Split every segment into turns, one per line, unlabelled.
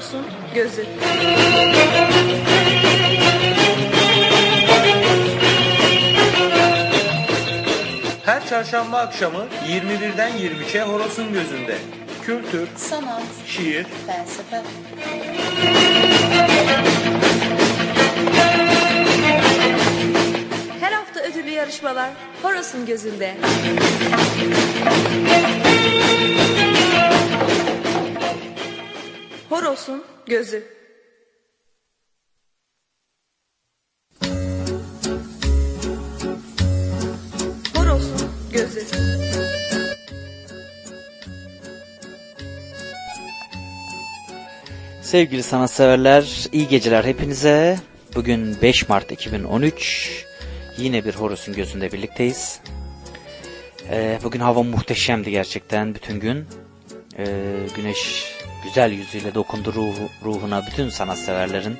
Horos'un Gözü
Her çarşamba akşamı 21'den 23'e Horos'un Gözünde. Kültür,
Sanat,
şiir,
felsefe.
Her hafta ödüllü yarışmalar Horos'un Gözünde Horos'un Gözü Horos'un Gözü
Sevgili sanatseverler, iyi geceler hepinize. Bugün 5 Mart 2013. Yine bir Horus'un gözünde birlikteyiz. Ee, bugün hava muhteşemdi gerçekten bütün gün. Ee, güneş güzel yüzüyle dokundu ruhu, ruhuna bütün sanatseverlerin.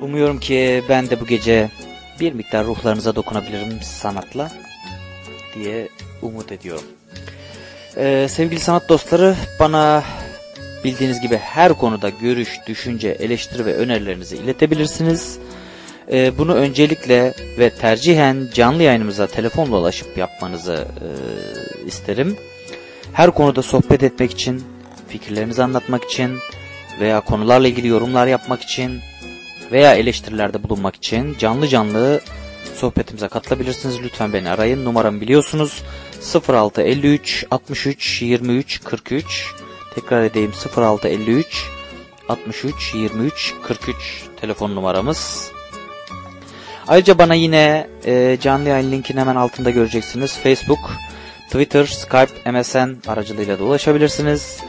Umuyorum ki ben de bu gece bir miktar ruhlarınıza dokunabilirim sanatla diye umut ediyorum. Ee, sevgili sanat dostları bana bildiğiniz gibi her konuda görüş, düşünce, eleştiri ve önerilerinizi iletebilirsiniz. Ee, bunu öncelikle ve tercihen canlı yayınımıza telefonla ulaşıp yapmanızı e, isterim. Her konuda sohbet etmek için, fikirlerinizi anlatmak için veya konularla ilgili yorumlar yapmak için veya eleştirilerde bulunmak için canlı canlı sohbetimize katılabilirsiniz. Lütfen beni arayın. Numaramı biliyorsunuz. 0653 63 23 43 Tekrar edeyim 0653 63 23 43 telefon numaramız. Ayrıca bana yine e, canlı yayın linkini hemen altında göreceksiniz. Facebook, Twitter, Skype, MSN aracılığıyla da ulaşabilirsiniz.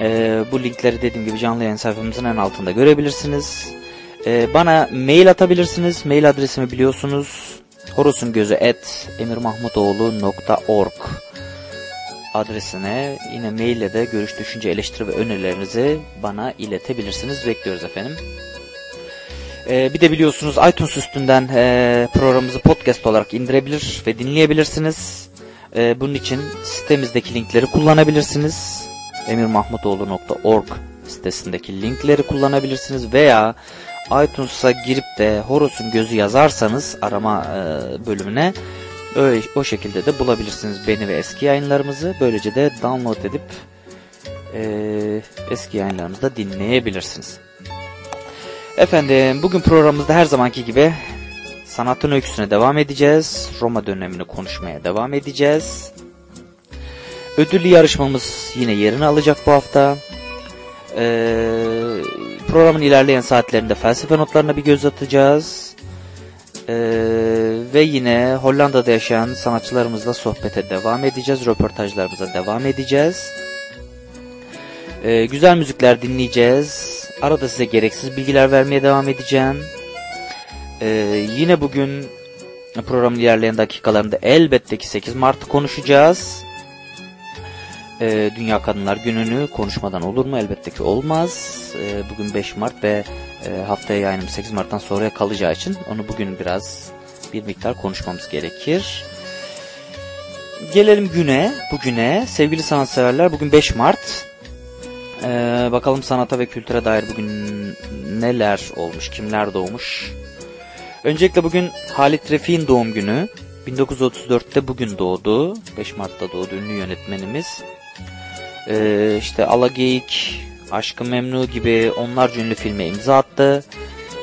E, bu linkleri dediğim gibi canlı yayın sayfamızın en altında görebilirsiniz. E, bana mail atabilirsiniz. Mail adresimi biliyorsunuz. horosungözü at emirmahmutoğlu.org adresine yine maille de görüş, düşünce, eleştiri ve önerilerinizi bana iletebilirsiniz. Bekliyoruz efendim. Ee, bir de biliyorsunuz iTunes üstünden e, programımızı podcast olarak indirebilir ve dinleyebilirsiniz. E, bunun için sitemizdeki linkleri kullanabilirsiniz. emirmahmutoğlu.org sitesindeki linkleri kullanabilirsiniz veya iTunes'a girip de Horus'un gözü yazarsanız arama e, bölümüne Öyle, o şekilde de bulabilirsiniz beni ve eski yayınlarımızı. Böylece de download edip e, eski yayınlarımızı da dinleyebilirsiniz. Efendim bugün programımızda her zamanki gibi sanatın öyküsüne devam edeceğiz. Roma dönemini konuşmaya devam edeceğiz. Ödüllü yarışmamız yine yerini alacak bu hafta. Ee, programın ilerleyen saatlerinde felsefe notlarına bir göz atacağız. Ee, ve yine Hollanda'da yaşayan sanatçılarımızla sohbete devam edeceğiz. Röportajlarımıza devam edeceğiz. Ee, güzel müzikler dinleyeceğiz. Arada size gereksiz bilgiler vermeye devam edeceğim. Ee, yine bugün programın ilerleyen dakikalarında elbette ki 8 Mart'ı konuşacağız. Ee, Dünya Kadınlar Günü'nü konuşmadan olur mu? Elbette ki olmaz. Ee, bugün 5 Mart ve e, haftaya yayınım 8 Mart'tan sonraya kalacağı için onu bugün biraz bir miktar konuşmamız gerekir. Gelelim güne, bugüne. Sevgili sanatseverler bugün 5 Mart. Ee, bakalım sanata ve kültüre dair bugün neler olmuş, kimler doğmuş. Öncelikle bugün Halit Refik'in doğum günü. 1934'te bugün doğdu. 5 Mart'ta doğdu ünlü yönetmenimiz. Ee, işte Alageyik, Aşkı Memnu gibi onlarca ünlü filme imza attı.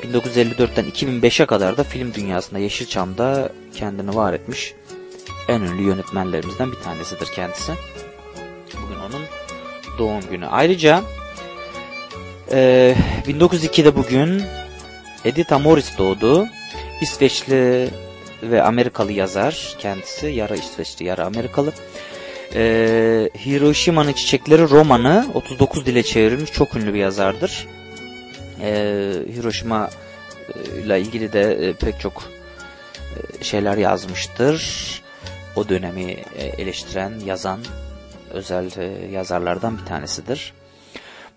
1954'ten 2005'e kadar da film dünyasında Yeşilçam'da kendini var etmiş en ünlü yönetmenlerimizden bir tanesidir kendisi. Bugün onun doğum günü. Ayrıca e, 1902'de bugün Edith Morris doğdu. İsveçli ve Amerikalı yazar kendisi. Yarı İsveçli, yarı Amerikalı. E, Hiroşima'nın Çiçekleri romanı 39 dile çevrilmiş çok ünlü bir yazardır. E, Hiroşima ile ilgili de e, pek çok e, şeyler yazmıştır. O dönemi e, eleştiren, yazan özel e, yazarlardan bir tanesidir.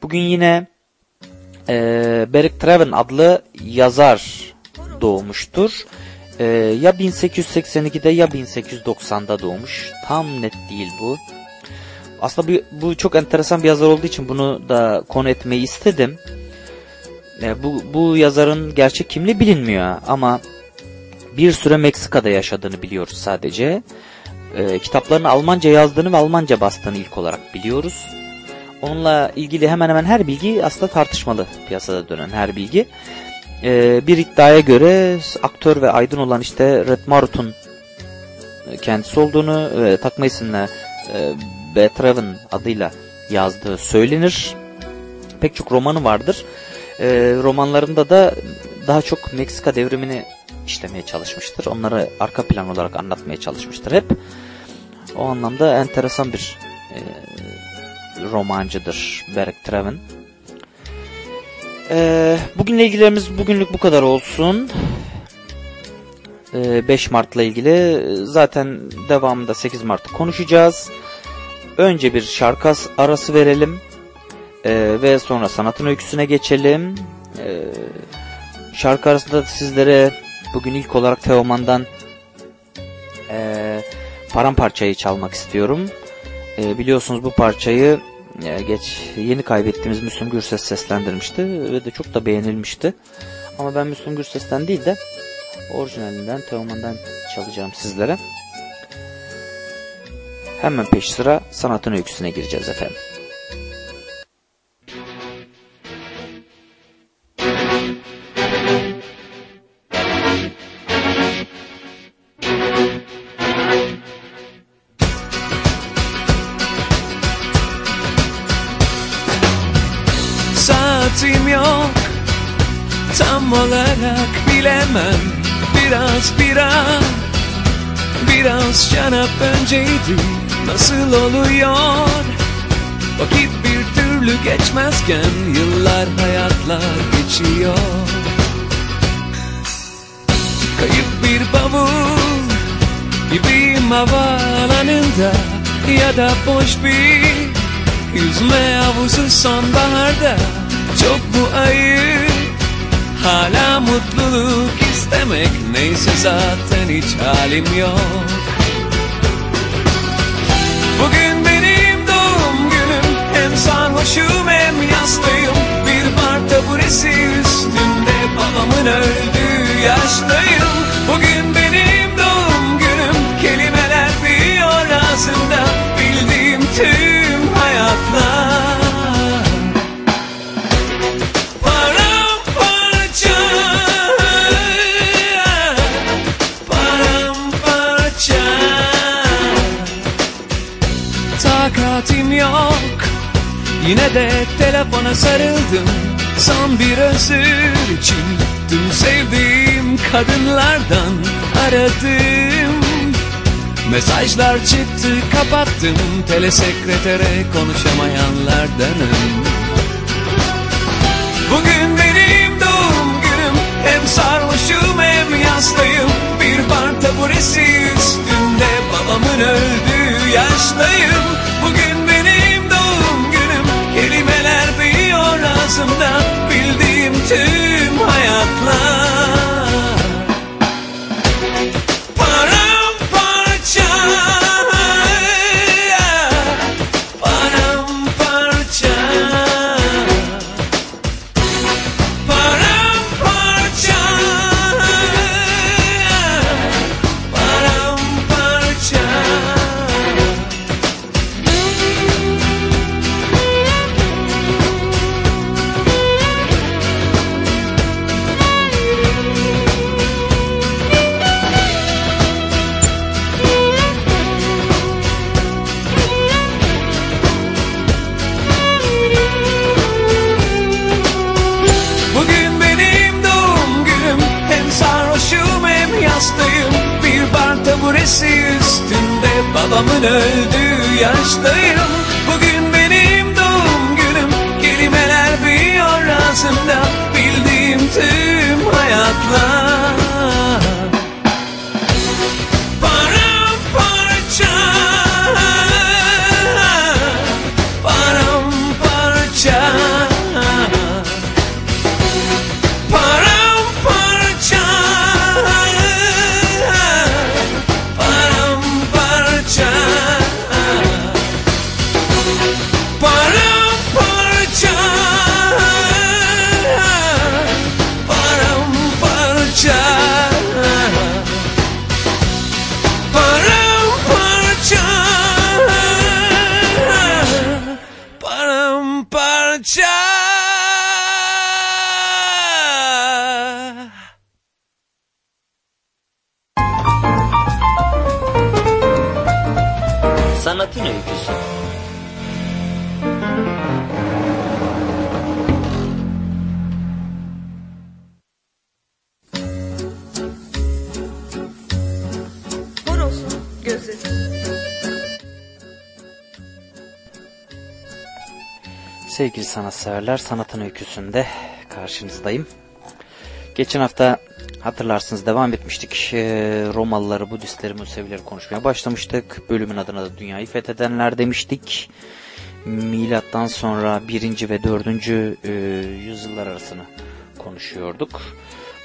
Bugün yine e, Beric Treven adlı yazar doğmuştur. E, ya 1882'de ya 1890'da doğmuş. Tam net değil bu. aslında bu, bu çok enteresan bir yazar olduğu için bunu da konu etmeyi istedim. E, bu, bu yazarın gerçek kimliği bilinmiyor ama bir süre Meksika'da yaşadığını biliyoruz sadece. E, kitaplarını Almanca yazdığını ve Almanca bastığını ilk olarak biliyoruz. Onunla ilgili hemen hemen her bilgi aslında tartışmalı piyasada dönen her bilgi. E, bir iddiaya göre aktör ve aydın olan işte Red Marut'un kendisi olduğunu ve takma isimle e, Beethoven adıyla yazdığı söylenir. Pek çok romanı vardır. E, romanlarında da daha çok Meksika devrimini işlemeye çalışmıştır. Onları arka plan olarak anlatmaya çalışmıştır hep. O anlamda enteresan bir e, romancıdır Berk Treven. E, bugünle ilgilerimiz bugünlük bu kadar olsun. 5 Mart'la ilgili zaten devamında 8 Mart'ı konuşacağız. Önce bir şarkı arası verelim ee, ve sonra sanatın öyküsüne geçelim. Ee, şarkı arasında sizlere bugün ilk olarak Teoman'dan e, paramparçayı çalmak istiyorum. E, biliyorsunuz bu parçayı e, geç yeni kaybettiğimiz Müslüm Gürses seslendirmişti ve de çok da beğenilmişti. Ama ben Müslüm Gürses'ten değil de orijinalinden Teoman'dan çalacağım sizlere. Hemen peş sıra sanatın öyküsüne gireceğiz efendim.
Olarak bilemem. Biraz bira Biraz şarap önceydi. Nasıl oluyor? Vakit bir türlü geçmezken Yıllar hayatlar geçiyor. Kayıp bir bavul Gibiyim havaalanında Ya da boş bir Yüzme havuzu sonbaharda Çok mu ayıp Hala mutluluk istemek neyse zaten hiç halim yok. Bugün benim doğum günüm Hem sarhoşum hem yastayım. Bir bar taburesi üstünde babamın öldüğü yaştayım. Bugün benim telefona sarıldım Son bir özür için. Tüm sevdiğim kadınlardan aradım. Mesajlar çıktı kapattım. Telesekretere konuşamayanlardanım. Bugün benim doğum günüm. Hem sarhoşum hem yastayım. Bir bar taburesi üstünde Babamın öldüğü yaştayım. Bugün ağzımda Bildiğim tüm hayatlar Öldüğü yaştayım
sanatseverler, sanatın öyküsünde karşınızdayım. Geçen hafta hatırlarsınız devam etmiştik. Ee, Romalıları, Budistleri, Musevileri konuşmaya başlamıştık. Bölümün adına da dünyayı fethedenler demiştik. Milattan sonra 1. ve 4. E, yüzyıllar arasını konuşuyorduk.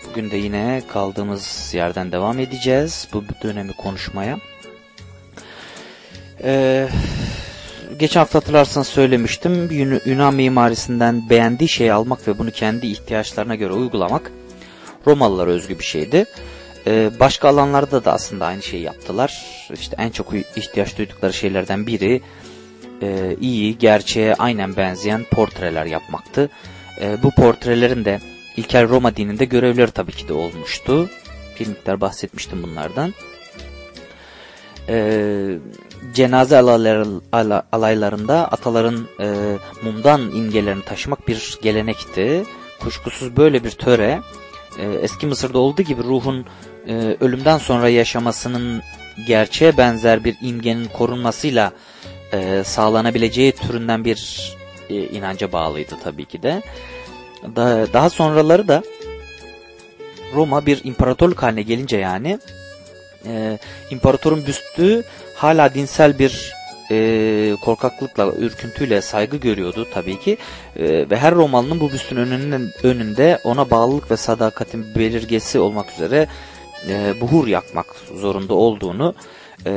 Bugün de yine kaldığımız yerden devam edeceğiz bu dönemi konuşmaya. Eee geçen hafta hatırlarsanız söylemiştim. Yun- Yunan mimarisinden beğendiği şeyi almak ve bunu kendi ihtiyaçlarına göre uygulamak Romalılara özgü bir şeydi. Ee, başka alanlarda da aslında aynı şeyi yaptılar. İşte en çok ihtiyaç duydukları şeylerden biri e, iyi, gerçeğe aynen benzeyen portreler yapmaktı. E, bu portrelerin de ilkel Roma dininde görevleri tabii ki de olmuştu. Bir miktar bahsetmiştim bunlardan. Ee, cenaze alayları, ala- alaylarında ataların e, mumdan imgelerini taşımak bir gelenekti. Kuşkusuz böyle bir töre e, eski Mısır'da olduğu gibi ruhun e, ölümden sonra yaşamasının gerçeğe benzer bir imgenin korunmasıyla e, sağlanabileceği türünden bir e, inanca bağlıydı tabii ki de. Da, daha sonraları da Roma bir imparatorluk haline gelince yani e, imparatorun büstü hala dinsel bir e, korkaklıkla, ürküntüyle saygı görüyordu tabii ki. E, ve her Romalı'nın bu büstün önünün, önünde ona bağlılık ve sadakatin belirgesi olmak üzere e, buhur yakmak zorunda olduğunu, e,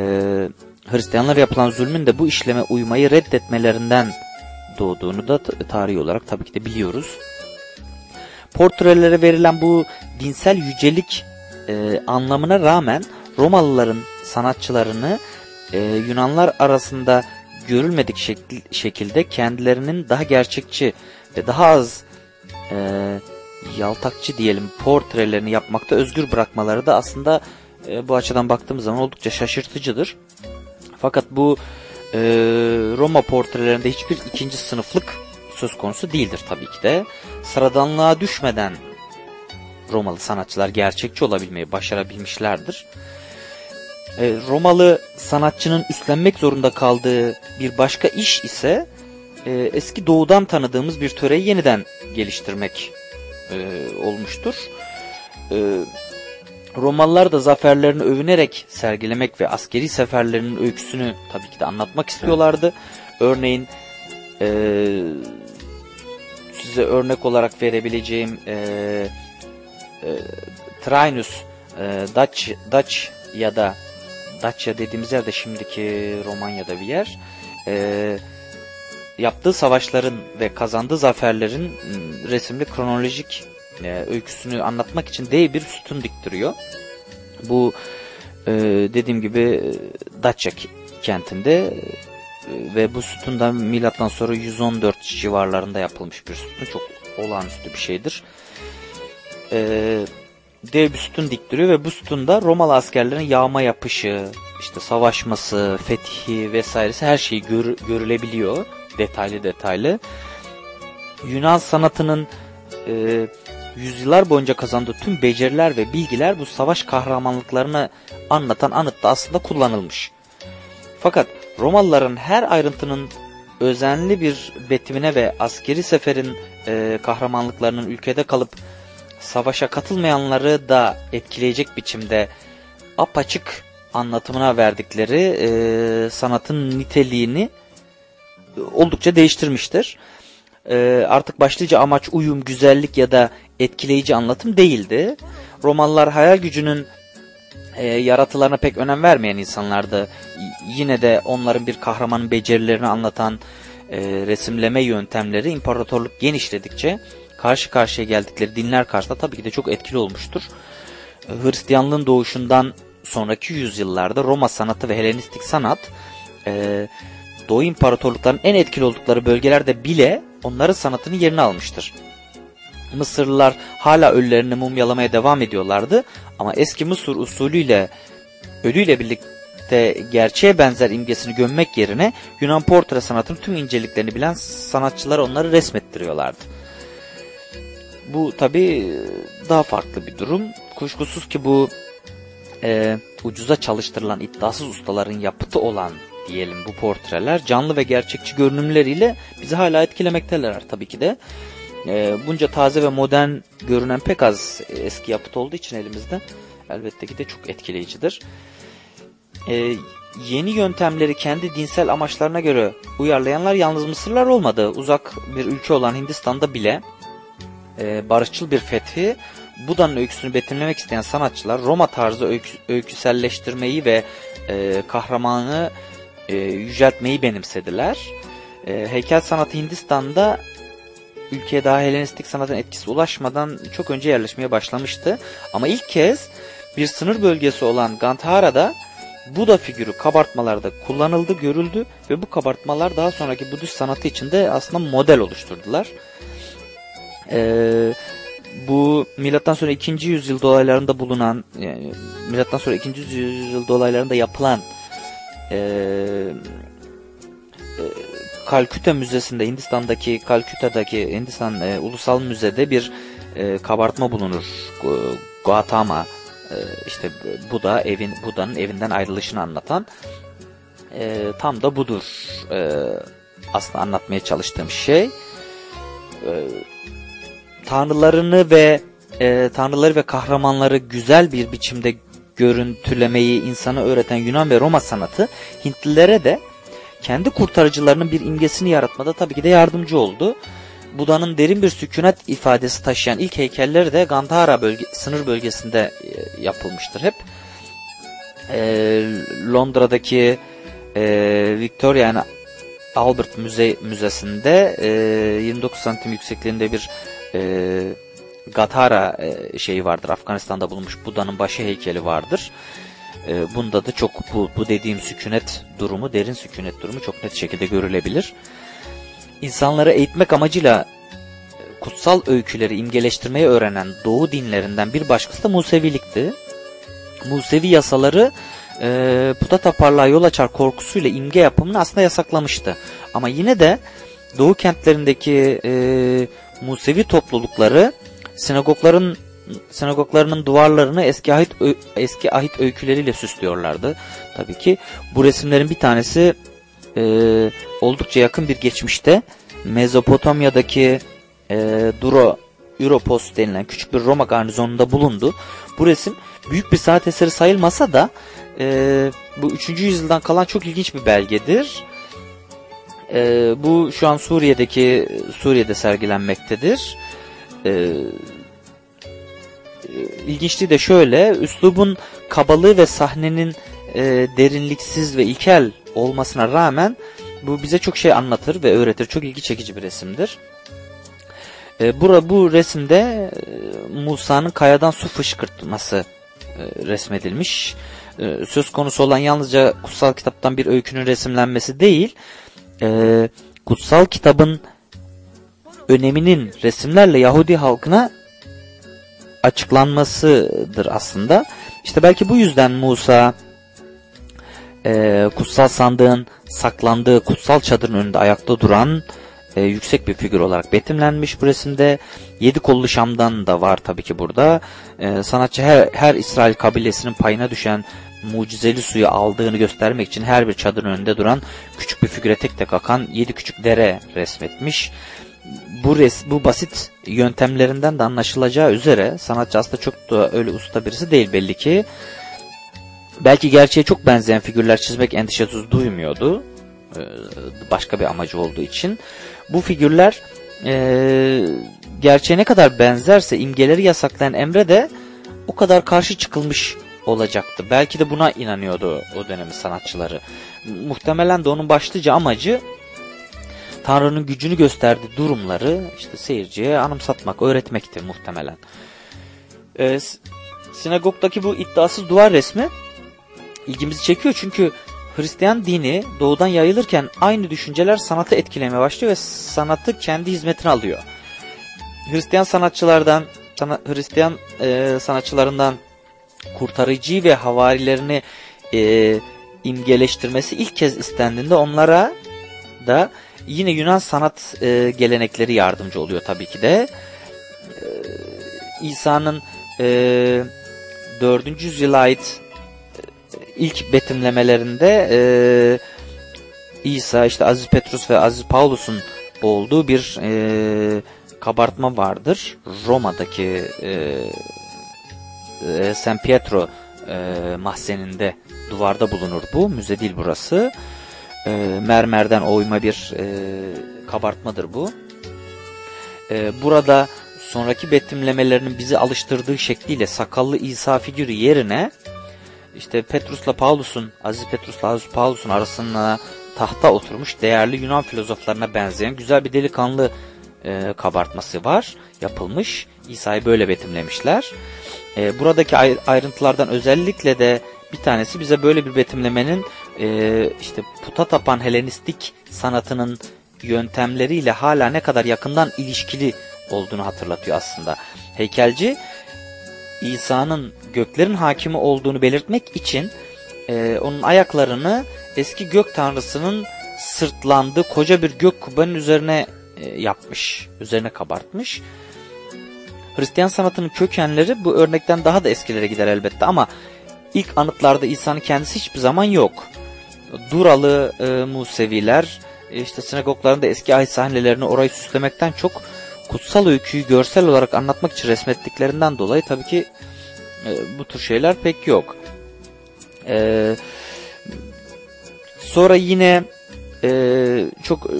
Hristiyanlara yapılan zulmün de bu işleme uymayı reddetmelerinden doğduğunu da tarihi olarak tabii ki de biliyoruz. Portrelere verilen bu dinsel yücelik e, anlamına rağmen Romalıların sanatçılarını e, Yunanlar arasında görülmedik şekil, şekilde kendilerinin daha gerçekçi ve daha az e, yaltakçı diyelim portrelerini yapmakta özgür bırakmaları da aslında e, bu açıdan baktığımız zaman oldukça şaşırtıcıdır. Fakat bu e, Roma portrelerinde hiçbir ikinci sınıflık söz konusu değildir tabii ki de. Sıradanlığa düşmeden Romalı sanatçılar gerçekçi olabilmeyi başarabilmişlerdir. E, Romalı sanatçının üstlenmek zorunda kaldığı bir başka iş ise e, eski doğudan tanıdığımız bir töreyi yeniden geliştirmek e, olmuştur. E, Romalılar da zaferlerini övünerek sergilemek ve askeri seferlerinin öyküsünü tabii ki de anlatmak istiyorlardı. Örneğin e, size örnek olarak verebileceğim e, e, Trainus e, Dutch, Dutch ya da Dacia dediğimiz yerde şimdiki Romanya'da bir yer. E, yaptığı savaşların ve kazandığı zaferlerin m, resimli kronolojik e, öyküsünü anlatmak için dev bir sütun diktiriyor. Bu e, dediğim gibi e, Dacia kentinde e, ve bu sütundan milattan sonra 114 civarlarında yapılmış bir sütun. Çok olağanüstü bir şeydir. E, dev bir sütun diktiriyor ve bu sütunda Romalı askerlerin yağma yapışı, işte savaşması, fethi vesairesi her şeyi gör, görülebiliyor. Detaylı detaylı. Yunan sanatının e, yüzyıllar boyunca kazandığı tüm beceriler ve bilgiler bu savaş kahramanlıklarını anlatan anıtta aslında kullanılmış. Fakat Romalıların her ayrıntının özenli bir betimine ve askeri seferin e, kahramanlıklarının ülkede kalıp savaşa katılmayanları da etkileyecek biçimde apaçık anlatımına verdikleri e, sanatın niteliğini oldukça değiştirmiştir. E, artık başlıca amaç uyum, güzellik ya da etkileyici anlatım değildi. Romalılar hayal gücünün e, yaratılarına pek önem vermeyen insanlardı. Yine de onların bir kahramanın becerilerini anlatan e, resimleme yöntemleri imparatorluk genişledikçe karşı karşıya geldikleri dinler karşısında tabii ki de çok etkili olmuştur. Hristiyanlığın doğuşundan sonraki yüzyıllarda Roma sanatı ve Helenistik sanat e, Doğu imparatorluklarının en etkili oldukları bölgelerde bile onların sanatının yerini almıştır. Mısırlılar hala ölülerini mumyalamaya devam ediyorlardı ama eski Mısır usulüyle ölüyle birlikte gerçeğe benzer imgesini gömmek yerine Yunan portre sanatının tüm inceliklerini bilen sanatçılar onları resmettiriyorlardı. Bu tabi daha farklı bir durum. Kuşkusuz ki bu e, ucuza çalıştırılan iddiasız ustaların yapıtı olan diyelim bu portreler canlı ve gerçekçi görünümleriyle bizi hala etkilemekteler tabii ki de. E, bunca taze ve modern görünen pek az eski yapıt olduğu için elimizde elbette ki de çok etkileyicidir. E, yeni yöntemleri kendi dinsel amaçlarına göre uyarlayanlar yalnız Mısırlar olmadı. Uzak bir ülke olan Hindistan'da bile e, barışçıl bir fethi Buda'nın öyküsünü betimlemek isteyen sanatçılar Roma tarzı öykü, öyküselleştirmeyi ve e, kahramanı e, yüceltmeyi benimsediler. E, heykel sanatı Hindistan'da ülkeye daha Helenistik sanatın etkisi ulaşmadan çok önce yerleşmeye başlamıştı. Ama ilk kez bir sınır bölgesi olan Gandhara'da Buda figürü kabartmalarda kullanıldı, görüldü ve bu kabartmalar daha sonraki Budist sanatı içinde aslında model oluşturdular. Ee, bu milattan sonra 2. yüzyıl dolaylarında bulunan yani milattan sonra 2. yüzyıl dolaylarında yapılan e, e, Kalküta Müzesi'nde Hindistan'daki Kalküta'daki Hindistan e, Ulusal Müze'de bir e, kabartma bulunur. Gautama e, işte Buda evin Buda'nın evinden ayrılışını anlatan e, tam da budur. E, aslında anlatmaya çalıştığım şey. E, tanrılarını ve e, tanrıları ve kahramanları güzel bir biçimde görüntülemeyi insana öğreten Yunan ve Roma sanatı Hintlilere de kendi kurtarıcılarının bir imgesini yaratmada tabii ki de yardımcı oldu. Buda'nın derin bir sükunet ifadesi taşıyan ilk heykelleri de Gandhara bölge, sınır bölgesinde e, yapılmıştır hep. E, Londra'daki e, Victoria yani Albert Müze, Müzesi'nde e, 29 santim yüksekliğinde bir e, Gathara e, şeyi vardır. Afganistan'da bulunmuş Buda'nın başı heykeli vardır. E, bunda da çok bu, bu dediğim sükunet durumu, derin sükunet durumu çok net şekilde görülebilir. İnsanları eğitmek amacıyla e, kutsal öyküleri imgeleştirmeyi öğrenen Doğu dinlerinden bir başkası da Musevilikti. Musevi yasaları e, puta taparlığa yol açar korkusuyla imge yapımını aslında yasaklamıştı. Ama yine de Doğu kentlerindeki e, Musevi toplulukları sinagogların sinagoglarının duvarlarını eski ahit eski ahit öyküleriyle süslüyorlardı. Tabii ki bu resimlerin bir tanesi e, oldukça yakın bir geçmişte Mezopotamya'daki e, Duro Europos denilen küçük bir Roma garnizonunda bulundu. Bu resim büyük bir sanat eseri sayılmasa da e, bu 3. yüzyıldan kalan çok ilginç bir belgedir. E, bu şu an Suriye'deki Suriye'de sergilenmektedir. E, ilginçliği de şöyle, üslubun kabalığı ve sahnenin e, derinliksiz ve ilkel olmasına rağmen bu bize çok şey anlatır ve öğretir. Çok ilgi çekici bir resimdir. E, bura, bu resimde e, Musa'nın kayadan su fışkırtması e, resmedilmiş. E, söz konusu olan yalnızca kutsal kitaptan bir öykünün resimlenmesi değil, e, kutsal kitabın öneminin resimlerle Yahudi halkına açıklanmasıdır aslında. İşte belki bu yüzden Musa e, kutsal sandığın saklandığı kutsal çadırın önünde ayakta duran e, yüksek bir figür olarak betimlenmiş bu resimde. Yedi kollu Şam'dan da var tabii ki burada. E, sanatçı her, her İsrail kabilesinin payına düşen mucizeli suyu aldığını göstermek için her bir çadırın önünde duran küçük bir figüre tek tek akan yedi küçük dere resmetmiş bu res, bu basit yöntemlerinden de anlaşılacağı üzere sanatçı aslında çok da öyle usta birisi değil belli ki. Belki gerçeğe çok benzeyen figürler çizmek endişesi duymuyordu. Ee, başka bir amacı olduğu için. Bu figürler e, gerçeğe ne kadar benzerse imgeleri yasaklayan Emre de o kadar karşı çıkılmış olacaktı. Belki de buna inanıyordu o dönemin sanatçıları. Muhtemelen de onun başlıca amacı Tanrı'nın gücünü gösterdiği durumları işte seyirciye anımsatmak, öğretmektir muhtemelen. Ee, sinagogdaki bu iddiasız duvar resmi ilgimizi çekiyor çünkü Hristiyan dini doğudan yayılırken aynı düşünceler sanatı etkilemeye başlıyor ve sanatı kendi hizmetine alıyor. Hristiyan sanatçılardan, sana, Hristiyan e, sanatçılarından kurtarıcı ve havarilerini e, imgeleştirmesi ilk kez istendiğinde onlara da yine Yunan sanat e, gelenekleri yardımcı oluyor tabii ki de. E, İsa'nın e, 4. yüzyıla ait e, ilk betimlemelerinde e, İsa işte Aziz Petrus ve Aziz Paulus'un olduğu bir e, kabartma vardır. Roma'daki e, e, San Pietro e, mahzeninde duvarda bulunur bu. Müze değil burası. E, mermerden oyma bir e, kabartmadır bu. E, burada sonraki betimlemelerinin bizi alıştırdığı şekliyle sakallı İsa figürü yerine işte Petrus'la Paulus'un, Aziz Petrus'la Aziz Paulus'un arasına tahta oturmuş değerli Yunan filozoflarına benzeyen güzel bir delikanlı e, kabartması var. Yapılmış. İsa'yı böyle betimlemişler. E, buradaki ayrıntılardan özellikle de bir tanesi bize böyle bir betimlemenin e, işte puta tapan Helenistik sanatının yöntemleriyle hala ne kadar yakından ilişkili olduğunu hatırlatıyor aslında. Heykelci İsa'nın göklerin hakimi olduğunu belirtmek için e, onun ayaklarını eski gök tanrısının sırtlandığı koca bir gök kubbanın üzerine e, yapmış, üzerine kabartmış. Hristiyan sanatının kökenleri bu örnekten daha da eskilere gider elbette ama ilk anıtlarda İsa'nın kendisi hiçbir zaman yok. Duralı e, Museviler işte sinagoglarında eski ay sahnelerini orayı süslemekten çok kutsal öyküyü görsel olarak anlatmak için resmettiklerinden dolayı tabii ki e, bu tür şeyler pek yok. E, sonra yine e, çok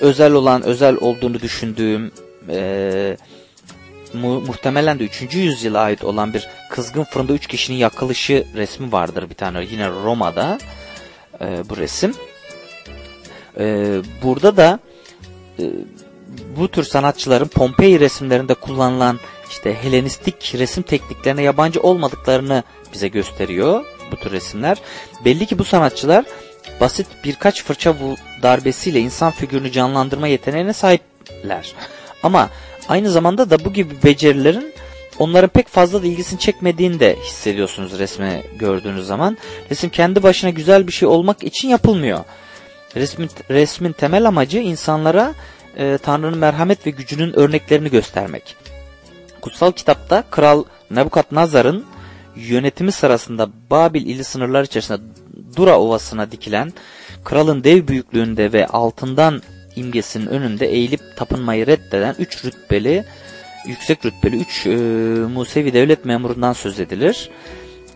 özel olan, özel olduğunu düşündüğüm e, mu muhtemelen de 3. yüzyıla ait olan bir kızgın fırında 3 kişinin yakılışı resmi vardır bir tane yine Roma'da e, bu resim. E, burada da e, bu tür sanatçıların Pompei resimlerinde kullanılan işte Helenistik resim tekniklerine yabancı olmadıklarını bize gösteriyor bu tür resimler. Belli ki bu sanatçılar basit birkaç fırça darbesiyle insan figürünü canlandırma yeteneğine sahipler. Ama aynı zamanda da bu gibi becerilerin onların pek fazla da ilgisini çekmediğini de hissediyorsunuz resmi gördüğünüz zaman. Resim kendi başına güzel bir şey olmak için yapılmıyor. Resmin, resmin temel amacı insanlara e, Tanrı'nın merhamet ve gücünün örneklerini göstermek. Kutsal kitapta Kral Nebukadnezar'ın yönetimi sırasında Babil ili sınırlar içerisinde Dura Ovası'na dikilen kralın dev büyüklüğünde ve altından imgesinin önünde eğilip tapınmayı reddeden 3 rütbeli, yüksek rütbeli 3 e, Musevi devlet memurundan söz edilir.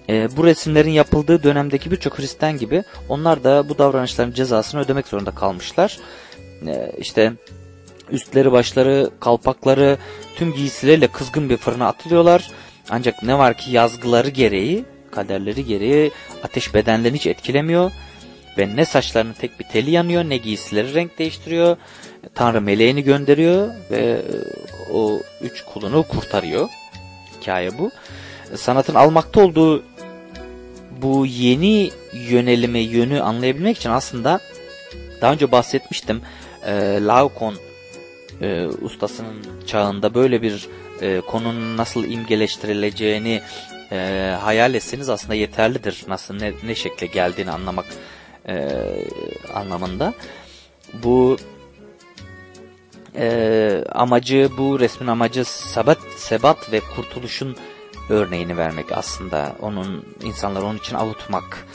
E, bu resimlerin yapıldığı dönemdeki birçok Hristiyan gibi onlar da bu davranışların cezasını ödemek zorunda kalmışlar. E, işte üstleri başları, kalpakları, tüm giysileriyle kızgın bir fırına atılıyorlar. Ancak ne var ki yazgıları gereği, kaderleri gereği ateş bedenlerini hiç etkilemiyor. Ve ne saçlarının tek bir teli yanıyor ne giysileri renk değiştiriyor. Tanrı meleğini gönderiyor ve e, o üç kulunu kurtarıyor. Hikaye bu. Sanatın almakta olduğu bu yeni yönelimi, yönü anlayabilmek için aslında daha önce bahsetmiştim. E, Laokon e, ustasının çağında böyle bir e, konunun nasıl imgeleştirileceğini e, hayal etseniz aslında yeterlidir. Nasıl ne, ne şekle geldiğini anlamak e, anlamında. Bu e, amacı, bu resmin amacı sebat, sebat ve kurtuluşun örneğini vermek aslında. Onun insanları onun için avutmak.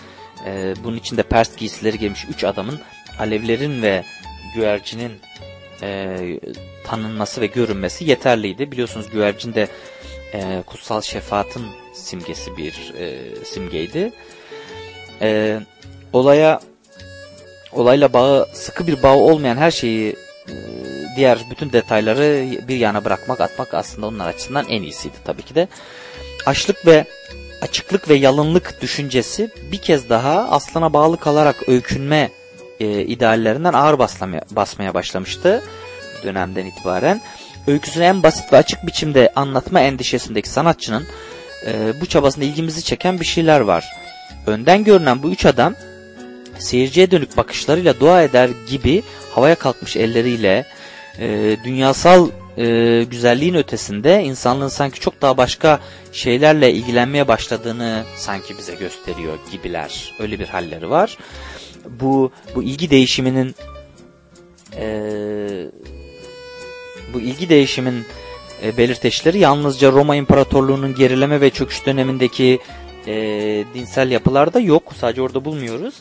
E, bunun için de pers giysileri giymiş üç adamın alevlerin ve güvercinin e, tanınması ve görünmesi yeterliydi. Biliyorsunuz güvercin de e, kutsal şefaatın simgesi bir e, simgeydi. E, olaya olayla bağı sıkı bir bağı olmayan her şeyi e, diğer bütün detayları bir yana bırakmak atmak aslında onlar açısından en iyisiydi tabii ki de. Açlık ve açıklık ve yalınlık düşüncesi bir kez daha aslana bağlı kalarak öykünme e, ideallerinden ağır baslamaya, basmaya başlamıştı dönemden itibaren. Öyküsünü en basit ve açık biçimde anlatma endişesindeki sanatçının e, bu çabasında ilgimizi çeken bir şeyler var. Önden görünen bu üç adam seyirciye dönük bakışlarıyla dua eder gibi havaya kalkmış elleriyle e, dünyasal e, güzelliğin ötesinde insanlığın sanki çok daha başka şeylerle ilgilenmeye başladığını sanki bize gösteriyor gibiler. Öyle bir halleri var. Bu bu ilgi değişiminin e, bu ilgi değişimin e, belirteçleri yalnızca Roma İmparatorluğu'nun gerileme ve çöküş dönemindeki e, dinsel yapılarda yok. Sadece orada bulmuyoruz.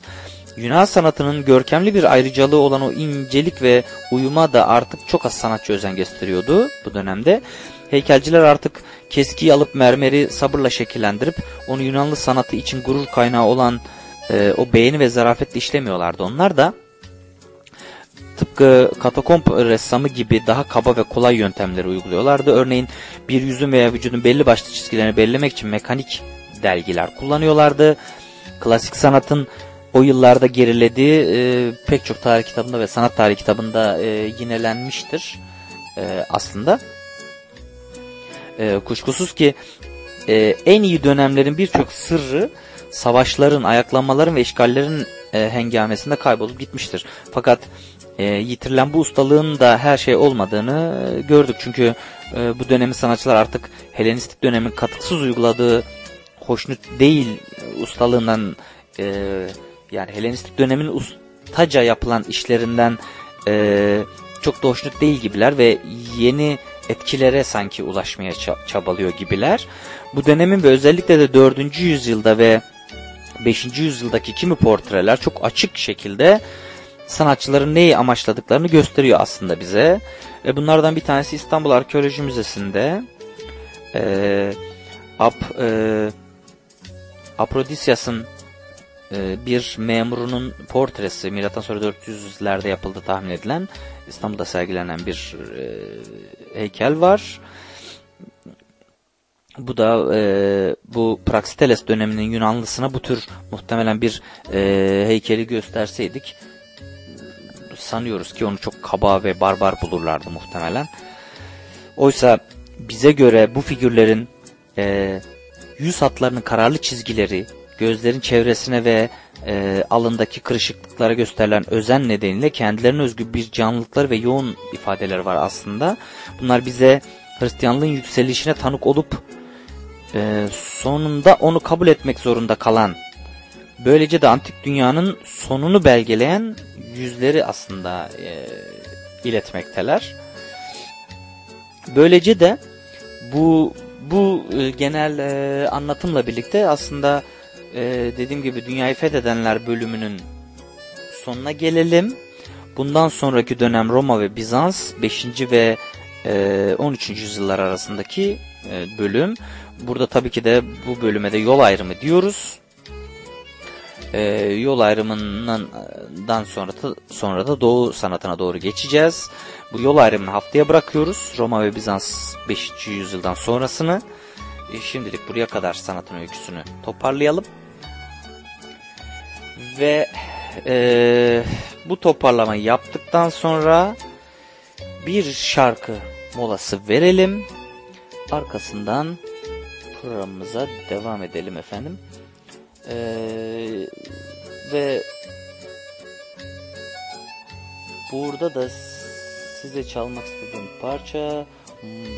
Yunan sanatının görkemli bir ayrıcalığı olan o incelik ve uyuma da artık çok az sanatçı özen gösteriyordu bu dönemde. Heykelciler artık keskiyi alıp mermeri sabırla şekillendirip onu Yunanlı sanatı için gurur kaynağı olan e, o beğeni ve zarafetle işlemiyorlardı. Onlar da tıpkı katakomb ressamı gibi daha kaba ve kolay yöntemleri uyguluyorlardı. Örneğin bir yüzün veya vücudun belli başlı çizgilerini belirlemek için mekanik delgiler kullanıyorlardı. Klasik sanatın o yıllarda gerilediği e, pek çok tarih kitabında ve sanat tarihi kitabında e, yinelenmiştir e, aslında. E, kuşkusuz ki e, en iyi dönemlerin birçok sırrı savaşların, ayaklanmaların ve işgallerin e, hengamesinde kaybolup gitmiştir. Fakat e, yitirilen bu ustalığın da her şey olmadığını e, gördük. Çünkü e, bu dönemin sanatçılar artık Helenistik dönemin katıksız uyguladığı hoşnut değil ustalığından e, yani Helenistik dönemin ustaca yapılan işlerinden e, çok da hoşnut değil gibiler ve yeni etkilere sanki ulaşmaya çabalıyor gibiler. Bu dönemin ve özellikle de 4. yüzyılda ve 5. yüzyıldaki kimi portreler çok açık şekilde sanatçıların neyi amaçladıklarını gösteriyor aslında bize. E bunlardan bir tanesi İstanbul Arkeoloji Müzesi'nde e, Ap, e, Aprodisias'ın e, bir memurunun portresi milattan sonra 400'lerde yapıldı tahmin edilen İstanbul'da sergilenen bir e, heykel var. Bu da e, bu Praxiteles döneminin Yunanlısına bu tür muhtemelen bir e, heykeli gösterseydik sanıyoruz ki onu çok kaba ve barbar bulurlardı muhtemelen. Oysa bize göre bu figürlerin e, yüz hatlarının kararlı çizgileri, gözlerin çevresine ve e, alındaki kırışıklıklara gösterilen özen nedeniyle kendilerine özgü bir canlılıkları ve yoğun ifadeler var aslında. Bunlar bize Hristiyanlığın yükselişine tanık olup e, sonunda onu kabul etmek zorunda kalan, böylece de antik dünyanın sonunu belgeleyen yüzleri aslında e, iletmekteler. Böylece de bu bu e, genel e, anlatımla birlikte aslında e, dediğim gibi Dünyayı Fethedenler bölümünün sonuna gelelim. Bundan sonraki dönem Roma ve Bizans 5. ve e, 13. yüzyıllar arasındaki e, bölüm. Burada tabii ki de bu bölüme de yol ayrımı diyoruz. E, yol ayrımından sonra da, sonra da Doğu sanatına doğru geçeceğiz. Bu yol ayrımını haftaya bırakıyoruz. Roma ve Bizans 5. yüzyıldan sonrasını. E, şimdilik buraya kadar sanatın öyküsünü toparlayalım. Ve e, bu toparlamayı yaptıktan sonra bir şarkı molası verelim. Arkasından programımıza devam edelim efendim. Ee, ve burada da size çalmak istediğim parça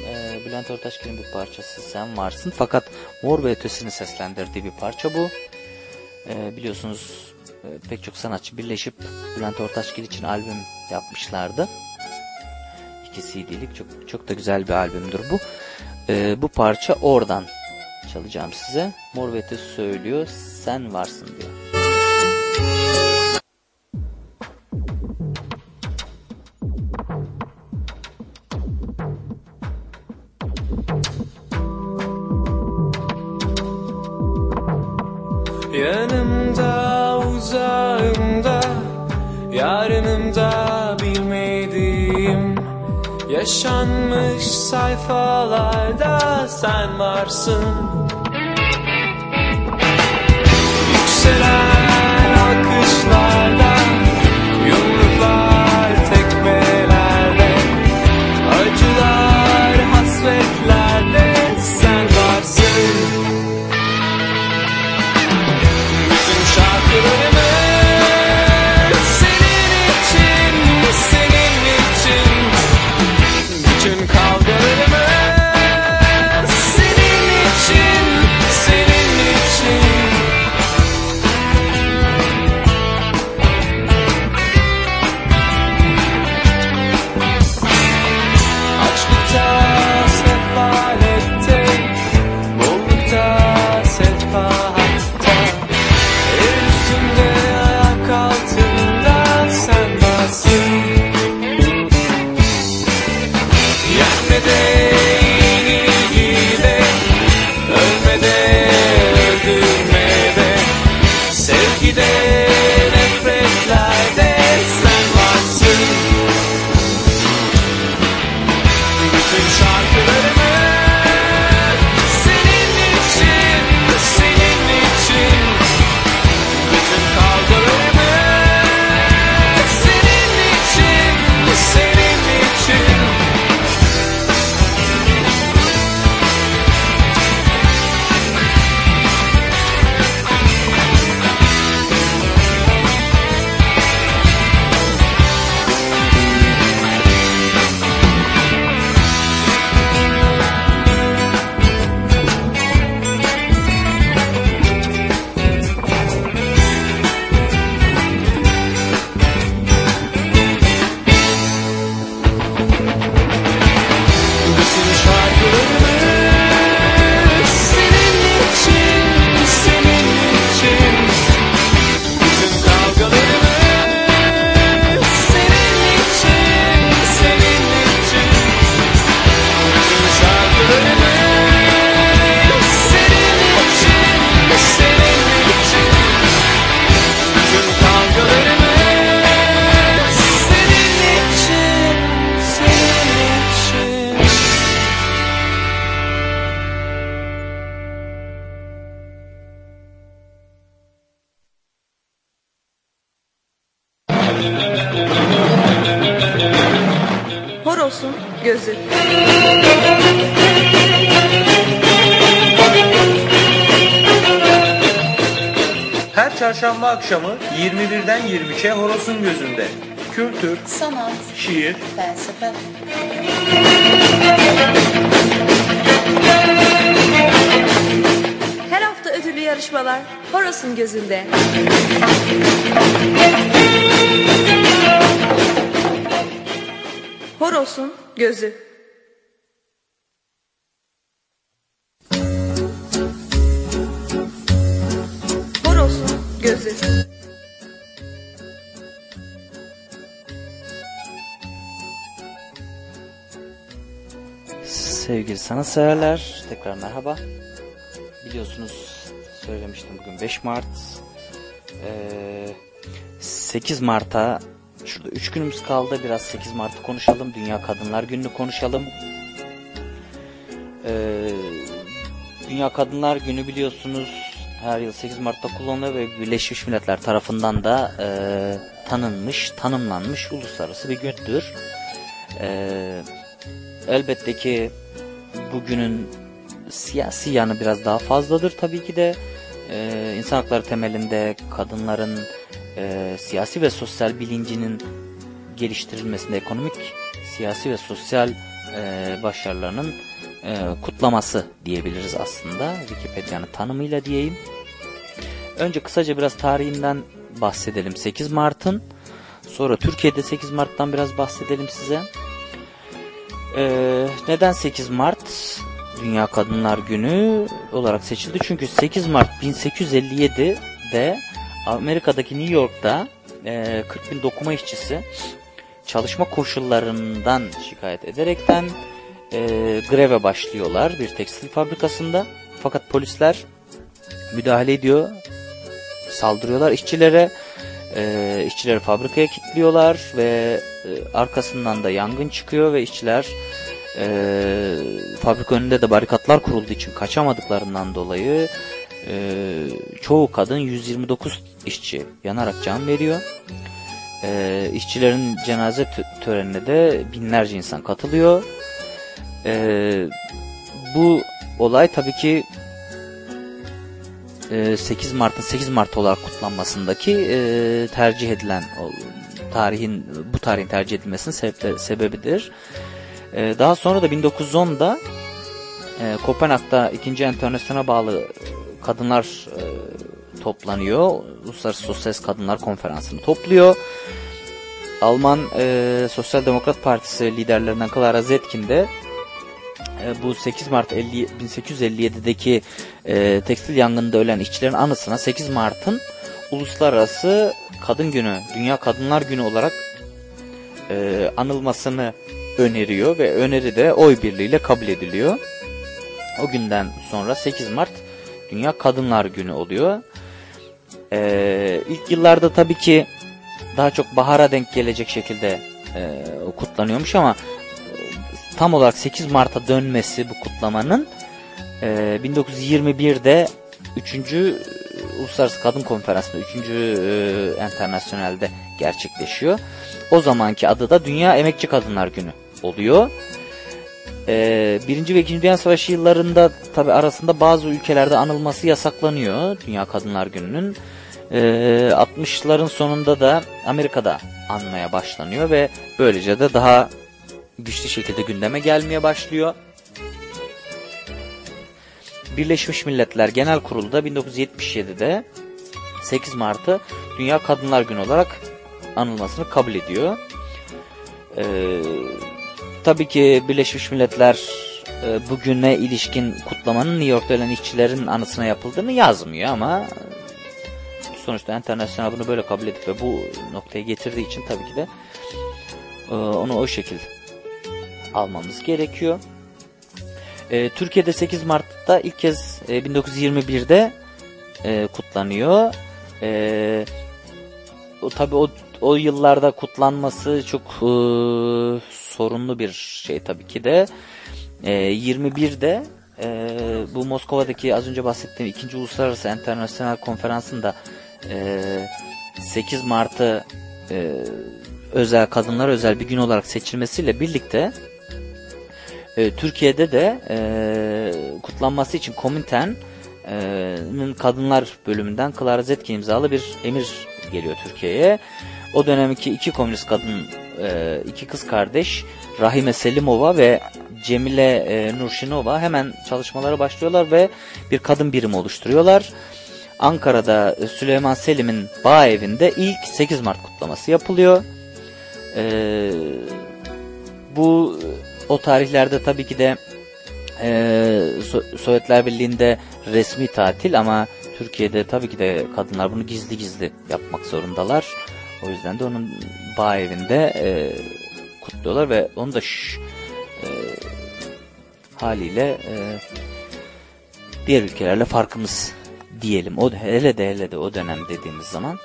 e, Bülent Ortaçgil'in bir parçası Sen Varsın. Fakat Mor ve Ötesi'ni seslendirdiği bir parça bu. E, biliyorsunuz e, pek çok sanatçı birleşip Bülent Ortaçgil için albüm yapmışlardı. İki CD'lik çok, çok da güzel bir albümdür bu. E, bu parça oradan çalacağım size. Mor ve Ötesi söylüyor Sen Varsın diyor.
Yanımda uzağımda Yarınımda bilmediğim Yaşanmış sayfalarda sen varsın. Yükselen alkışlarda
Sanatseverler, tekrar merhaba. Biliyorsunuz söylemiştim bugün 5 Mart. Ee, 8 Mart'a şurada 3 günümüz kaldı. Biraz 8 Mart'ı konuşalım. Dünya Kadınlar Günü'nü konuşalım. Ee, Dünya Kadınlar Günü biliyorsunuz her yıl 8 Mart'ta kullanılıyor ve Birleşmiş Milletler tarafından da e, tanınmış, tanımlanmış uluslararası bir gündür. Ee, elbette ki bugünün siyasi yanı biraz daha fazladır tabii ki de Ee, insan hakları temelinde kadınların e, siyasi ve sosyal bilincinin geliştirilmesinde ekonomik siyasi ve sosyal e, başarılarının e, kutlaması diyebiliriz aslında Wikipedia'nın tanımıyla diyeyim. Önce kısaca biraz tarihinden bahsedelim 8 Mart'ın sonra Türkiye'de 8 Mart'tan biraz bahsedelim size. Ee, neden 8 Mart Dünya Kadınlar Günü olarak seçildi? Çünkü 8 Mart 1857'de Amerika'daki New York'ta e, 40 bin dokuma işçisi çalışma koşullarından şikayet ederekten e, greve başlıyorlar bir tekstil fabrikasında. Fakat polisler müdahale ediyor, saldırıyorlar işçilere. E, işçileri fabrikaya kilitliyorlar ve e, arkasından da yangın çıkıyor ve işçiler e, fabrika önünde de barikatlar kurulduğu için kaçamadıklarından dolayı e, çoğu kadın 129 işçi yanarak can veriyor. E, işçilerin cenaze tö- törenine de binlerce insan katılıyor. E, bu olay tabii ki 8 Mart'ın 8 Mart olarak kutlanmasındaki e, tercih edilen tarihin bu tarihin tercih edilmesinin sebeple, sebebidir. E, daha sonra da 1910'da e, Kopenhag'da 2. Enternasyon'a bağlı kadınlar e, toplanıyor. Uluslararası Sosyalist Kadınlar Konferansı'nı topluyor. Alman e, Sosyal Demokrat Partisi liderlerinden Clara Zetkin de e, bu 8 Mart 50, 1857'deki e, tekstil yangınında ölen işçilerin anısına 8 Mart'ın Uluslararası Kadın Günü, Dünya Kadınlar Günü olarak e, anılmasını öneriyor ve öneri de oy birliğiyle kabul ediliyor. O günden sonra 8 Mart Dünya Kadınlar Günü oluyor. E, ilk yıllarda tabii ki daha çok bahara denk gelecek şekilde e, kutlanıyormuş ama tam olarak 8 Mart'a dönmesi bu kutlamanın e, 1921'de 3. Uluslararası Kadın Konferansı'nda 3. E, Enternasyonel'de gerçekleşiyor. O zamanki adı da Dünya Emekçi Kadınlar Günü oluyor. Ee, Birinci ve İkinci Dünya Savaşı yıllarında tabi arasında bazı ülkelerde anılması yasaklanıyor Dünya Kadınlar Günü'nün. Ee, 60'ların sonunda da Amerika'da anmaya başlanıyor ve böylece de daha güçlü şekilde gündeme gelmeye başlıyor. Birleşmiş Milletler Genel Kurulu'da 1977'de 8 Mart'ı Dünya Kadınlar Günü olarak anılmasını kabul ediyor. Ee, tabii ki Birleşmiş Milletler e, bugüne ilişkin kutlamanın New York'ta ölen işçilerin anısına yapıldığını yazmıyor ama sonuçta internasyonel bunu böyle kabul edip ve bu noktaya getirdiği için tabii ki de e, onu o şekilde almamız gerekiyor. E, Türkiye'de 8 Mart'ta ilk kez e, 1921'de e, kutlanıyor. E, tabii o o yıllarda kutlanması çok e, sorunlu bir şey tabii ki de. E, 21'de e, bu Moskova'daki az önce bahsettiğim ikinci uluslararası internasyonel konferansında e, 8 Mart'ı e, özel kadınlar özel bir gün olarak seçilmesiyle birlikte e, Türkiye'de de e, kutlanması için Komintern'in kadınlar bölümünden Clara Zetkin imzalı bir emir geliyor Türkiye'ye. O dönemki iki komünist kadın, e, iki kız kardeş Rahime Selimova ve Cemile e, Nurşinova hemen çalışmalara başlıyorlar ve bir kadın birimi oluşturuyorlar. Ankara'da e, Süleyman Selim'in bağ evinde ilk 8 Mart kutlaması yapılıyor. Ee, bu o tarihlerde tabii ki de e, So- Sovyetler Birliği'nde resmi tatil ama Türkiye'de tabii ki de kadınlar bunu gizli gizli yapmak zorundalar. O yüzden de onun bağ evinde e, kutluyorlar ve onu da şş, e, haliyle e, diğer ülkelerle farkımız diyelim. O hele de hele de o dönem dediğimiz zaman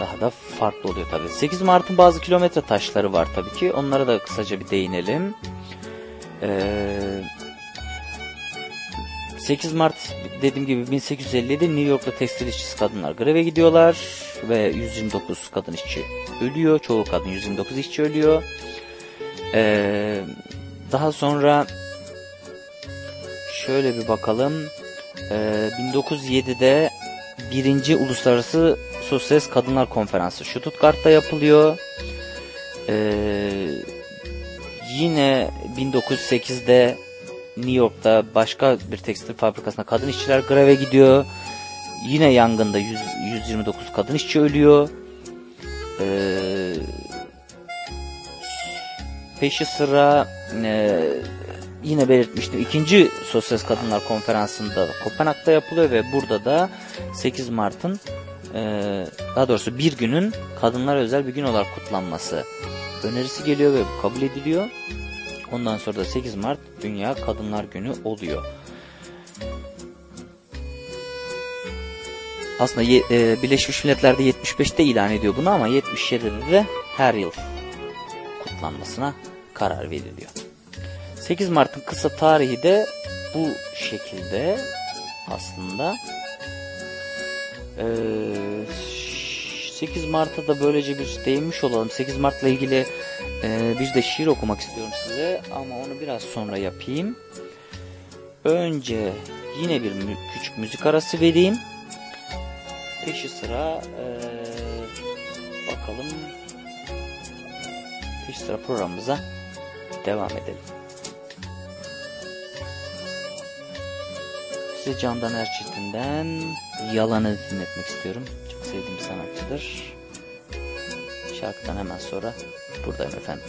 daha da farklı oluyor tabii. 8 Mart'ın bazı kilometre taşları var tabii ki. Onlara da kısaca bir değinelim. Ee, 8 Mart dediğim gibi 1857 New York'ta tekstil işçisi kadınlar greve gidiyorlar ve 129 kadın işçi ölüyor. Çoğu kadın 129 işçi ölüyor. Ee, daha sonra şöyle bir bakalım. Ee, 1907'de birinci Uluslararası Sosyalist Kadınlar Konferansı Stuttgart'ta yapılıyor. Ee, yine 1908'de New York'ta başka bir tekstil fabrikasında kadın işçiler greve gidiyor. Yine yangında 100, 129 kadın işçi ölüyor. Ee, peşi sıra e, yine belirtmiştim. ikinci Sosyalist Kadınlar Konferansı'nda Kopenhag'da yapılıyor ve burada da 8 Mart'ın e, daha doğrusu bir günün kadınlara özel bir gün olarak kutlanması önerisi geliyor ve bu kabul ediliyor. Ondan sonra da 8 Mart Dünya Kadınlar Günü oluyor. Aslında e, Birleşmiş Milletler'de 75'te ilan ediyor bunu ama 77'de de her yıl kutlanmasına karar veriliyor. 8 Mart'ın kısa tarihi de bu şekilde aslında. Ee, 8 Mart'a da böylece bir değinmiş olalım. 8 Mart'la ilgili e, bir de şiir okumak istiyorum size ama onu biraz sonra yapayım. Önce yine bir küçük müzik arası vereyim. Peşi sıra e, bakalım peşi sıra programımıza devam edelim. Size Candan Erçetin'den Yalanı dinletmek istiyorum. Çok sevdiğim sanatçıdır. Şarkıdan hemen sonra buradayım efendim.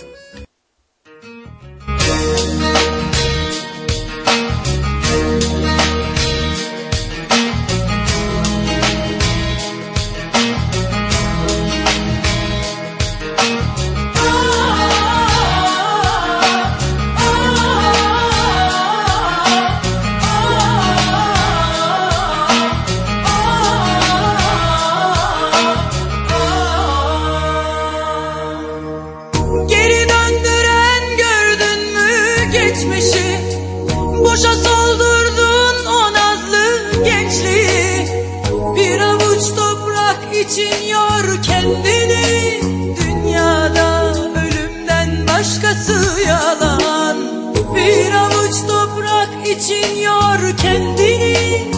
İçin yor kendini.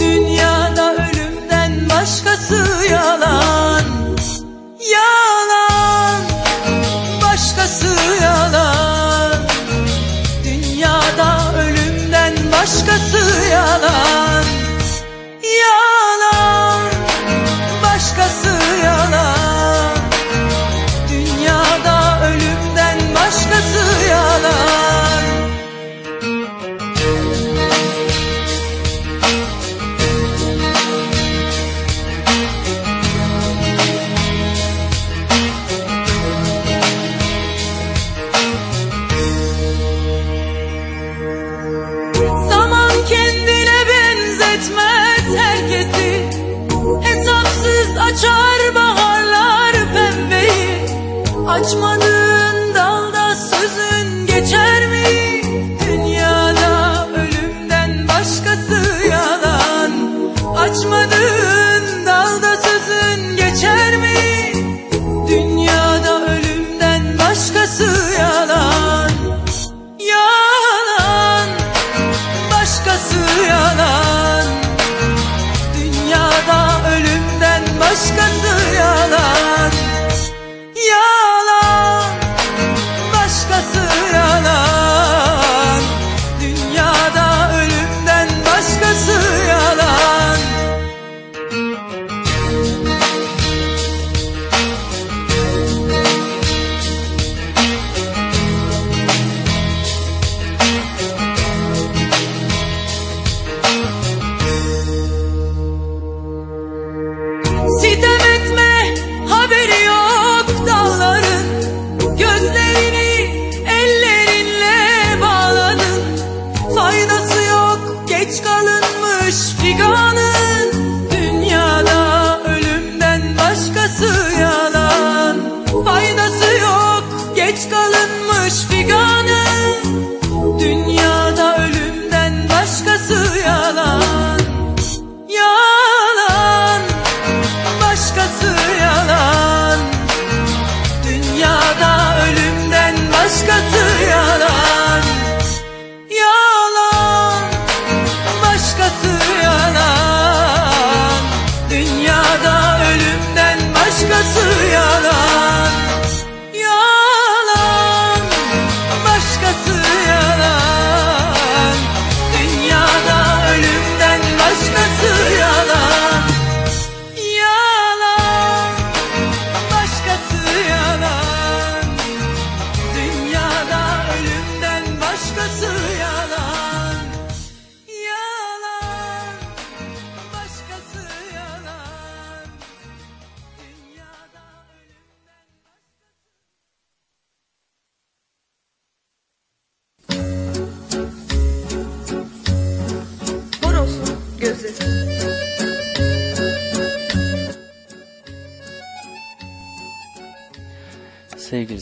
Dünyada ölümden başkası yalan. Yalan. Başkası yalan. Dünyada ölümden başkası yalan. Yalan. Başkası yalan. Dünyada ölümden başkası yalan benzetmez herkesi. Hesapsız açar baharlar pembeyi. Açmadığın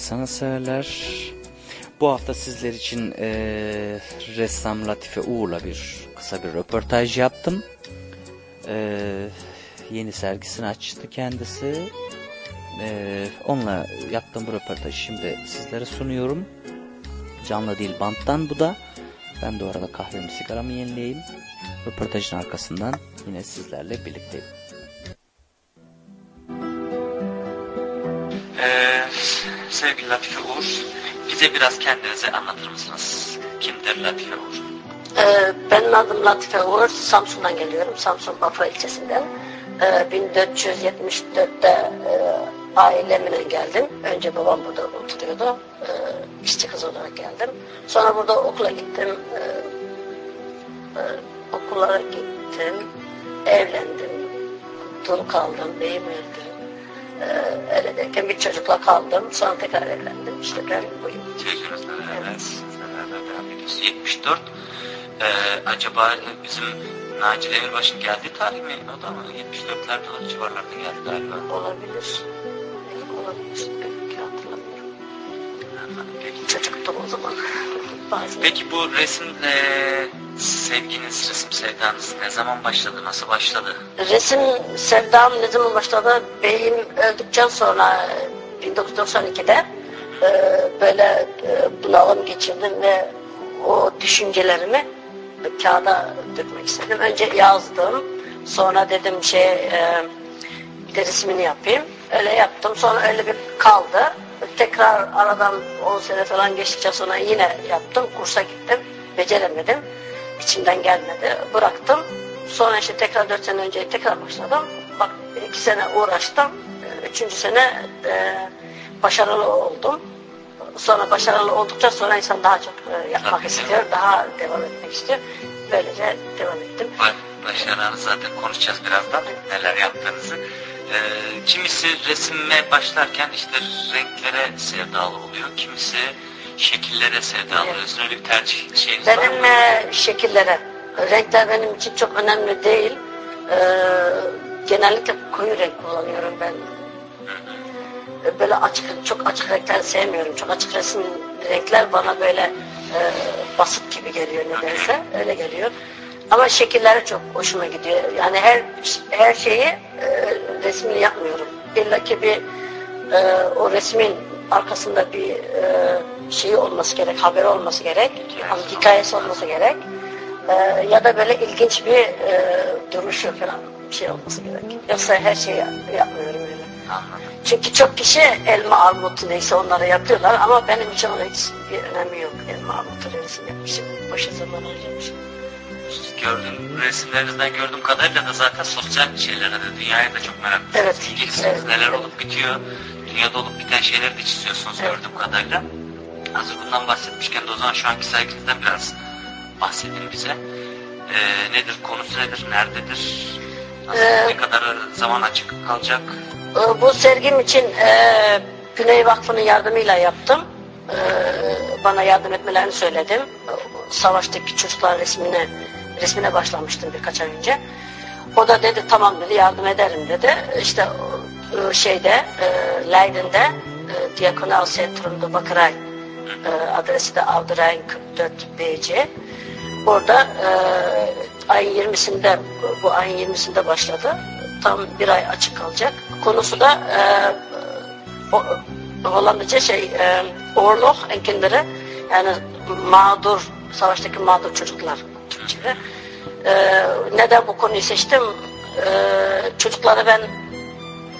sanatseverler, bu hafta sizler için eee, ressam Latife Uğur'la bir kısa bir röportaj yaptım. Eee, yeni sergisini açtı kendisi. Eee, onunla yaptığım bu röportajı şimdi sizlere sunuyorum. Canlı değil banttan bu da. Ben de o arada kahvemi sigaramı yenileyeyim. Röportajın arkasından yine sizlerle birlikteyim. Ee, sevgili Latife Uğur, bize biraz kendinizi anlatır mısınız? Kimdir Latife Uğur?
Ee, benim adım Latife Uğur. Samsun'dan geliyorum. Samsun Bafra ilçesinden. Ee, 1474'te e, ailemle geldim. Önce babam burada oturuyordu. Ee, işçi kız olarak geldim. Sonra burada okula gittim. Ee, okullara gittim. Evlendim. Dul kaldım. Beyim öldü. Ee, öyle derken bir çocukla kaldım. Sonra tekrar evlendim. İşte ben buyum.
Devam ediyorsunuz. 74. Ee, acaba bizim Naci Demirbaş'ın geldiği tarih mi? O da mı? 74'lerde o civarlarda geldi galiba.
Olabilir. Olabilir. Pek hatırlamıyorum. Çocuktum o zaman. Bazen.
Peki bu resim eee, sevginiz, resim sevdanız ne zaman başladı, nasıl başladı?
Resim sevdam ne zaman başladı? Beyim öldükten sonra e, 1992'de e, böyle e, bunalım geçirdim ve o düşüncelerimi kağıda dökmek istedim. Önce yazdım. Sonra dedim şey e, bir de resmini yapayım. Öyle yaptım. Sonra öyle bir kaldı. Tekrar aradan 10 sene falan geçtikten sonra yine yaptım. Kursa gittim. Beceremedim. İçimden gelmedi. Bıraktım. Sonra işte tekrar 4 sene önce tekrar başladım. Bak 2 sene uğraştım. E, Üçüncü sene e, başarılı oldum. Sonra başarılı olduktan sonra insan daha çok e, yapmak
Tabii,
istiyor. Daha devam etmek istiyor. Böylece devam ettim.
Ba- Başarılarınızı zaten konuşacağız birazdan neler yaptığınızı. Eee, kimisi resime başlarken işte renklere sevdalı oluyor, kimisi şekillere. Sizin öyle bir tercih şeyiniz
Benim e, şekillere, renkler benim için çok önemli değil. Ee, genellikle koyu renk kullanıyorum ben. Ee, Böyle açık, çok açık renkler sevmiyorum. Çok açık resim renkler bana böyle e, basit gibi geliyor nedense. Öyle geliyor. Ama şekilleri çok hoşuma gidiyor. Yani her her şeyi e, resmini yapmıyorum. İlla ki bir e, o resmin arkasında bir e, şeyi olması gerek, haberi olması gerek, hani hikayesi olması gerek. E, ya da böyle ilginç bir e, duruşu falan bir şey olması gerek. Yoksa her şeyi yapmıyorum öyle.
Anladım.
Çünkü çok kişi elma armut neyse onları yapıyorlar ama benim için onun hiç bir önemi yok. Elma armut resim yapmışım, boşa zaman harcamışım.
Gördüğüm resimlerinizden gördüğüm kadarıyla da zaten sosyal şeylere de dünyaya da çok meraklısınız.
Evet,
İlgilisiniz.
evet,
Neler olup bitiyor, dünyada olup biten şeyleri de çiziyorsunuz
Evet.
gördüğüm kadarıyla. Hazır bundan bahsetmişken de o zaman şu anki serginizden biraz bahsedin bize. Ee, nedir, konusu nedir, nerededir, nasıl,
Ee,
ne kadar zaman açık kalacak?
Ee, Bu sergim için e, Güney Vakfı'nın yardımıyla yaptım. Ee, bana yardım etmelerini söyledim. Savaştaki çocuklar resmine resmine başlamıştım birkaç ay önce. O da dedi tamam dedi yardım ederim dedi. İşte o, şeyde e, Leiden'de e, Diakonal Centrum'da Bakıray e, adresi de Avduray'ın 44 BC. Orada e, ayın 20'sinde bu ayın 20'sinde başladı. Tam bir ay açık kalacak. Konusu da e, Hollandaca şey e, oorlog en yani mağdur savaştaki mağdur çocuklar Türkçe'de. E, neden bu konuyu seçtim? E, çocukları ben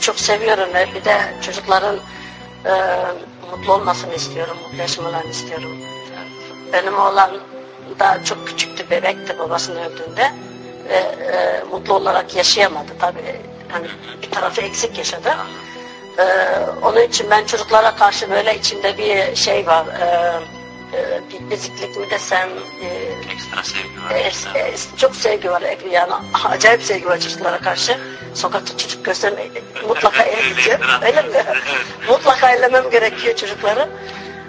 çok seviyorum ve bir de çocukların e, mutlu olmasını istiyorum, mutlu yaşamalarını istiyorum. Benim oğlan daha çok küçüktü, bebekti babasının öldüğünde ve e, mutlu olarak yaşayamadı tabii. Hani bir tarafı eksik yaşadı. E, onun için ben çocuklara karşı böyle içimde bir şey var. E, e, bir beziklik mi desem, e,
Ekstra sevgi var.
e, e, çok sevgi var. Yani acayip sevgi var çocuklara karşı. Sokakta çocuk görsem e, mutlaka eleyeceğim. Öyle mi? mutlaka ellemem gerekiyor çocukları.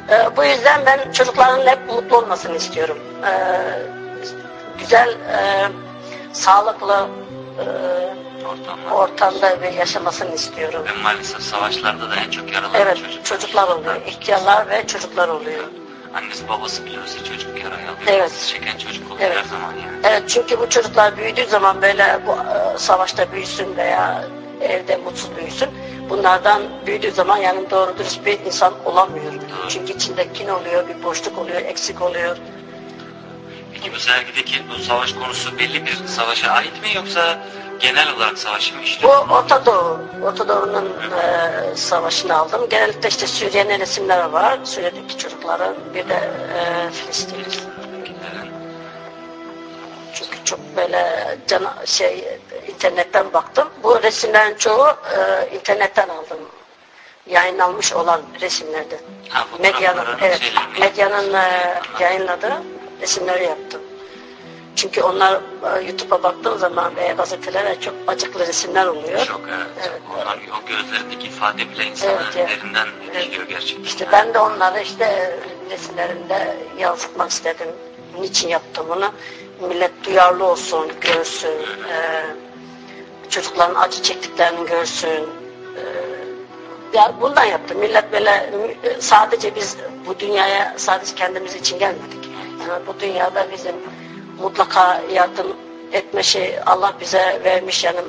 E, bu yüzden ben çocukların hep mutlu olmasını istiyorum. E, güzel, e, sağlıklı e,
Ortamlar.
ortamda ve yaşamasını istiyorum.
Ve maalesef savaşlarda da en çok yaralanan
Evet,
çocuklar.
çocuklar oluyor. ihtiyarlar ve çocuklar oluyor.
Annesi babası biliyorsa çocuk yarayı alıyor.
Evet.
Çeken çocuk oluyor
Evet.
her zaman yani.
Evet çünkü bu çocuklar büyüdüğü zaman böyle bu e, savaşta büyüsün veya evde mutsuz büyüsün. Bunlardan büyüdüğü zaman yani doğru dürüst bir insan olamıyor. Çünkü içinde kin oluyor, bir boşluk oluyor, eksik oluyor.
Peki bu sergideki bu savaş konusu belli bir savaşa ait mi yoksa genel olarak savaşı mı
Bu
işliyor?
Orta Doğu, Orta Doğu'nun e, savaşını aldım. Genellikle işte Suriye'nin resimleri var. Suriye'deki çocukların bir de e, Filistin. Çünkü çok böyle cana, şey internetten baktım. Bu resimlerin çoğu e, internetten aldım. Yayınlanmış olan resimlerden.
Ha,
Medyanın, evet, medyanın e, yayınladığı resimleri yaptım. Çünkü onlar e, YouTube'a baktığım zaman veya gazetelere çok acıklı resimler oluyor.
Çok evet.
Evet.
Onlar o gözlerindeki ifade bile insanı
Evet, evet.
derinden
Evet.
etkiliyor gerçekten.
İşte ben de onları işte resimlerimde yansıtmak istedim. Niçin yaptım bunu? Millet duyarlı olsun, görsün. e, çocukların acı çektiklerini görsün. e, Ya bundan yaptım. Millet böyle sadece biz bu dünyaya sadece kendimiz için gelmedik. Yani bu dünyada bizim mutlaka yardım etme şey Allah bize vermiş yani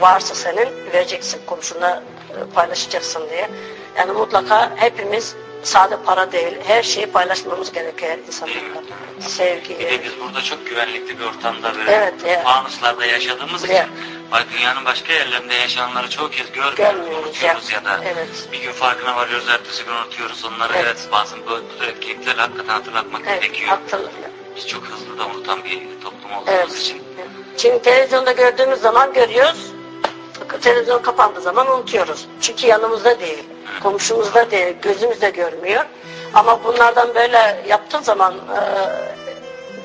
varsa senin vereceksin komşuna e, paylaşacaksın diye. Yani mutlaka hepimiz sade para değil her şeyi paylaşmamız gerekiyor her insanlarla.
Bir de
Sevgi.
biz burada çok güvenlikli bir ortamda böyle
Evet, evet.
fanuslarda yaşadığımız
Evet.
için bak dünyanın başka yerlerinde yaşananları çoğu kez görmüyoruz,
Görmüyoruz,
unutuyoruz
ya.
ya da
Evet.
bir gün farkına varıyoruz, ertesi gün unutuyoruz onları.
Evet.
Evet, bazen bu, bu etkinlikleri hakikaten hatırlatmak
Evet,
gerekiyor.
hatırlıyorum.
Biz çok hızlı da unutan bir toplum olduğumuz
Evet.
için.
Şimdi televizyonda gördüğümüz zaman görüyoruz. Televizyon kapandığı zaman unutuyoruz. Çünkü yanımızda değil, komşumuzda değil, gözümüzde görmüyor. Ama bunlardan böyle yaptığın zaman e,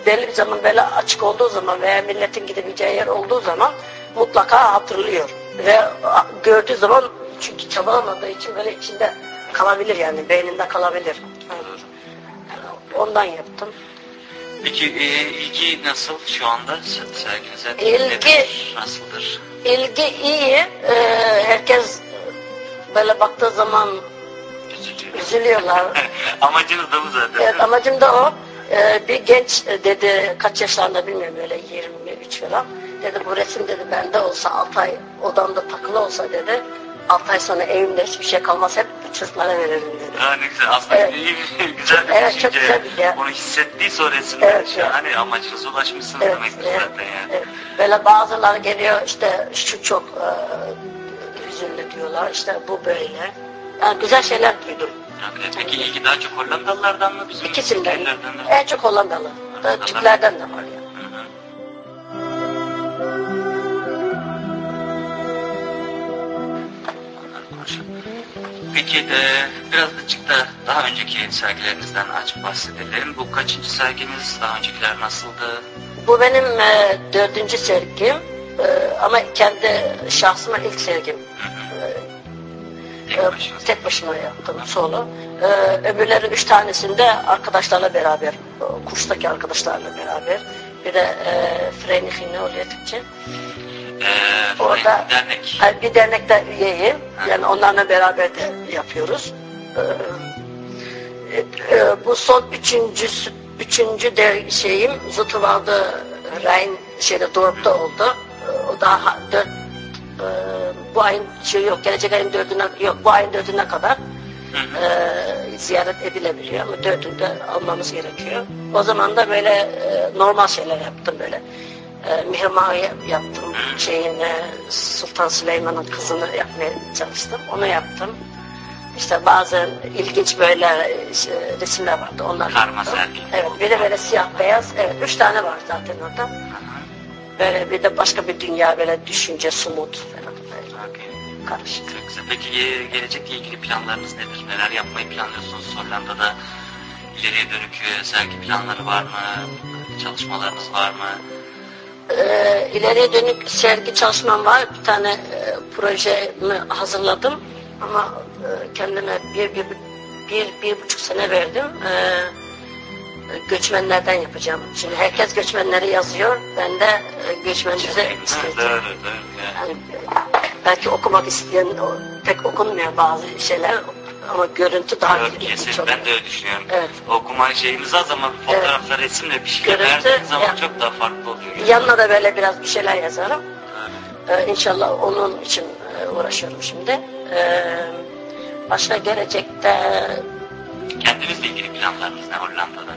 belli bir zaman böyle açık olduğu zaman veya milletin gidebileceği yer olduğu zaman mutlaka hatırlıyor. Ve gördüğü zaman çünkü çabalamadığı için böyle içinde kalabilir yani beyninde kalabilir. Yani ondan yaptım.
Peki e, ilgi nasıl şu anda se- serginize?
İlgi-
Nedir, Nasıldır?
İlgi iyi. Ee, herkes böyle baktığı zaman
Üzücü.
üzülüyorlar.
Amacınız da bu zaten.
evet, amacım da o. Ee, bir genç dedi kaç yaşlarında bilmiyorum böyle 23 falan. Dedi bu resim dedi bende olsa 6 ay odamda takılı olsa dedi 6 ay sonra evimde hiçbir şey kalmaz hep çocuklara veririm dedi.
Ha, ne güzel. Aslında
Evet.
iyi bir- güzel bir
Evet,
düşünce.
çok güzel bir şey.
Onu hissettiği sonra resimde
Evet,
şahane amacınıza ulaşmışsınız
Evet,
demektir
evet,
zaten yani.
evet. Böyle bazıları geliyor işte şu çok e, hüzünlü diyorlar işte bu böyle. Yani güzel şeyler duydum.
Evet, Peki ilgi daha çok Hollandalılardan mı bizim
İkisinden. En çok Hollandalı.
Hollandalı.
Türklerden de var ya.
Peki e, biraz da daha önceki sergilerinizden açıp bahsedelim. Bu kaçıncı serginiz? Daha öncekiler nasıldı?
Bu benim e, dördüncü sergim. E, ama kendi şahsıma ilk sergim.
Tek
E,
başınıza.
tek başıma yaptım solo. E, öbürleri üç tanesinde arkadaşlarla beraber. o Kurstaki arkadaşlarla beraber. Bir de e, Vereniging ne oluyor Türkçe?
E,
Orada
dernek.
Yani bir dernekte üyeyim. Yani onlarla beraber de yapıyoruz. Ee, e, bu son üçüncüsü, üçüncü de şeyim Zutuval'da Rhein şeyde Dorp'ta oldu. Ee, O daha ha- dört, e, bu ayın şey yok, gelecek ayın dördüne yok, bu ayın dördüne kadar e, ziyaret edilebiliyor ama dördünde almamız gerekiyor. O zaman da böyle e, normal şeyler yaptım böyle. E, Mihrimah'ı yaptım. Şeyin, e, Sultan Süleyman'ın kızını yapmaya çalıştım. Onu yaptım. İşte bazen ilginç böyle e, şey, resimler vardı. Onlar
Karma
yaptım.
sergi.
Evet, bir de böyle siyah beyaz. Evet, üç tane var zaten orada. Böyle bir de başka bir dünya böyle düşünce, sumut falan böyle karışık.
Çok güzel. Peki ge- gelecekle ilgili planlarınız nedir? Neler yapmayı planlıyorsunuz? Hollanda'da ileriye dönük e, sergi planları var mı? Çalışmalarınız var mı?
İleriye dönük sergi çalışmam var. Bir tane e, projemi hazırladım. Ama e, kendime bir, bir, bir, bir buçuk sene verdim. Ee, göçmenlerden yapacağım. Şimdi herkes göçmenleri yazıyor. Ben de e, isteyeceğim.
doğru. Yani
e, belki okumak isteyen pek okunmuyor bazı şeyler ama görüntü daha ilginç
kesin.
çok.
Ben de öyle düşünüyorum.
Evet.
Okuma şeyimiz az ama fotoğrafla, resimle bir şey
Görüntü,
verdiğiniz zaman
ya-
çok daha farklı oluyor.
Yanına da böyle biraz bir şeyler yazarım. Ee, inşallah onun için e, uğraşıyorum şimdi. Ee, başka gelecekte
Kendinizle ilgili planlarınız ne Hollanda'da?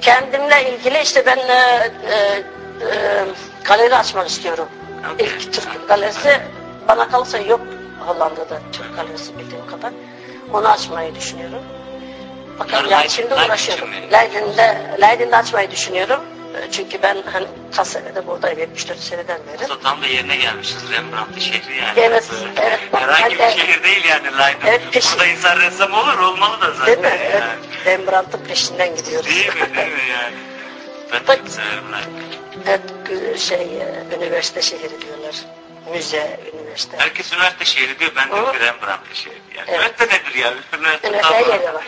kendimle ilgili işte ben e, e, e, galeri açmak istiyorum.
Okey.
İlk Türk galerisi bana kalırsa yok Hollanda'da Türk galerisi bildiğim kadar. Onu açmayı düşünüyorum. Bakalım
Yani
şimdi uğraşıyorum. Leiden'de, Leiden'de açmayı düşünüyorum. E, Çünkü ben hani kaç senede buradayım 74 seneden beri.
Aslında tam da yerine gelmişiz Rembrandt'ın şehri yani.
Evet,
Böyle
evet.
Herhangi
Ben
bir şehir değil yani Leiden.
Evet, peşin-
Burada insan ressam olur olmalı da zaten.
Değil mi? Evet.
Yani.
Rembrandt'ın peşinden gidiyoruz.
Değil mi? Değil mi yani? Ben çok severim Leiden.
Evet, şey, e, üniversite şehri diyorlar. Müze, üniversite.
Herkes üniversite şehri diyor, ben diyorum ki Rembrandt şehri. Yani.
Evet.
Üniversite nedir ya? Üniversite
Üniversiteye
tamam.
geliyorlar.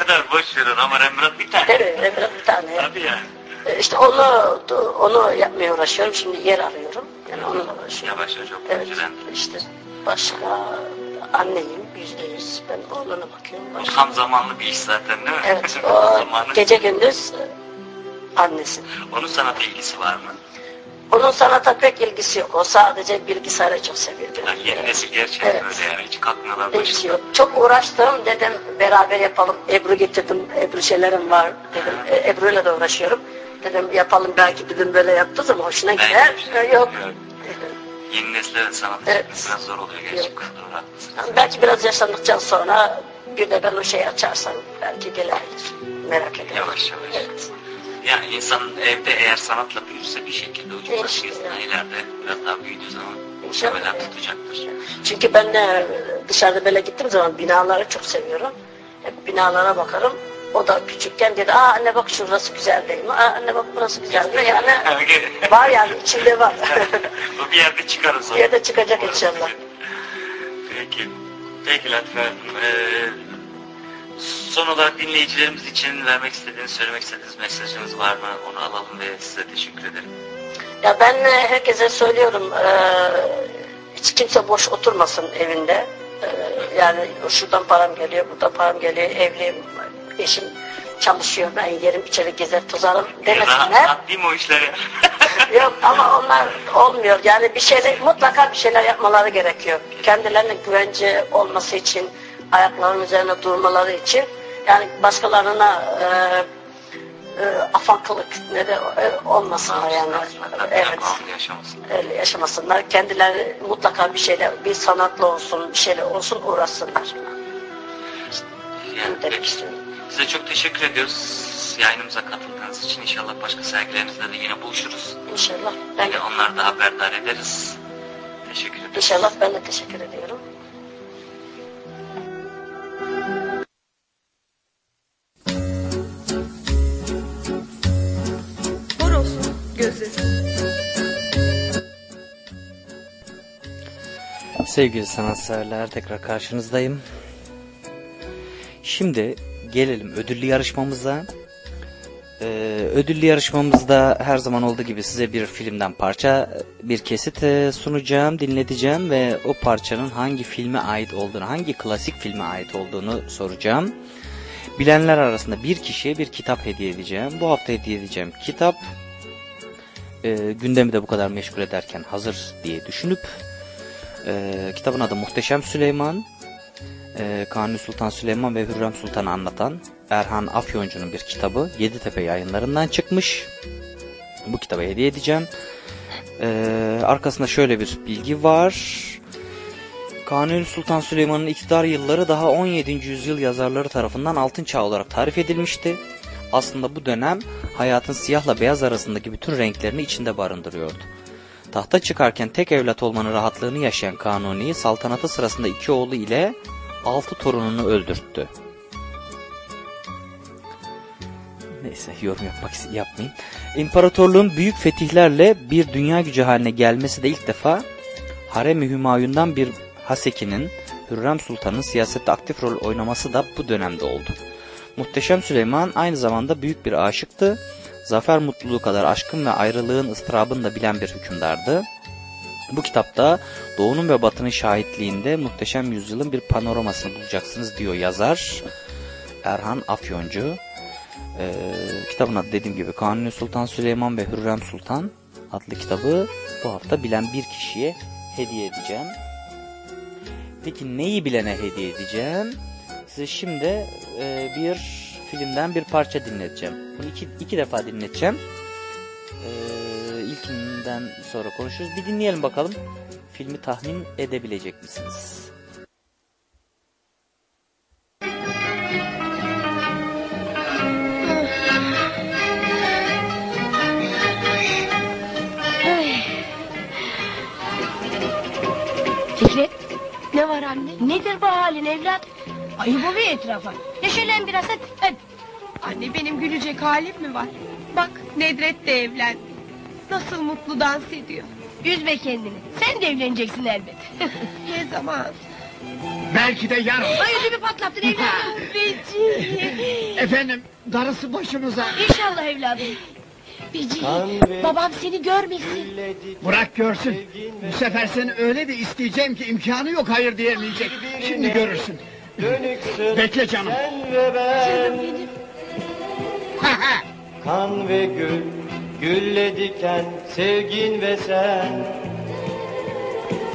Kadar boş verin ama Rembrandt bir tane.
Mi? Rembrandt bir tane.
Tabii yani.
E, İşte onu onu yapmaya uğraşıyorum. Şimdi yer arıyorum. Yani onunla uğraşıyorum.
Yavaş yavaş
Evet,
okuyucudan.
işte başka anneyim. yüzde yüz. Ben oğluna bakıyorum. Başka.
Tam zamanlı bir iş zaten değil mi?
Evet, o
zamanlı.
gece gündüz annesi.
Onun sanata ilgisi var mı?
Onun sanata pek ilgisi yok. O sadece bilgisayarı çok seviyor.
Ya yeni nesil gerçekten
Evet.
öyle yani hiç kalkmıyorlar başında.
yok. Çok uğraştım dedim beraber yapalım. Ebru getirdim. Ebru şeylerim var dedim. E, Ebru'yla da uğraşıyorum. Dedim yapalım belki dedim böyle yaptığı zaman hoşuna
Belki
gider.
şey
E, yok.
Yeni nesillerin sanata
Evet.
biraz zor oluyor gerçekten.
Yani belki biraz yaşlandıktan sonra bir de ben o şeyi açarsam belki gelebilir. Merak ediyorum.
Yavaş yavaş.
Evet.
Yani insan evde eğer sanatla büyürse bir şekilde
İnşallah.
coğrafyasından ileride biraz daha büyüdüğü zaman muhtemelen tutacaktır.
Çünkü ben de dışarıda böyle gittiğim zaman binaları çok seviyorum. Hep binalara bakarım. O da küçükken dedi, aa anne bak şurası güzel değil mi? Aa anne bak burası güzel değil mi? Yani var yani içinde var.
Bu bir yerde çıkarız.
Bir yerde çıkacak inşallah.
Peki. Peki Latife Hanım. Ee, son olarak dinleyicilerimiz için vermek istediğiniz, söylemek istediğiniz mesajınız var mı? Onu alalım ve size teşekkür ederim.
Ya ben e, herkese söylüyorum, e, hiç kimse boş oturmasın evinde. E, yani şuradan param geliyor, buradan param geliyor, evliyim, eşim çalışıyor, ben yerim içeri gezer tozarım demesinler.
rahat değil mi o işler ya?
Yok ama onlar olmuyor. Yani bir şeyler mutlaka bir şeyler yapmaları gerekiyor. Kendilerine güvence olması için, ayaklarının üzerine durmaları için. Yani başkalarına e, e, afaklık ne de e, olmasınlar yani. Evet. Öyle yaşamasınlar. Kendileri mutlaka bir şeyler, bir sanatla olsun, bir şeyler olsun uğraşsınlar.
Yani,
Bunu demek istiyorum.
Size çok teşekkür ediyoruz. Yayınımıza katıldığınız için inşallah başka sergilerimizde de yine buluşuruz.
İnşallah. Ben,
Yine onları da haberdar ederiz. Teşekkür ederim.
inşallah ben de teşekkür ediyorum.
Gözü.
Sevgili sanatseverler tekrar karşınızdayım. Şimdi gelelim ödüllü yarışmamıza. Ee, ödüllü yarışmamızda her zaman olduğu gibi size bir filmden parça, bir kesit e, sunacağım, dinleteceğim ve o parçanın hangi filme ait olduğunu, hangi klasik filme ait olduğunu soracağım. Bilenler arasında bir kişiye bir kitap hediye edeceğim. Bu hafta hediye edeceğim kitap e, gündemi de bu kadar meşgul ederken hazır diye düşünüp e, kitabın adı Muhteşem Süleyman. E, Kanuni Sultan Süleyman ve Hürrem Sultan'ı anlatan Erhan Afyoncu'nun bir kitabı Yeditepe yayınlarından çıkmış. Bu kitabı hediye edeceğim. E, arkasında şöyle bir bilgi var. Kanuni Sultan Süleyman'ın iktidar yılları daha 17. yüzyıl yazarları tarafından altın çağ olarak tarif edilmişti. Aslında bu dönem hayatın siyahla beyaz arasındaki bütün renklerini içinde barındırıyordu. Tahta çıkarken tek evlat olmanın rahatlığını yaşayan Kanuni saltanatı sırasında iki oğlu ile altı torununu öldürttü. Neyse yorum yapmak yapmayayım. İmparatorluğun büyük fetihlerle bir dünya gücü haline gelmesi de ilk defa Harem-i Hümayun'dan bir Haseki'nin Hürrem Sultan'ın siyasette aktif rol oynaması da bu dönemde oldu. Muhteşem Süleyman aynı zamanda büyük bir aşıktı. Zafer mutluluğu kadar aşkın ve ayrılığın ıstırabını da bilen bir hükümdardı. Bu kitapta Doğu'nun ve Batı'nın şahitliğinde muhteşem yüzyılın bir panoramasını bulacaksınız diyor yazar Erhan Afyoncu. Ee, kitabın adı dediğim gibi Kanuni Sultan Süleyman ve Hürrem Sultan adlı kitabı bu hafta bilen bir kişiye hediye edeceğim. Peki neyi bilene hediye edeceğim? Size şimdi e, bir filmden bir parça dinleteceğim. Bunu iki, iki defa dinleteceğim. Ee, ilkinden sonra konuşuruz. Bir dinleyelim bakalım. Filmi tahmin edebilecek misiniz?
Fikret, ne var anne? Nedir bu halin evlat? Ayıp oluyor etrafa. Neşelen biraz hadi, hadi.
Anne benim gülecek halim mi var? Bak Nedret de evlendi. Nasıl mutlu dans ediyor.
Üzme kendini. Sen de evleneceksin elbet.
Ne zaman?
Belki de yarın.
Ay ödümü patlattın evladım.
Beci.
Efendim darısı başımıza.
İnşallah evladım. Bici, babam seni görmesin.
Bırak görsün. Bu sefer seni öyle de isteyeceğim ki imkanı yok hayır diyemeyecek. Şimdi görürsün. Bekle canım.
Canım benim.
Kan ve gül, gülle diken, sevgin ve sen.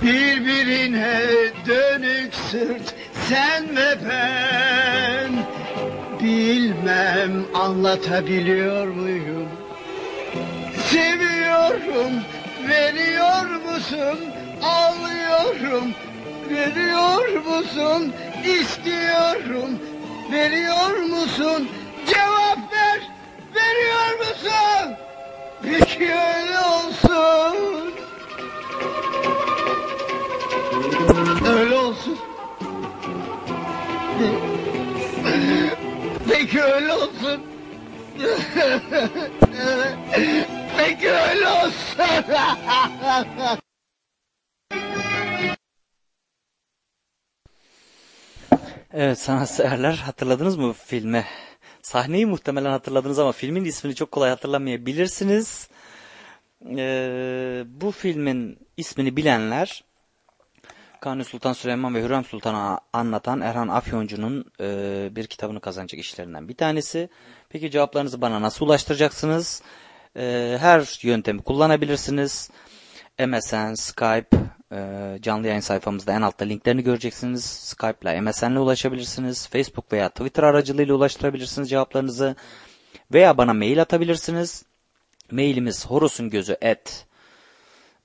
Birbirine dönük sırt sen ve ben. Bilmem anlatabiliyor muyum? Seviyorum, veriyor musun? Ağlıyorum, veriyor musun? İstiyorum, veriyor musun? Cevap ver, veriyor musun? Peki öyle olsun. Öyle olsun. Peki öyle olsun. Peki öyle olsun.
Evet sanatseverler hatırladınız mı filmi? Sahneyi muhtemelen hatırladınız ama filmin ismini çok kolay hatırlamayabilirsiniz. Ee, bu filmin ismini bilenler Kanuni Sultan Süleyman ve Hürrem Sultan'a anlatan Erhan Afyoncu'nun e, bir kitabını kazanacak işlerinden bir tanesi. Peki cevaplarınızı bana nasıl ulaştıracaksınız? E, her yöntemi kullanabilirsiniz. MSN, Skype, e, canlı yayın sayfamızda en altta linklerini göreceksiniz. Skype ile MSN ile ulaşabilirsiniz. Facebook veya Twitter aracılığıyla ulaştırabilirsiniz cevaplarınızı. Veya bana mail atabilirsiniz. Mailimiz horosungözü at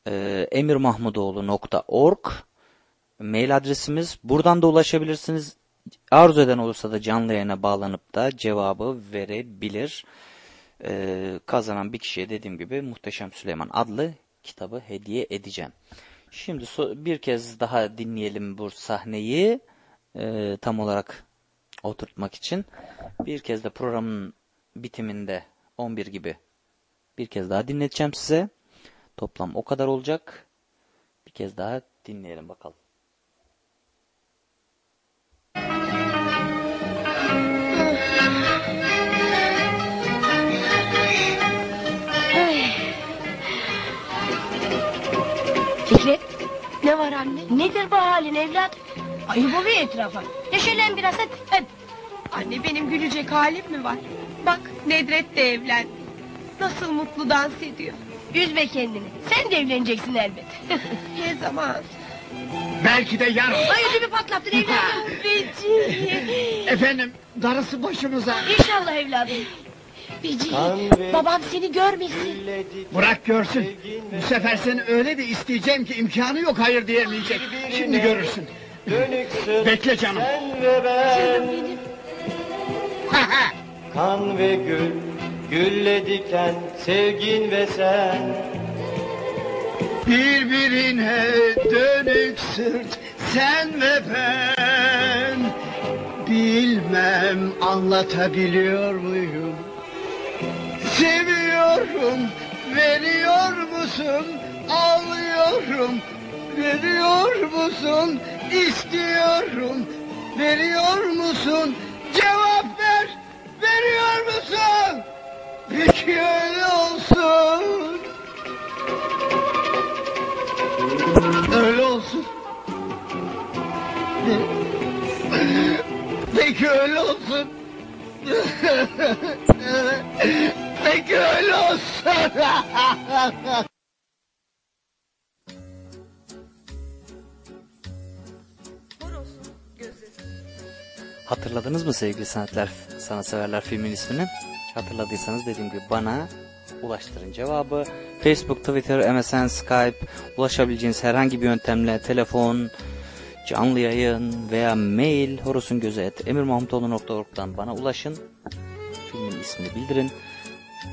e, emirmahmudoğlu.org mail adresimiz. Buradan da ulaşabilirsiniz. Arzu eden olursa da canlı yayına bağlanıp da cevabı verebilir. Ee, kazanan bir kişiye dediğim gibi Muhteşem Süleyman adlı kitabı hediye edeceğim. Şimdi bir kez daha dinleyelim bu sahneyi e, tam olarak oturtmak için. Bir kez de programın bitiminde 11 gibi bir kez daha dinleteceğim size. Toplam o kadar olacak. Bir kez daha dinleyelim bakalım.
Fikret, ne var anne? Nedir bu halin evlat? Ayıp oluyor etrafa. Neşelen biraz hadi. hadi.
Anne benim gülecek halim mi var? Bak Nedret de evlendi. Nasıl mutlu dans ediyor.
Üzme kendini. Sen de evleneceksin elbet.
Ne zaman?
Belki de yarın.
Ay ödümü patlattın evladım. Bici.
Efendim darısı başımıza.
İnşallah evladım. Bici, babam seni görmesin.
Bırak görsün. Bu sefer seni öyle de isteyeceğim ki imkanı yok hayır diyemeyecek. Şimdi görürsün. Bekle canım.
Canım benim.
Kan ve gül, gülle diken, sevgin ve sen.
Birbirine dönük sırt sen ve ben Bilmem anlatabiliyor muyum Seviyorum veriyor musun? Ağlıyorum veriyor musun? İstiyorum veriyor musun? Cevap ver veriyor musun? Peki öyle olsun. Öyle olsun. Peki öyle olsun. Peki öyle olsun.
Hatırladınız mı sevgili sanatlar, sanatseverler filmin ismini? Hatırladıysanız dediğim gibi bana ulaştırın cevabı. Facebook, Twitter, MSN, Skype ulaşabileceğiniz herhangi bir yöntemle telefon, canlı yayın veya mail horosungözü.emirmahmutoğlu.org'dan bana ulaşın. Filmin ismini bildirin.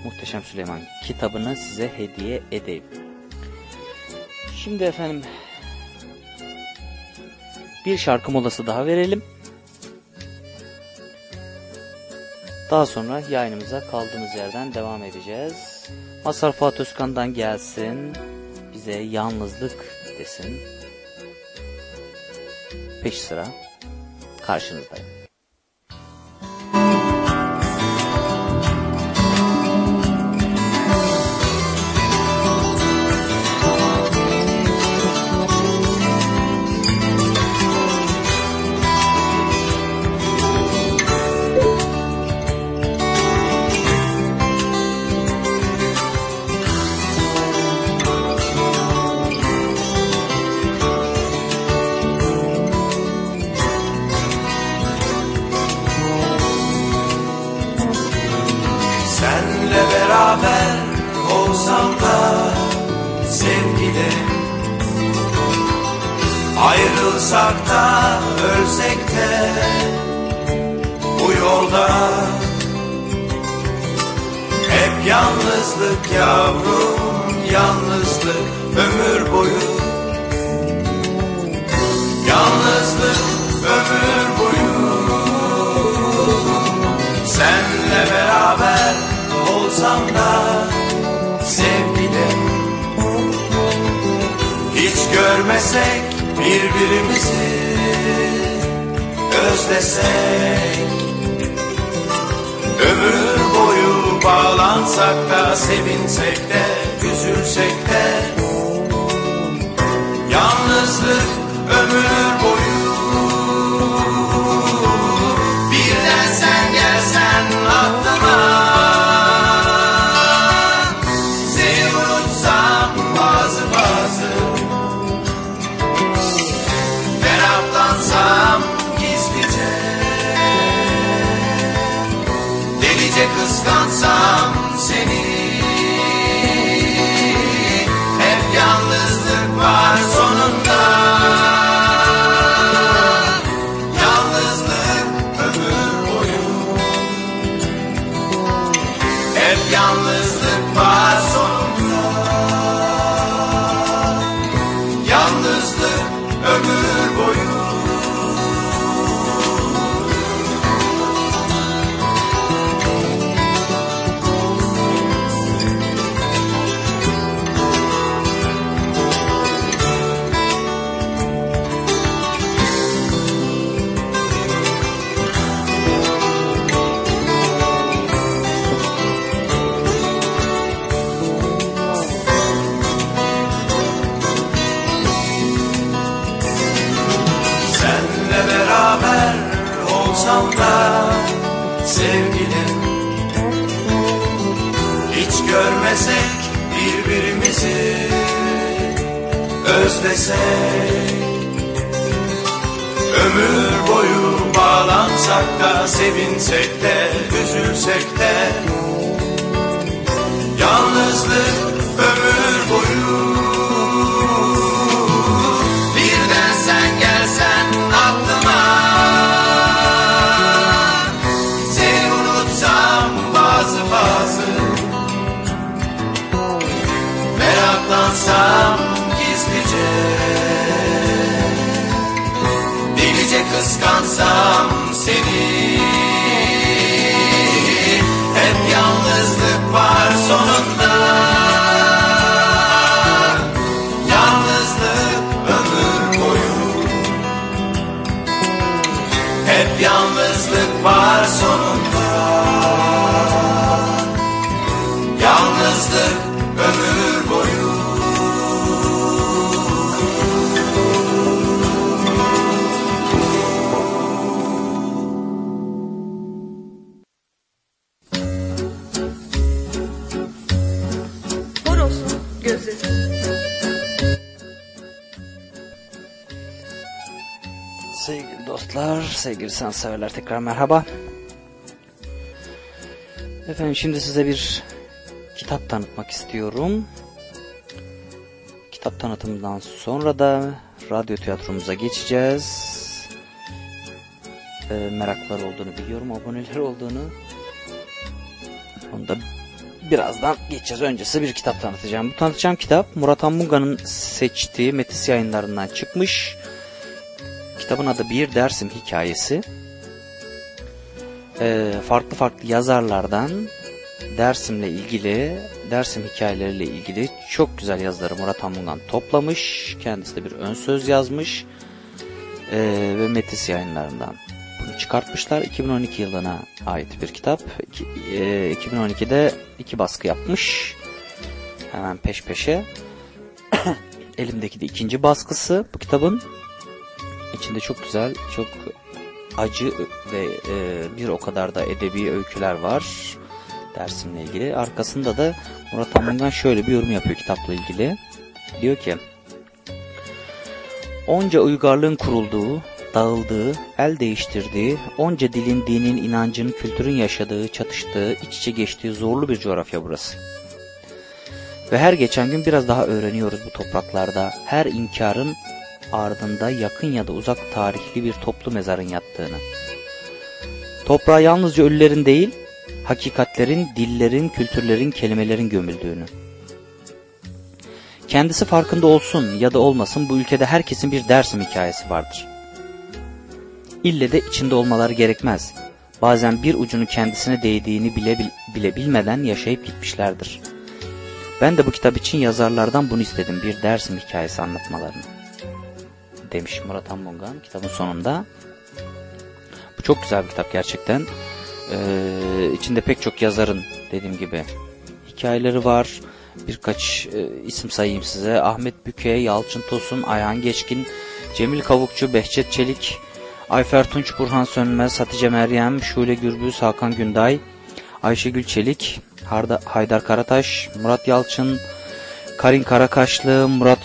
Muhteşem Süleyman kitabını size hediye edeyim. Şimdi efendim bir şarkı molası daha verelim. Daha sonra yayınımıza kaldığımız yerden devam edeceğiz. Masar Fuat gelsin. Bize yalnızlık desin. Peş sıra karşınızdayım. Sevgili sanatseverler tekrar merhaba. Efendim şimdi size bir kitap tanıtmak istiyorum. Kitap tanıtımından sonra da radyo tiyatromuza geçeceğiz. Ee, meraklar olduğunu biliyorum, aboneler olduğunu. Onu da birazdan geçeceğiz. Öncesi bir kitap tanıtacağım. Bu tanıtacağım kitap Murat Anmunga'nın seçtiği Metis yayınlarından çıkmış. Kitabın adı Bir Dersim Hikayesi. Ee, farklı farklı yazarlardan Dersim'le ilgili, Dersim hikayeleriyle ilgili çok güzel yazıları Murat Anmungan toplamış. Kendisi de bir ön söz yazmış. Ee, ve Metis yayınlarından bunu çıkartmışlar. 2012 yılına ait bir kitap. E, 2012'de iki baskı yapmış. Hemen peş peşe. Elimdeki de ikinci baskısı bu kitabın. İçinde çok güzel, çok acı ve e, bir o kadar da edebi öyküler var dersimle ilgili. Arkasında da Murat Anmungan şöyle bir yorum yapıyor kitapla ilgili. Diyor ki Onca uygarlığın kurulduğu dağıldığı, el değiştirdiği, onca dilin, dinin, inancın, kültürün yaşadığı, çatıştığı, iç içe geçtiği zorlu bir coğrafya burası. Ve her geçen gün biraz daha öğreniyoruz bu topraklarda. Her inkarın ardında yakın ya da uzak tarihli bir toplu mezarın yattığını. Toprağa yalnızca ölülerin değil, hakikatlerin, dillerin, kültürlerin, kelimelerin gömüldüğünü. Kendisi farkında olsun ya da olmasın bu ülkede herkesin bir Dersim hikayesi vardır. İlle de içinde olmaları gerekmez. Bazen bir ucunu kendisine değdiğini bile, bile bilmeden yaşayıp gitmişlerdir. Ben de bu kitap için yazarlardan bunu istedim. Bir Dersim hikayesi anlatmalarını. Demiş Murat Anmungan kitabın sonunda. Bu çok güzel bir kitap gerçekten. Ee, içinde pek çok yazarın dediğim gibi hikayeleri var. Birkaç e, isim sayayım size. Ahmet Büke, Yalçın Tosun, Ayhan Geçkin, Cemil Kavukçu, Behçet Çelik, Ayfer Tunç, Burhan Sönmez, Hatice Meryem, Şule Gürbüz, Hakan Günday, Ayşegül Çelik, Harda, Haydar Karataş, Murat Yalçın, Karin Karakaşlı, Murat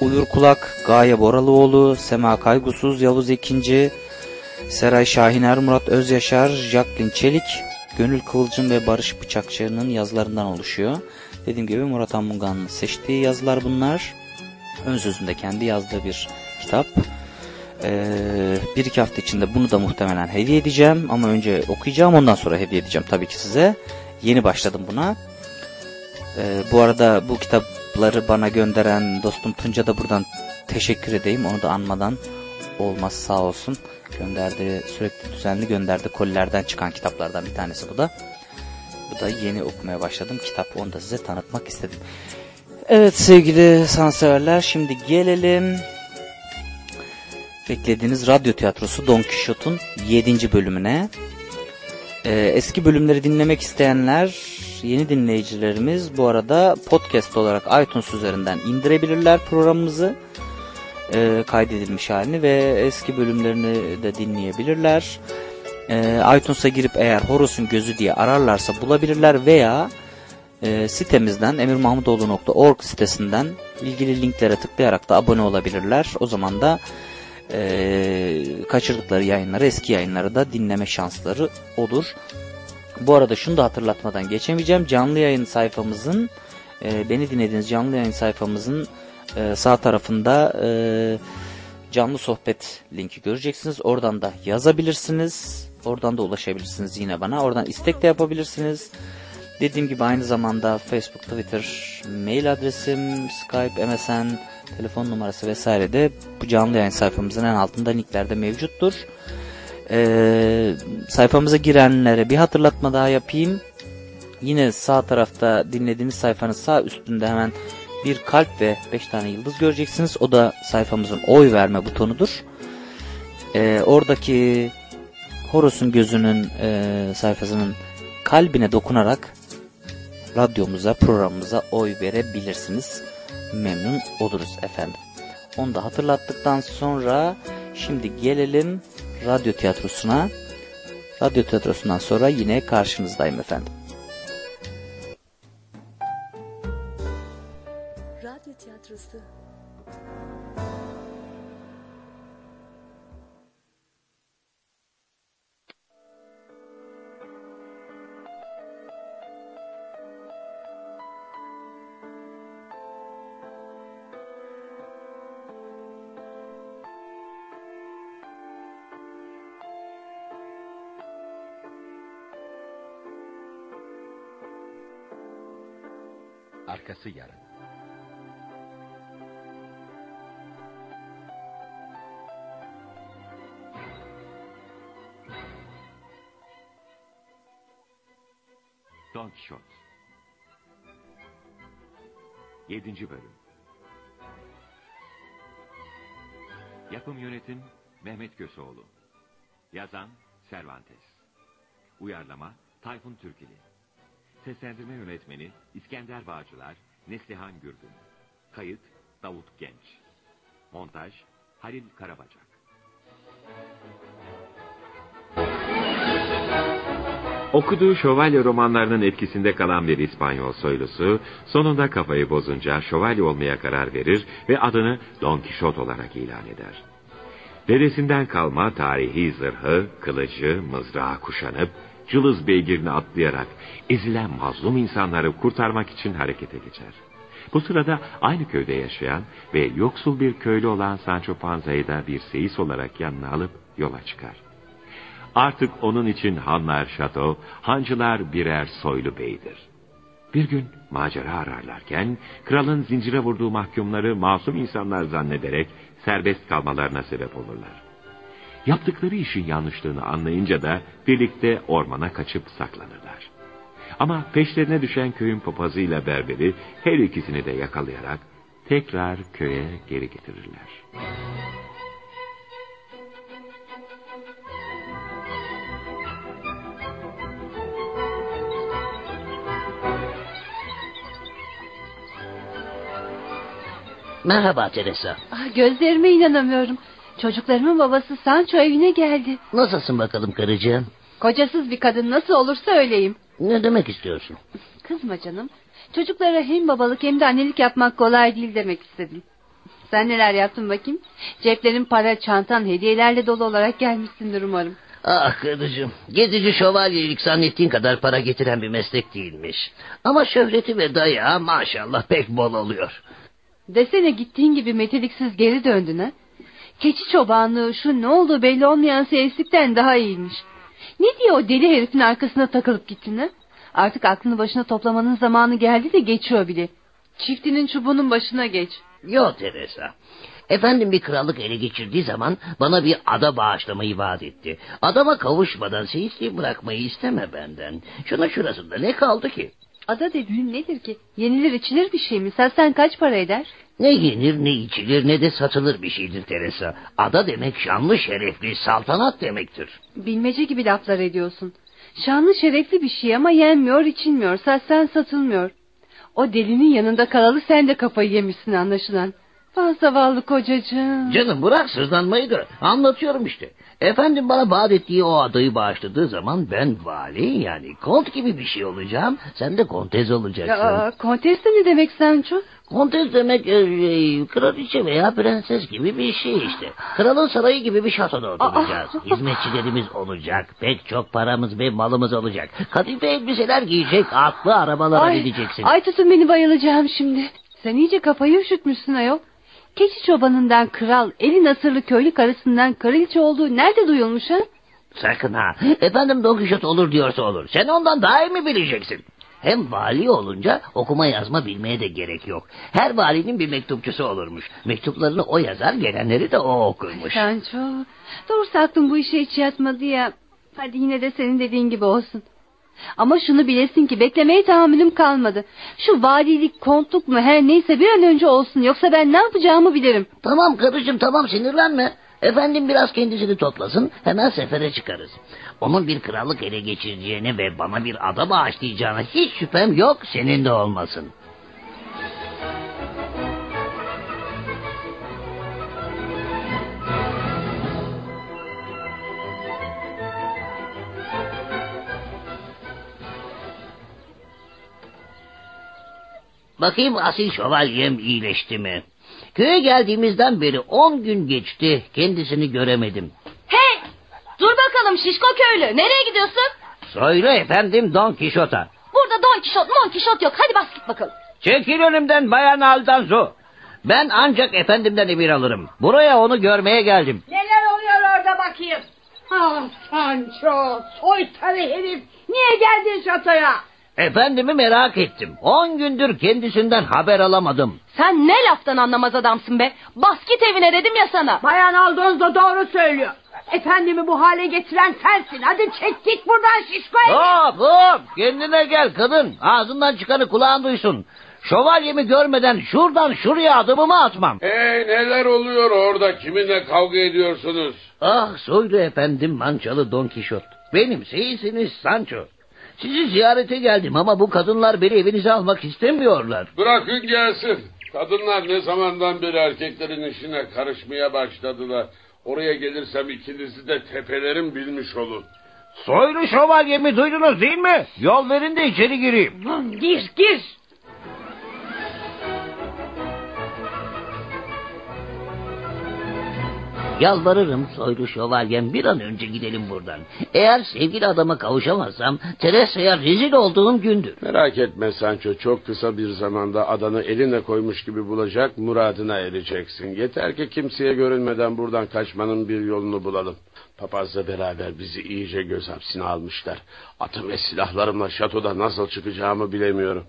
Uyur Kulak, Gaye Boralıoğlu, Sema Kaygusuz, Yavuz Ekinci, Seray Şahiner, Murat Özyaşar, Jacqueline Çelik, Gönül Kıvılcım ve Barış Bıçakçı'nın yazılarından oluşuyor. Dediğim gibi Murat Anmungan'ın seçtiği yazılar bunlar. Ön sözünde kendi yazdığı bir kitap. Ee, bir iki hafta içinde bunu da muhtemelen hediye edeceğim. Ama önce okuyacağım ondan sonra hediye edeceğim tabii ki size. Yeni başladım buna. Ee, bu arada bu kitapları bana gönderen dostum Tunca da buradan teşekkür edeyim. Onu da anmadan olmaz sağ olsun. Gönderdi sürekli düzenli gönderdi kolilerden çıkan kitaplardan bir tanesi bu da. Bu da yeni okumaya başladım kitap onu da size tanıtmak istedim. Evet sevgili sanseverler şimdi gelelim beklediğiniz radyo tiyatrosu Don Quixote'un 7. bölümüne. Ee, eski bölümleri dinlemek isteyenler yeni dinleyicilerimiz bu arada podcast olarak iTunes üzerinden indirebilirler programımızı e, kaydedilmiş halini ve eski bölümlerini de dinleyebilirler. E, iTunes'a girip eğer Horus'un Gözü diye ararlarsa bulabilirler veya e, sitemizden emirmahmutoğlu.org sitesinden ilgili linklere tıklayarak da abone olabilirler. O zaman da e, kaçırdıkları yayınları, eski yayınları da dinleme şansları olur. Bu arada şunu da hatırlatmadan geçemeyeceğim. Canlı yayın sayfamızın, e, beni dinlediğiniz canlı yayın sayfamızın e, sağ tarafında e, canlı sohbet linki göreceksiniz. Oradan da yazabilirsiniz. Oradan da ulaşabilirsiniz yine bana. Oradan istek de yapabilirsiniz. Dediğim gibi aynı zamanda Facebook, Twitter, mail adresim, Skype, MSN, telefon numarası vesaire de bu canlı yayın sayfamızın en altında linklerde mevcuttur. Ee, sayfamıza girenlere bir hatırlatma daha yapayım. Yine sağ tarafta dinlediğiniz sayfanın sağ üstünde hemen bir kalp ve 5 tane yıldız göreceksiniz. O da sayfamızın oy verme butonudur. Ee, oradaki Horus'un gözünün e, sayfasının kalbine dokunarak radyomuza, programımıza oy verebilirsiniz. Memnun oluruz efendim. Onu da hatırlattıktan sonra şimdi gelelim radyo tiyatrosuna. Radyo tiyatrosundan sonra yine karşınızdayım efendim.
7. Bölüm. Yapım Yönetim Mehmet Köseoğlu. Yazan Cervantes. Uyarlama Tayfun Türkili. Seslendirme Yönetmeni İskender Bağcılar Neslihan Gürgün. Kayıt Davut Genç. Montaj Halil Karabacak Okuduğu şövalye romanlarının etkisinde kalan bir İspanyol soylusu, sonunda kafayı bozunca şövalye olmaya karar verir ve adını Don Quixote olarak ilan eder. Dedesinden kalma tarihi zırhı, kılıcı, mızrağı kuşanıp, cılız beygirini atlayarak ezilen mazlum insanları kurtarmak için harekete geçer. Bu sırada aynı köyde yaşayan ve yoksul bir köylü olan Sancho Panza'yı da bir seyis olarak yanına alıp yola çıkar. Artık onun için hanlar şato, hancılar birer soylu beydir. Bir gün macera ararlarken kralın zincire vurduğu mahkumları masum insanlar zannederek serbest kalmalarına sebep olurlar. Yaptıkları işin yanlışlığını anlayınca da birlikte ormana kaçıp saklanırlar. Ama peşlerine düşen köyün papazıyla berberi her ikisini de yakalayarak tekrar köye geri getirirler.
Merhaba Teresa.
Ah, gözlerime inanamıyorum. Çocuklarımın babası Sancho evine geldi.
Nasılsın bakalım karıcığım?
Kocasız bir kadın nasıl olursa öyleyim.
Ne demek istiyorsun?
Kızma canım. Çocuklara hem babalık hem de annelik yapmak kolay değil demek istedim. Sen neler yaptın bakayım? Ceplerin para, çantan, hediyelerle dolu olarak gelmişsindir umarım.
Ah karıcığım, gezici şövalyelik zannettiğin kadar para getiren bir meslek değilmiş. Ama şöhreti ve dayağı maşallah pek bol oluyor.
Desene gittiğin gibi meteliksiz geri döndün ha? Keçi çobanlığı şu ne olduğu belli olmayan seyislikten daha iyiymiş. Ne diye o deli herifin arkasına takılıp gittin ha? Artık aklını başına toplamanın zamanı geldi de geçiyor bile. Çiftinin çubuğunun başına geç.
Yok Teresa. Efendim bir krallık ele geçirdiği zaman bana bir ada bağışlamayı vaat etti. Adama kavuşmadan seyisliği bırakmayı isteme benden. Şuna şurasında ne kaldı ki?
Ada dediğin nedir ki? Yenilir içilir bir şey mi? Sen kaç para eder?
Ne yenir ne içilir ne de satılır bir şeydir Teresa. Ada demek şanlı şerefli saltanat demektir.
Bilmece gibi laflar ediyorsun. Şanlı şerefli bir şey ama yenmiyor içilmiyor. Satsan satılmıyor. O delinin yanında kalalı sen de kafayı yemişsin anlaşılan. Vah zavallı kocacığım.
Canım bırak sızlanmayı da anlatıyorum işte. Efendim bana vaat ettiği o adayı bağışladığı zaman ben vali yani kont gibi bir şey olacağım. Sen de kontez olacaksın.
Ya, kontes de ne demek Sancho?
Kontes demek e, e, kraliçe veya prenses gibi bir şey işte. Kralın sarayı gibi bir şatoda oturacağız. Hizmetçilerimiz olacak. Pek çok paramız ve malımız olacak. Kadife elbiseler giyecek. Atlı arabalara
ay,
bineceksin.
Ay tutun beni bayılacağım şimdi. Sen iyice kafayı üşütmüşsün ayol. Keçi çobanından kral, eli nasırlı köylü karısından kraliçe olduğu nerede duyulmuş ha?
Sakın ha. Efendim Quixote olur diyorsa olur. Sen ondan daha iyi mi bileceksin? Hem vali olunca okuma yazma bilmeye de gerek yok. Her valinin bir mektupçusu olurmuş. Mektuplarını o yazar, gelenleri de o okurmuş.
Sancho, doğrusu aklım bu işe hiç yatmadı ya. Hadi yine de senin dediğin gibi olsun. Ama şunu bilesin ki beklemeye tahammülüm kalmadı. Şu valilik, kontluk mu her neyse bir an önce olsun. Yoksa ben ne yapacağımı bilirim.
Tamam karıcığım tamam sinirlenme. Efendim biraz kendisini toplasın hemen sefere çıkarız. Onun bir krallık ele geçireceğine ve bana bir ada bağışlayacağına hiç şüphem yok senin de olmasın. Bakayım asil şövalyem iyileşti mi? Köye geldiğimizden beri on gün geçti. Kendisini göremedim.
Hey! Dur bakalım şişko köylü. Nereye gidiyorsun?
Söyle efendim Don Kişot'a.
Burada Don Kişot, Mon Kişot yok. Hadi bas git bakalım.
Çekil önümden Bayan Aldanzo. Ben ancak efendimden emir alırım. Buraya onu görmeye geldim.
Neler oluyor orada bakayım? Ah Sancho, soytarı herif. Niye geldin şatoya?
Efendimi merak ettim. On gündür kendisinden haber alamadım.
Sen ne laftan anlamaz adamsın be. Bas git evine dedim ya sana.
Bayan Aldonz da doğru söylüyor. Efendimi bu hale getiren sensin. Hadi çek git buradan şişko
Hop hop kendine gel kadın. Ağzından çıkanı kulağın duysun. Şövalyemi görmeden şuradan şuraya adımımı atmam.
Hey neler oluyor orada kiminle kavga ediyorsunuz?
Ah soylu efendim mançalı Don Kişot. Benim seyisiniz Sancho. Sizi ziyarete geldim ama bu kadınlar beni evinize almak istemiyorlar.
Bırakın gelsin. Kadınlar ne zamandan beri erkeklerin işine karışmaya başladılar. Oraya gelirsem ikinizi de tepelerim bilmiş olun.
Soylu şövalyemi duydunuz değil mi? Yol verin de içeri gireyim.
Gir gir.
Yalvarırım soylu şövalyem bir an önce gidelim buradan. Eğer sevgili adama kavuşamazsam Teresa'ya rezil olduğum gündür.
Merak etme Sancho çok kısa bir zamanda adanı eline koymuş gibi bulacak muradına ereceksin. Yeter ki kimseye görünmeden buradan kaçmanın bir yolunu bulalım. Papazla beraber bizi iyice göz hapsine almışlar. Atım ve silahlarımla şatoda nasıl çıkacağımı bilemiyorum.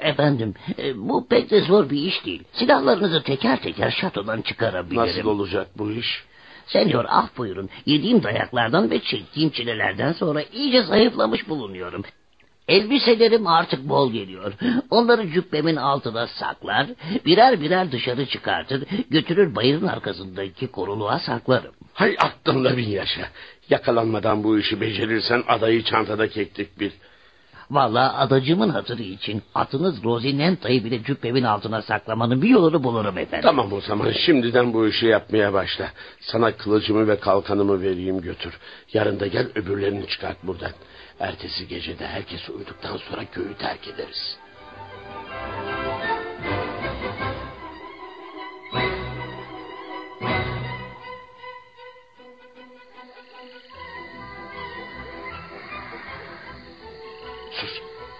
Efendim e, bu pek de zor bir iş değil. Silahlarınızı teker teker şatodan çıkarabilirim.
Nasıl olacak bu iş?
Senyor af buyurun. Yediğim dayaklardan ve çektiğim çilelerden sonra iyice zayıflamış bulunuyorum. Elbiselerim artık bol geliyor. Onları cübbemin altına saklar, birer birer dışarı çıkartır, götürür bayırın arkasındaki koruluğa saklarım.
Hay aklımda bin yaşa. Yakalanmadan bu işi becerirsen adayı çantada kektik bil.
Vallahi adacımın hatırı için atınız Rosinenta'yı bile cübbemin altına saklamanın bir yolunu bulurum efendim.
Tamam o zaman şimdiden bu işi yapmaya başla. Sana kılıcımı ve kalkanımı vereyim götür. Yarın da gel öbürlerini çıkart buradan. Ertesi gece de herkes uyuduktan sonra köyü terk ederiz. Sus.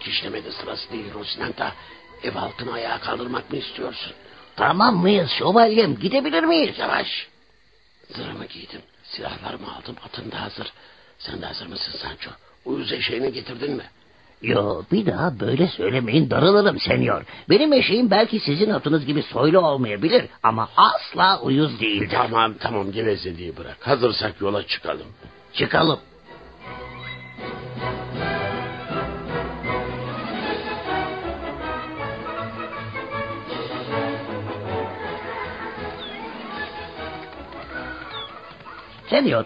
Kişnemede sırası değil Rosinanta. Ev halkını ayağa kaldırmak mı istiyorsun?
Tamam mıyız şövalyem gidebilir miyiz?
Yavaş. Zırhımı giydim. Silahlarımı aldım. Atım da hazır. Sen de hazır mısın Sancho? Uyuz eşeğini getirdin mi?
Yo bir daha böyle söylemeyin darılırım senyor. Benim eşeğim belki sizin atınız gibi soylu olmayabilir ama asla uyuz değildir.
Tamam tamam gevezeliği bırak. Hazırsak yola çıkalım.
Çıkalım. Senyor,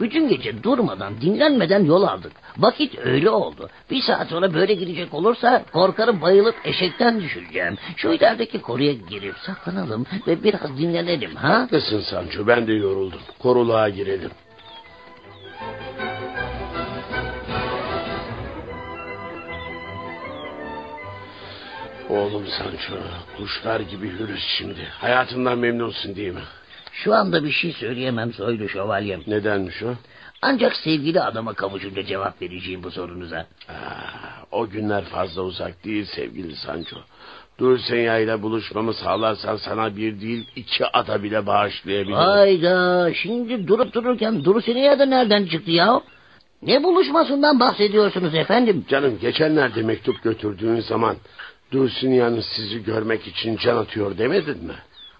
bütün gece durmadan, dinlenmeden yol aldık. Vakit öyle oldu. Bir saat sonra böyle gidecek olursa korkarım bayılıp eşekten düşüreceğim. Şu ilerideki koruya girip saklanalım ve biraz dinlenelim ha?
Haklısın Sancho ben de yoruldum. Koruluğa girelim. Oğlum Sancho kuşlar gibi hürüz şimdi. Hayatından memnunsun değil mi?
Şu anda bir şey söyleyemem soylu şövalyem.
Nedenmiş o?
Ancak sevgili adama kavuşunca cevap vereceğim bu sorunuza.
Aa, o günler fazla uzak değil sevgili Sancho. Dulcinea ile buluşmamı sağlarsan sana bir değil iki ada bile bağışlayabilirim.
Hayda şimdi durup dururken Dulcinea da nereden çıktı ya? Ne buluşmasından bahsediyorsunuz efendim?
Canım geçenlerde mektup götürdüğün zaman Dulcinea'nın sizi görmek için can atıyor demedin mi?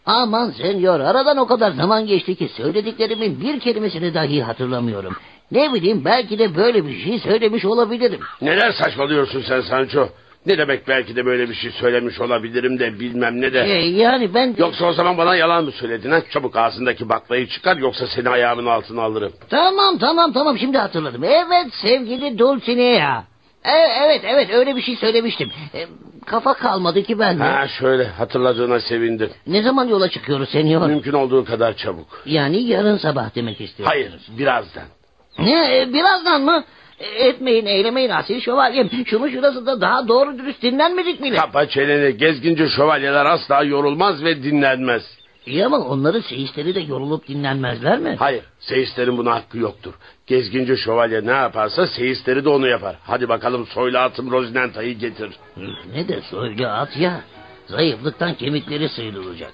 Aman senyor aradan o kadar zaman geçti ki söylediklerimin bir kelimesini dahi hatırlamıyorum. Ne bileyim belki de böyle bir şey söylemiş olabilirim.
Neler saçmalıyorsun sen Sancho? Ne demek belki de böyle bir şey söylemiş olabilirim de bilmem ne de.
Ee, yani ben...
Yoksa o zaman bana yalan mı söyledin ha? Çabuk ağzındaki baklayı çıkar yoksa seni ayağımın altına alırım.
Tamam tamam tamam şimdi hatırladım. Evet sevgili Dulcinea. E, evet evet öyle bir şey söylemiştim. E, kafa kalmadı ki ben.
Ha şöyle hatırladığına sevindim.
Ne zaman yola çıkıyoruz senyor?
Mümkün olduğu kadar çabuk.
Yani yarın sabah demek istiyorsunuz.
Hayır birazdan.
Ne e, birazdan mı? E, Etmeyin eylemeyin asil şövalyem. Şunu şurasında daha doğru dürüst dinlenmedik mi?
Kapa çeneni gezginci şövalyeler asla yorulmaz ve dinlenmez.
İyi ama onların seyisleri de yorulup dinlenmezler mi?
Hayır seyislerin buna hakkı yoktur. Gezginci şövalye ne yaparsa seyisleri de onu yapar. Hadi bakalım soylu atım Rozinanta'yı getir.
Ne de soylu at ya. Zayıflıktan kemikleri sıyrılacak.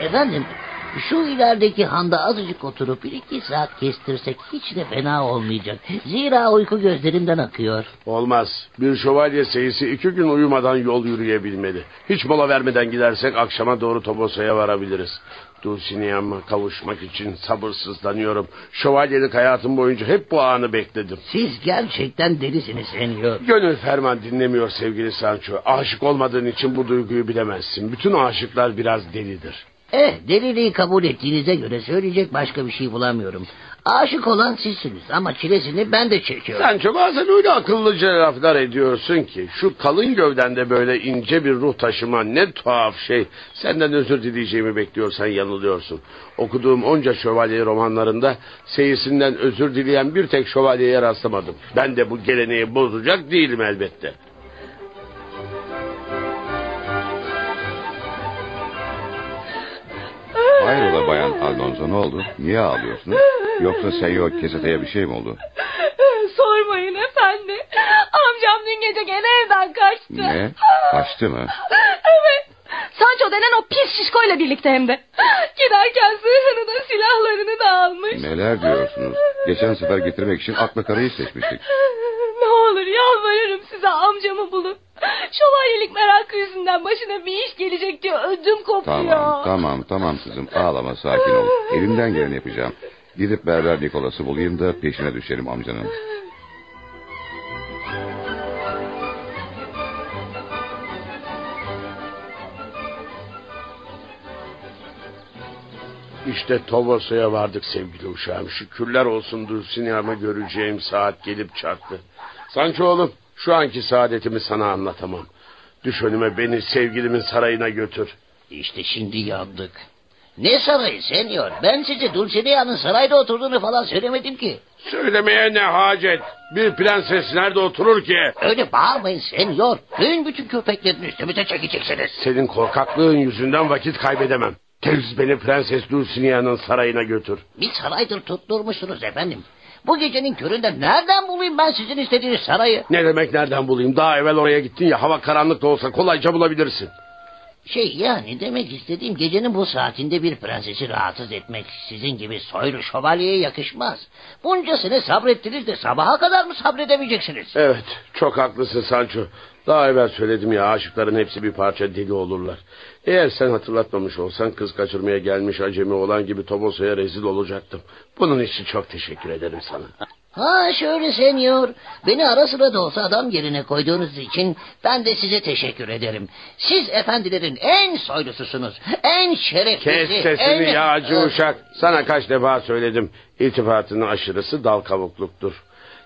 Efendim şu ilerideki handa azıcık oturup bir iki saat kestirsek hiç de fena olmayacak. Zira uyku gözlerimden akıyor.
Olmaz. Bir şövalye seyisi iki gün uyumadan yol yürüyebilmeli. Hiç mola vermeden gidersek akşama doğru Tobosa'ya varabiliriz. Dulcinea'ma kavuşmak için sabırsızlanıyorum. Şövalyelik hayatım boyunca hep bu anı bekledim.
Siz gerçekten delisiniz senyor.
Gönül ferman dinlemiyor sevgili Sancho. Aşık olmadığın için bu duyguyu bilemezsin. Bütün aşıklar biraz delidir.
Eh deliliği kabul ettiğinize göre söyleyecek başka bir şey bulamıyorum. Aşık olan sizsiniz ama çilesini ben de çekiyorum.
Sen çok bazen öyle akıllıca laflar ediyorsun ki şu kalın gövdende böyle ince bir ruh taşıma ne tuhaf şey. Senden özür dileyeceğimi bekliyorsan yanılıyorsun. Okuduğum onca şövalye romanlarında seyisinden özür dileyen bir tek şövalyeye rastlamadım. Ben de bu geleneği bozacak değilim elbette.
Hayrola Bayan Alonso ne oldu? Niye ağlıyorsunuz? Yoksa Senyor Kesete'ye bir şey mi oldu?
Sormayın efendi. Amcam dün gece gene evden kaçtı.
Ne? Kaçtı mı?
Evet. Sancho denen o pis şişkoyla birlikte hem de. Giderken zırhını da silahlarını da almış.
Neler diyorsunuz? Geçen sefer getirmek için akla karayı seçmiştik.
Ne olur yalvarırım size amcamı bulun. Şövalyelik merakı yüzünden başına bir iş gelecek diye ödüm kopuyor.
Tamam tamam tamam kızım ağlama sakin ol. Elimden geleni yapacağım. Gidip berber Nikolas'ı bulayım da peşine düşerim amcanın.
İşte Tovosa'ya vardık sevgili uşağım. Şükürler olsun Dulcinea'mı göreceğim saat gelip çattı. Sancho oğlum şu anki saadetimi sana anlatamam. Düş önüme beni sevgilimin sarayına götür.
İşte şimdi yandık. Ne sarayı senyor? Ben size Dulcinea'nın sarayda oturduğunu falan söylemedim ki.
Söylemeye ne hacet? Bir prenses nerede oturur ki?
Öyle bağırmayın senyor. Köyün bütün köpeklerini üstümüze çekeceksiniz.
Senin korkaklığın yüzünden vakit kaybedemem. Tez beni Prenses Dulcinea'nın sarayına götür.
Bir saraydır tutturmuşsunuz efendim. Bu gecenin köründe nereden bulayım ben sizin istediğiniz sarayı?
Ne demek nereden bulayım? Daha evvel oraya gittin ya hava karanlık da olsa kolayca bulabilirsin.
Şey yani demek istediğim gecenin bu saatinde bir prensesi rahatsız etmek sizin gibi soylu şövalyeye yakışmaz. Bunca sene sabrettiniz de sabaha kadar mı sabredemeyeceksiniz?
Evet çok haklısın Sancho. Daha evvel söyledim ya aşıkların hepsi bir parça deli olurlar. Eğer sen hatırlatmamış olsan kız kaçırmaya gelmiş acemi olan gibi Tomosa'ya rezil olacaktım. Bunun için çok teşekkür ederim sana.
Ha şöyle senyor. Beni ara sıra da olsa adam yerine koyduğunuz için ben de size teşekkür ederim. Siz efendilerin en soylususunuz. En şereflisi.
Kes sesini
en...
yağcı uşak. Sana kaç defa söyledim. İltifatının aşırısı dal kavukluktur.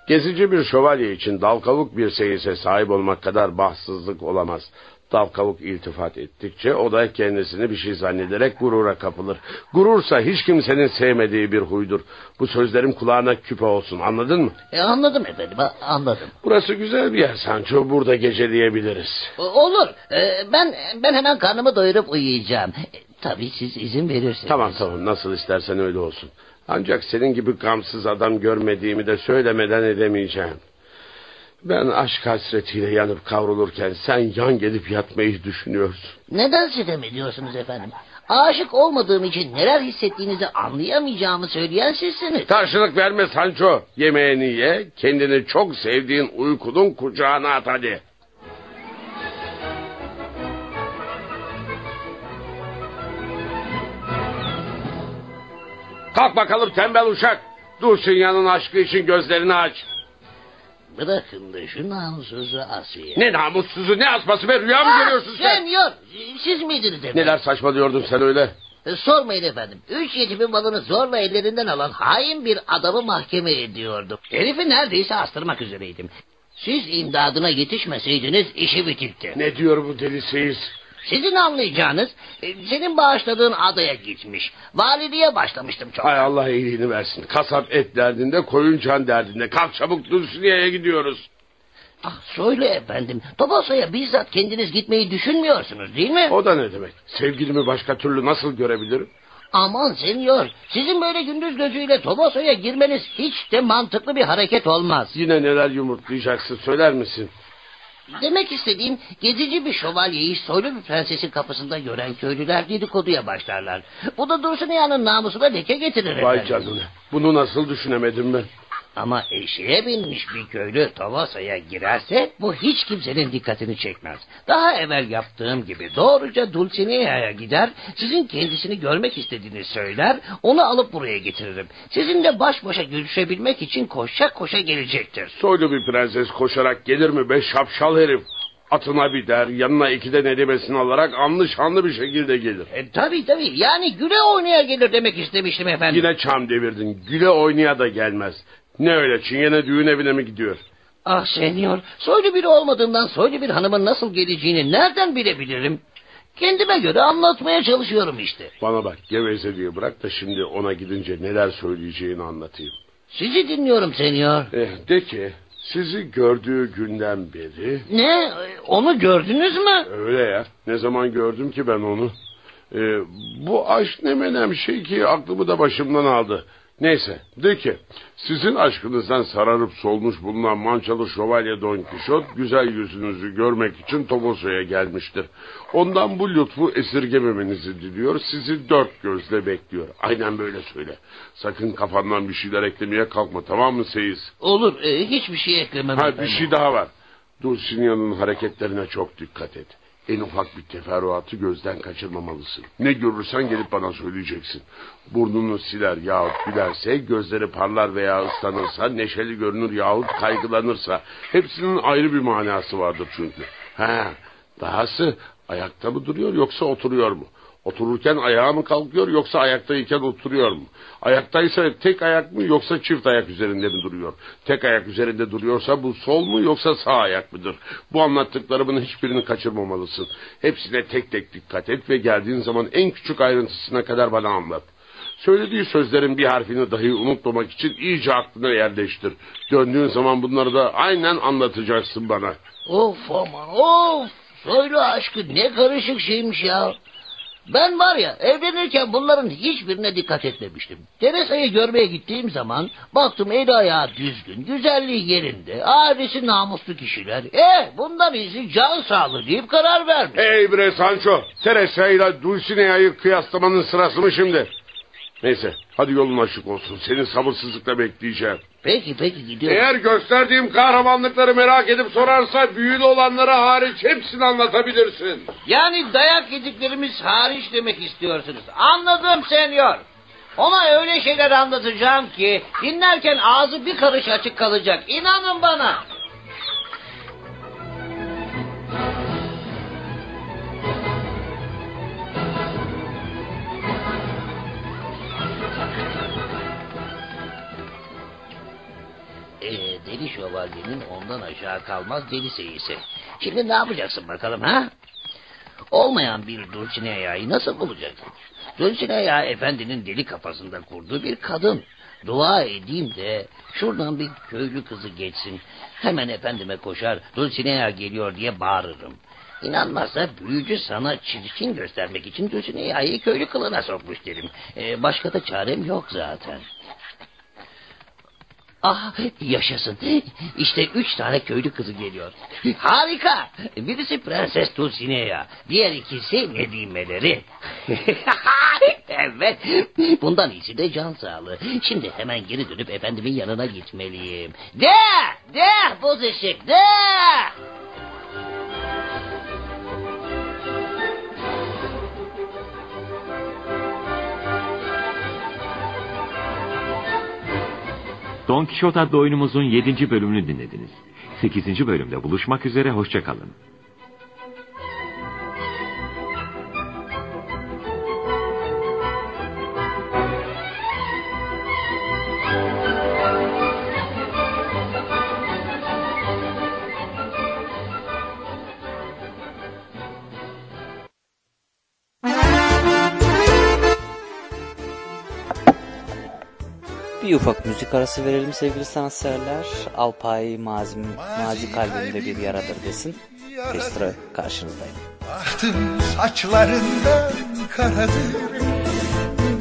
Gezici bir şövalye için dal kavuk bir seyise sahip olmak kadar bahtsızlık olamaz. Dal kavuk iltifat ettikçe o da kendisini bir şey zannederek gurura kapılır. Gurursa hiç kimsenin sevmediği bir huydur. Bu sözlerim kulağına küpe olsun anladın mı?
E, anladım efendim anladım.
Burası güzel bir yer Sancho burada geceleyebiliriz.
Olur. E, ben ben hemen karnımı doyurup uyuyacağım. E, tabii siz izin verirseniz.
Tamam tamam nasıl istersen öyle olsun. Ancak senin gibi gamsız adam görmediğimi de söylemeden edemeyeceğim. Ben aşk hasretiyle yanıp kavrulurken sen yan gelip yatmayı düşünüyorsun.
Neden sitem ediyorsunuz efendim? Aşık olmadığım için neler hissettiğinizi anlayamayacağımı söyleyen sizsiniz.
Karşılık verme Sancho. Yemeğini ye, kendini çok sevdiğin uykunun kucağına at hadi. Kalk bakalım tembel uşak. Dulcinea'nın aşkı için gözlerini aç.
Bırakın da şu namussuzu Asiye.
Ne namussuzu ne asması be rüya mı görüyorsun sen?
Senyor siz miydiniz efendim?
Neler saçmalıyordun sen öyle?
E, Sormayın efendim. Üç yetimin malını zorla ellerinden alan hain bir adamı mahkeme ediyordum. Herifi neredeyse astırmak üzereydim. Siz imdadına yetişmeseydiniz işi bitikti.
Ne diyor bu deli seyis?
Sizin anlayacağınız e, senin bağışladığın adaya gitmiş. Valiliğe başlamıştım çok.
Hay Allah iyiliğini versin. Kasap et derdinde, koyun can derdinde. Kalk çabuk Dulcinea'ya gidiyoruz.
Ah söyle efendim. Tobosa'ya bizzat kendiniz gitmeyi düşünmüyorsunuz değil mi?
O da ne demek? Sevgilimi başka türlü nasıl görebilirim?
Aman senyor. Sizin böyle gündüz gözüyle Tobosa'ya girmeniz hiç de mantıklı bir hareket olmaz.
Yine neler yumurtlayacaksın söyler misin?
Demek istediğim gezici bir şövalyeyi soylu bir prensesin kapısında gören köylüler dedikoduya başlarlar. Bu da Dulcinea'nın namusuna leke getirir
Vay
efendim.
canına. Bunu nasıl düşünemedim ben?
Ama eşeğe binmiş bir köylü Tavasa'ya girerse bu hiç kimsenin dikkatini çekmez. Daha evvel yaptığım gibi doğruca Dulcinea'ya gider, sizin kendisini görmek istediğini söyler, onu alıp buraya getiririm. Sizinle baş başa görüşebilmek için koşa koşa gelecektir.
Soylu bir prenses koşarak gelir mi be şapşal herif? Atına biner, yanına iki de nedimesini alarak anlı şanlı bir şekilde gelir.
E, tabii tabii yani güle oynaya gelir demek istemiştim efendim.
Yine çam devirdin. Güle oynaya da gelmez. Ne öyle çingene düğün evine mi gidiyor?
Ah senyor soylu biri olmadığımdan soylu bir hanımın nasıl geleceğini nereden bilebilirim? Kendime göre anlatmaya çalışıyorum işte.
Bana bak gevezeliği bırak da şimdi ona gidince neler söyleyeceğini anlatayım.
Sizi dinliyorum senyor.
Eh, de ki sizi gördüğü günden beri...
Ne? Onu gördünüz mü?
Öyle ya. Ne zaman gördüm ki ben onu? Ee, bu aşk ne menem şey ki aklımı da başımdan aldı. Neyse de ki sizin aşkınızdan sararıp solmuş bulunan mançalı şövalye Don Kişot güzel yüzünüzü görmek için Tomosa'ya gelmiştir. Ondan bu lütfu esirgememenizi diliyor sizi dört gözle bekliyor. Aynen böyle söyle. Sakın kafandan bir şeyler eklemeye kalkma tamam mı Seyis?
Olur e, hiçbir şey eklemem
Ha, bir şey daha var. Dulcinea'nın hareketlerine çok dikkat et. En ufak bir teferruatı gözden kaçırmamalısın. Ne görürsen gelip bana söyleyeceksin. Burnunu siler yahut gülerse, gözleri parlar veya ıslanırsa, neşeli görünür yahut kaygılanırsa. Hepsinin ayrı bir manası vardır çünkü. Ha, dahası ayakta mı duruyor yoksa oturuyor mu? Otururken ayağa mı kalkıyor yoksa ayaktayken oturuyor mu? Ayaktaysa tek ayak mı yoksa çift ayak üzerinde mi duruyor? Tek ayak üzerinde duruyorsa bu sol mu yoksa sağ ayak mıdır? Bu anlattıklarımın hiçbirini kaçırmamalısın. Hepsine tek tek dikkat et ve geldiğin zaman en küçük ayrıntısına kadar bana anlat. Söylediği sözlerin bir harfini dahi unutmamak için iyice aklına yerleştir. Döndüğün zaman bunları da aynen anlatacaksın bana.
Of aman of. Soylu aşkı ne karışık şeymiş ya. Ben var ya evlenirken bunların hiçbirine dikkat etmemiştim. Teresa'yı görmeye gittiğim zaman baktım el ayağı düzgün, güzelliği yerinde, ailesi namuslu kişiler. Eh bundan iyisi can sağlığı deyip karar vermiş.
Ey bre Sancho, Teresa ile Dulcinea'yı kıyaslamanın sırası mı şimdi? Neyse, hadi yolun açık olsun. Seni sabırsızlıkla bekleyeceğim.
Peki peki gidiyorum.
Eğer gösterdiğim kahramanlıkları merak edip sorarsa büyülü olanları hariç hepsini anlatabilirsin.
Yani dayak yediklerimiz hariç demek istiyorsunuz. Anladım senyor. Ona öyle şeyler anlatacağım ki dinlerken ağzı bir karış açık kalacak. İnanın bana. Ee, deli şövalyenin ondan aşağı kalmaz deli seyisi. Şimdi ne yapacaksın bakalım ha? Olmayan bir Dulcinea'yı nasıl bulacaksın? Dulcinea efendinin deli kafasında kurduğu bir kadın. Dua edeyim de şuradan bir köylü kızı geçsin. Hemen efendime koşar Dulcinea geliyor diye bağırırım. İnanmazsa büyücü sana çirkin göstermek için Dulcinea'yı köylü kılına sokmuş derim. Ee, başka da çarem yok zaten. Ah yaşasın. İşte üç tane köylü kızı geliyor. Harika. Birisi Prenses Dulcinea. Diğer ikisi Nedimeleri. evet. Bundan iyisi de can sağlığı. Şimdi hemen geri dönüp efendimin yanına gitmeliyim. De! De! Boz eşek de!
Don Quixote adlı oyunumuzun 7. bölümünü dinlediniz. 8. bölümde buluşmak üzere hoşçakalın.
Bir ufak müzik arası verelim sevgili sanatseverler. Alpay Mazi, Mazi kalbimde bir yaradır desin. Bir karşınızdayım.
Bahtım saçlarından karadır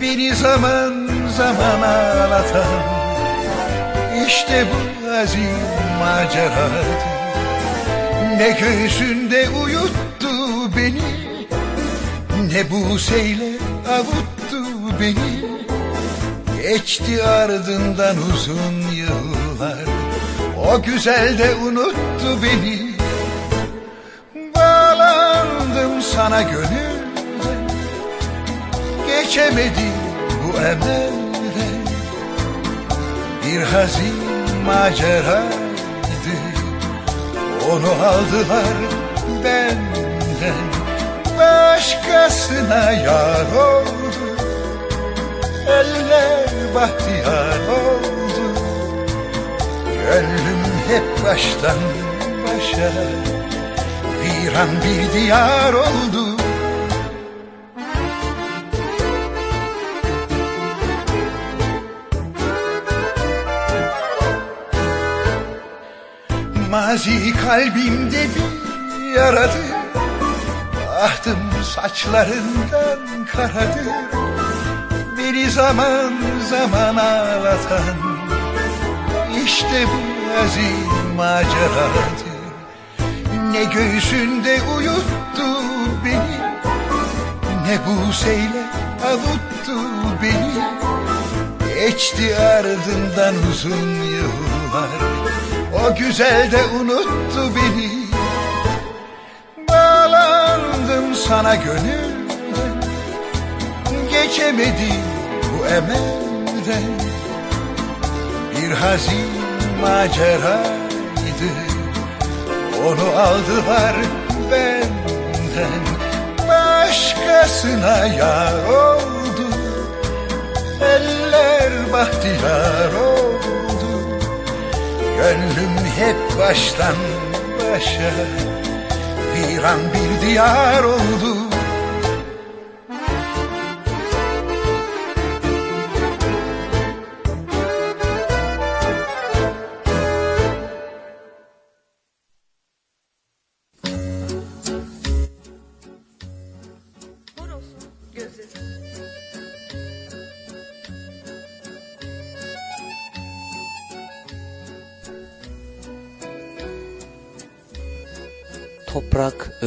Beni zaman zaman ağlatan İşte bu azim maceradır Ne göğsünde uyuttu beni Ne bu seyle avuttu beni Geçti ardından uzun yıllar. O güzel de unuttu beni. Bağlandım sana gönülden Geçemedim bu emelden Bir hazin maceraydı. Onu aldılar benden. Başkasına yar oldu. Eller bahtiyar oldu. Gönlüm hep baştan başa. Viran bir diyar oldu. Mazi kalbimde bir yaradır Ahtım saçlarından karadır Beni zaman zaman ağlatan İşte bu azim maceradır Ne göğsünde uyuttu beni Ne buseyle avuttu beni. Geçti ardından uzun yıllar o güzel de unuttu beni. Bağlandım sana gönül Geçemedim bu Bir hazin maceraydı. Onu aldılar benden Başkasına yar oldu. Eller bahtiyar oldu. Gönlüm hep baştan başa Viran bir diyar oldu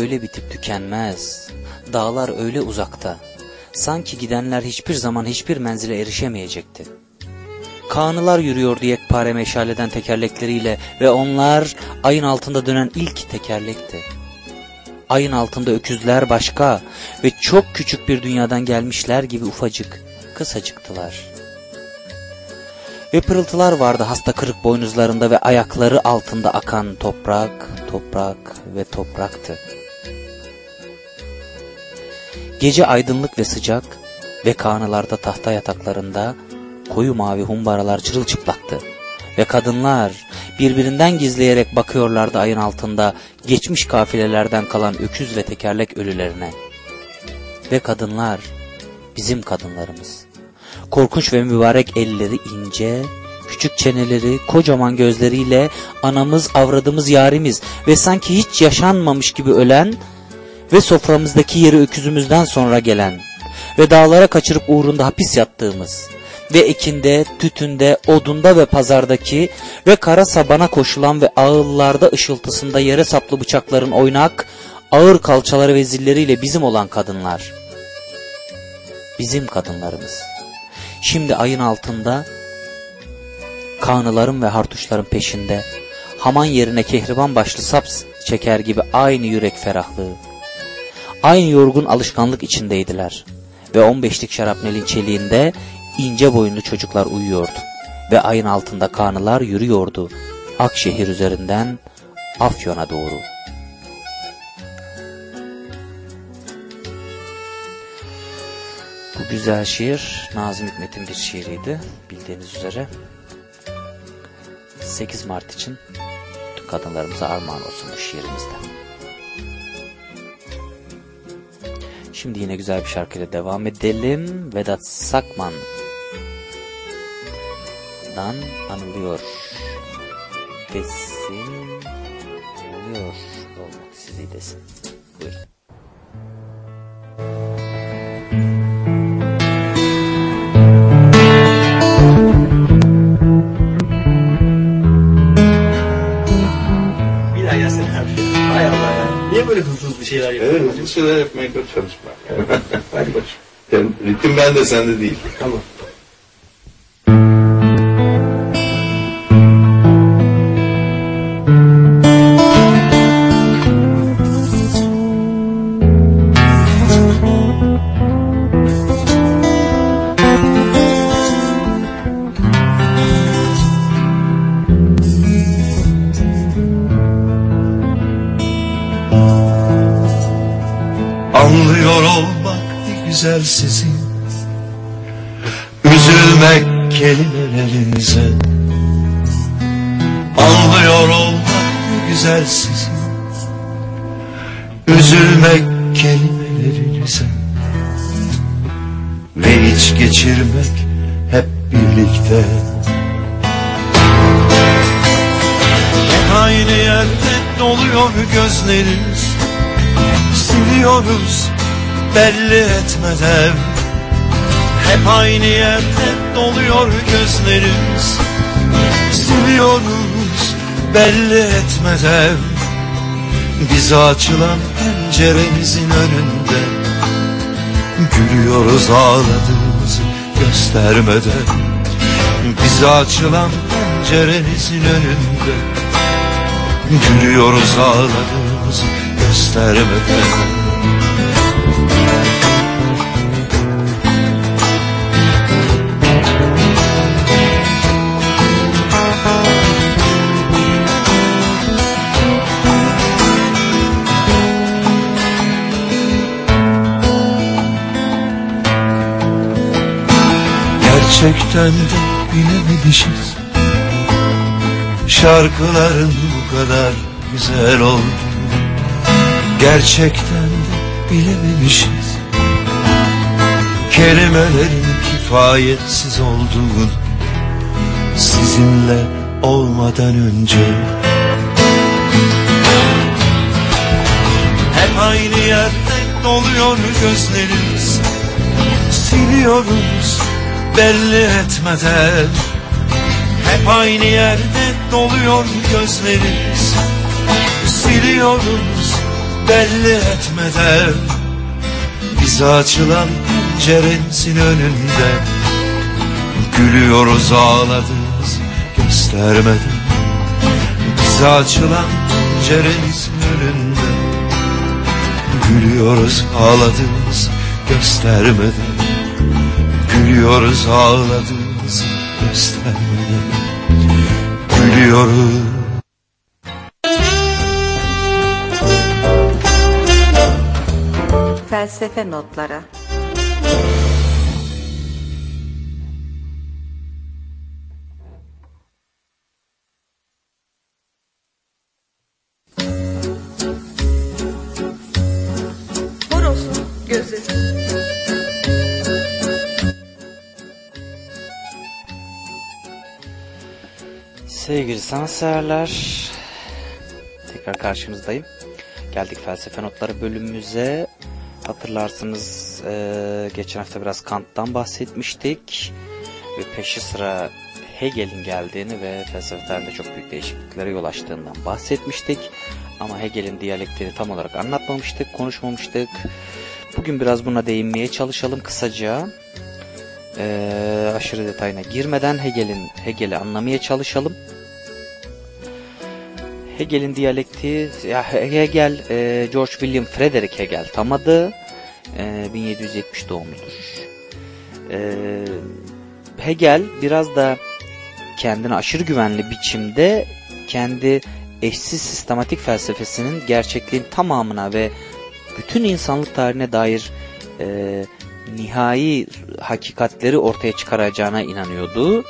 öyle bitip tükenmez. Dağlar öyle uzakta. Sanki gidenler hiçbir zaman hiçbir menzile erişemeyecekti. Kağnılar yürüyordu yekpare meşaleden tekerlekleriyle ve onlar ayın altında dönen ilk tekerlekti. Ayın altında öküzler başka ve çok küçük bir dünyadan gelmişler gibi ufacık, kısacıktılar. Ve pırıltılar vardı hasta kırık boynuzlarında ve ayakları altında akan toprak, toprak ve topraktı. Gece aydınlık ve sıcak ve kanılarda tahta yataklarında koyu mavi humbaralar çırılçıplaktı. Ve kadınlar birbirinden gizleyerek bakıyorlardı ayın altında geçmiş kafilelerden kalan öküz ve tekerlek ölülerine. Ve kadınlar bizim kadınlarımız. Korkunç ve mübarek elleri ince, küçük çeneleri, kocaman gözleriyle anamız, avradımız, yarimiz ve sanki hiç yaşanmamış gibi ölen ve soframızdaki yeri öküzümüzden sonra gelen ve dağlara kaçırıp uğrunda hapis yattığımız ve ekinde, tütünde, odunda ve pazardaki ve kara sabana koşulan ve ağıllarda ışıltısında yere saplı bıçakların oynak, ağır kalçaları ve zilleriyle bizim olan kadınlar. Bizim kadınlarımız. Şimdi ayın altında kanıların ve hartuşların peşinde haman yerine kehriban başlı saps çeker gibi aynı yürek ferahlığı. Aynı yorgun alışkanlık içindeydiler ve 15'lik şarapnelin çeliğinde ince boyunlu çocuklar uyuyordu ve ayın altında kanılar yürüyordu Akşehir üzerinden Afyon'a doğru. Bu güzel şiir Nazım Hikmet'in bir şiiriydi bildiğiniz üzere. 8 Mart için kadınlarımıza armağan olsun bu şiirimizde. Şimdi yine güzel bir şarkıyla devam edelim. Vedat Sakman'dan anılıyor. Desin, anılıyor olmak sizi desin.
Şeyler yapıyorsun?
Evet, bu şeyler yapmaya çalışma. Hadi bakayım. Tem- Ritim bende sende değil.
Tamam.
Yerde doluyor gözlerimiz. Siliyoruz belli etmeden. Bize açılan penceremizin önünde. Gülüyoruz ağladığımızı göstermeden. Bize açılan penceremizin önünde. Gülüyoruz ağladığımızı göstermeden Gerçekten de bilememişiz Şarkıların bu kadar güzel oldu. Gerçekten de bilememişiz Kelimelerin kifayetsiz olduğunu Sizinle olmadan önce. Hep aynı yerde doluyor gözlerimiz. Siliyoruz belli etmeden. Hep aynı yerde doluyor gözlerimiz. Siliyoruz belli etmeden. Bize açılan penceremizin önünde. Gülüyoruz ağladığımızı göstermeden. Bize açılan penceremizin önünde. Gülüyoruz ağladığımızı göstermeden Gülüyoruz ağladığımızı göstermeden Gülüyoruz.
Felsefe notları.
Horosun gözdesi.
Sevgili sanatseverler, tekrar karşınızdayım. Geldik felsefe notları bölümümüze. Hatırlarsınız e, geçen hafta biraz Kant'tan bahsetmiştik. Ve peşi sıra Hegel'in geldiğini ve felsefe çok büyük değişikliklere yol açtığından bahsetmiştik. Ama Hegel'in diyalektiğini tam olarak anlatmamıştık, konuşmamıştık. Bugün biraz buna değinmeye çalışalım kısaca. Ee, aşırı detayına girmeden Hegel'in Hegel'i anlamaya çalışalım. Hegel'in diyalektiği, ya Hegel, e, George William Frederick Hegel tam adı, e, 1770 doğumludur. E, Hegel biraz da kendine aşırı güvenli biçimde kendi eşsiz sistematik felsefesinin gerçekliğin tamamına ve bütün insanlık tarihine dair e, nihai hakikatleri ortaya çıkaracağına inanıyordu.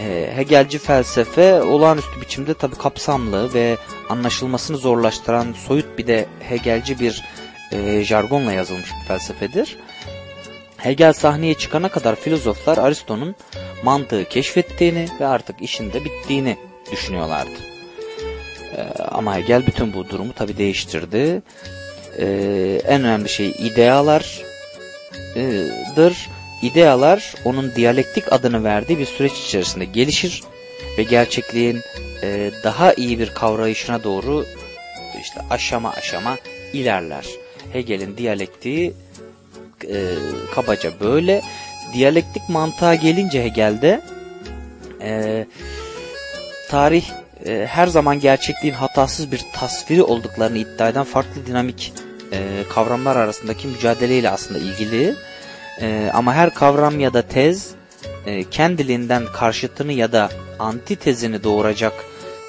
E, Hegelci felsefe olağanüstü biçimde tabi kapsamlı ve anlaşılmasını zorlaştıran soyut bir de Hegelci bir e, jargonla yazılmış bir felsefedir. Hegel sahneye çıkana kadar filozoflar Aristo'nun mantığı keşfettiğini ve artık işin de bittiğini düşünüyorlardı. E, ama Hegel bütün bu durumu tabi değiştirdi. E, en önemli şey idealar dır. İdealar onun diyalektik adını verdiği bir süreç içerisinde gelişir ve gerçekliğin e, daha iyi bir kavrayışına doğru işte aşama aşama ilerler. Hegel'in diyalektiği e, kabaca böyle. Diyalektik mantığa gelince Hegel'de e, tarih e, her zaman gerçekliğin hatasız bir tasviri olduklarını iddia eden farklı dinamik e, kavramlar arasındaki mücadeleyle aslında ilgili. E, ama her kavram ya da tez e, kendiliğinden karşıtını ya da antitezini doğuracak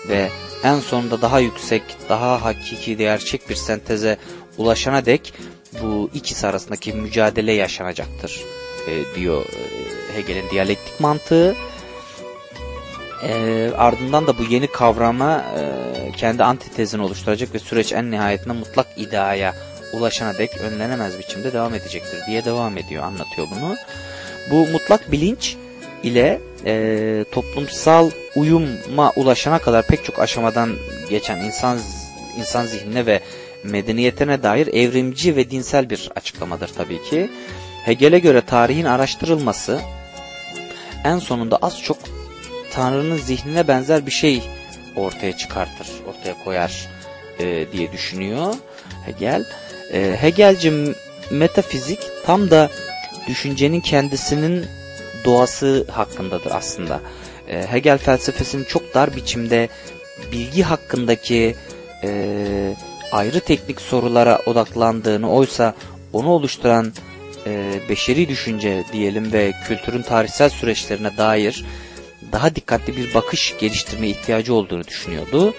ve en sonunda daha yüksek, daha hakiki, gerçek bir senteze ulaşana dek bu ikisi arasındaki mücadele yaşanacaktır e, diyor e, Hegel'in diyalektik mantığı. E, ardından da bu yeni kavrama e, kendi antitezini oluşturacak ve süreç en nihayetinde mutlak iddiaya ulaşana dek önlenemez biçimde devam edecektir diye devam ediyor, anlatıyor bunu. Bu mutlak bilinç ile e, toplumsal uyuma ulaşana kadar pek çok aşamadan geçen insan insan zihnine ve medeniyetine dair evrimci ve dinsel bir açıklamadır tabii ki. Hegel'e göre tarihin araştırılması en sonunda az çok Tanrı'nın zihnine benzer bir şey ortaya çıkartır, ortaya koyar e, diye düşünüyor Hegel. E, Hegelci metafizik tam da düşüncenin kendisinin doğası hakkındadır aslında. E, Hegel felsefesinin çok dar biçimde bilgi hakkındaki e, ayrı teknik sorulara odaklandığını oysa onu oluşturan e, beşeri düşünce diyelim ve kültürün tarihsel süreçlerine dair daha dikkatli bir bakış geliştirme ihtiyacı olduğunu düşünüyordu.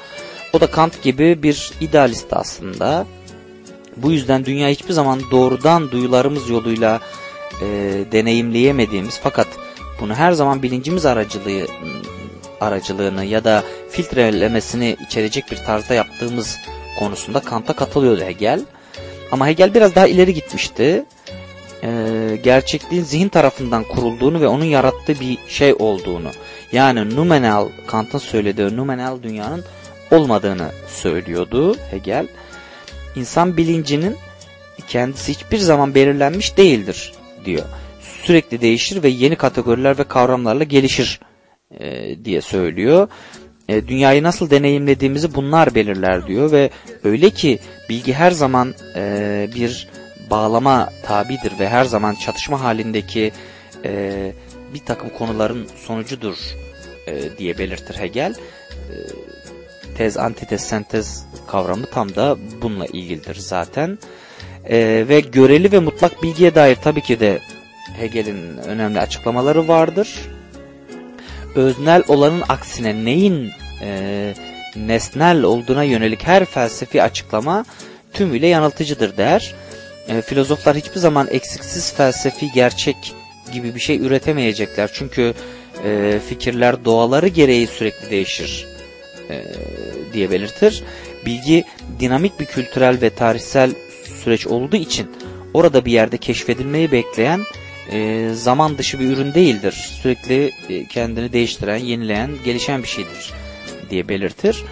O da Kant gibi bir idealist aslında. Bu yüzden dünya hiçbir zaman doğrudan duyularımız yoluyla e, deneyimleyemediğimiz fakat bunu her zaman bilincimiz aracılığı aracılığını ya da filtrelemesini içerecek bir tarzda yaptığımız konusunda Kant'a katılıyordu Hegel. Ama Hegel biraz daha ileri gitmişti. Ee, gerçekliğin zihin tarafından kurulduğunu ve onun yarattığı bir şey olduğunu yani numenal Kant'ın söylediği numenal dünyanın olmadığını söylüyordu Hegel. İnsan bilincinin kendisi hiçbir zaman belirlenmiş değildir diyor. Sürekli değişir ve yeni kategoriler ve kavramlarla gelişir e, diye söylüyor. E, dünyayı nasıl deneyimlediğimizi bunlar belirler diyor ve öyle ki bilgi her zaman e, bir bağlama tabidir ve her zaman çatışma halindeki e, bir takım konuların sonucudur e, diye belirtir Hegel. E, tez, antitez, sentez kavramı tam da bununla ilgilidir zaten. E, ve göreli ve mutlak bilgiye dair tabii ki de Hegel'in önemli açıklamaları vardır. Öznel olanın aksine neyin e, nesnel olduğuna yönelik her felsefi açıklama tümüyle yanıltıcıdır der. E, filozoflar hiçbir zaman eksiksiz felsefi gerçek gibi bir şey üretemeyecekler. Çünkü e, fikirler doğaları gereği sürekli değişir e, diye belirtir. Bilgi dinamik bir kültürel ve tarihsel süreç olduğu için orada bir yerde keşfedilmeyi bekleyen e, zaman dışı bir ürün değildir. Sürekli e, kendini değiştiren, yenileyen, gelişen bir şeydir diye belirtir.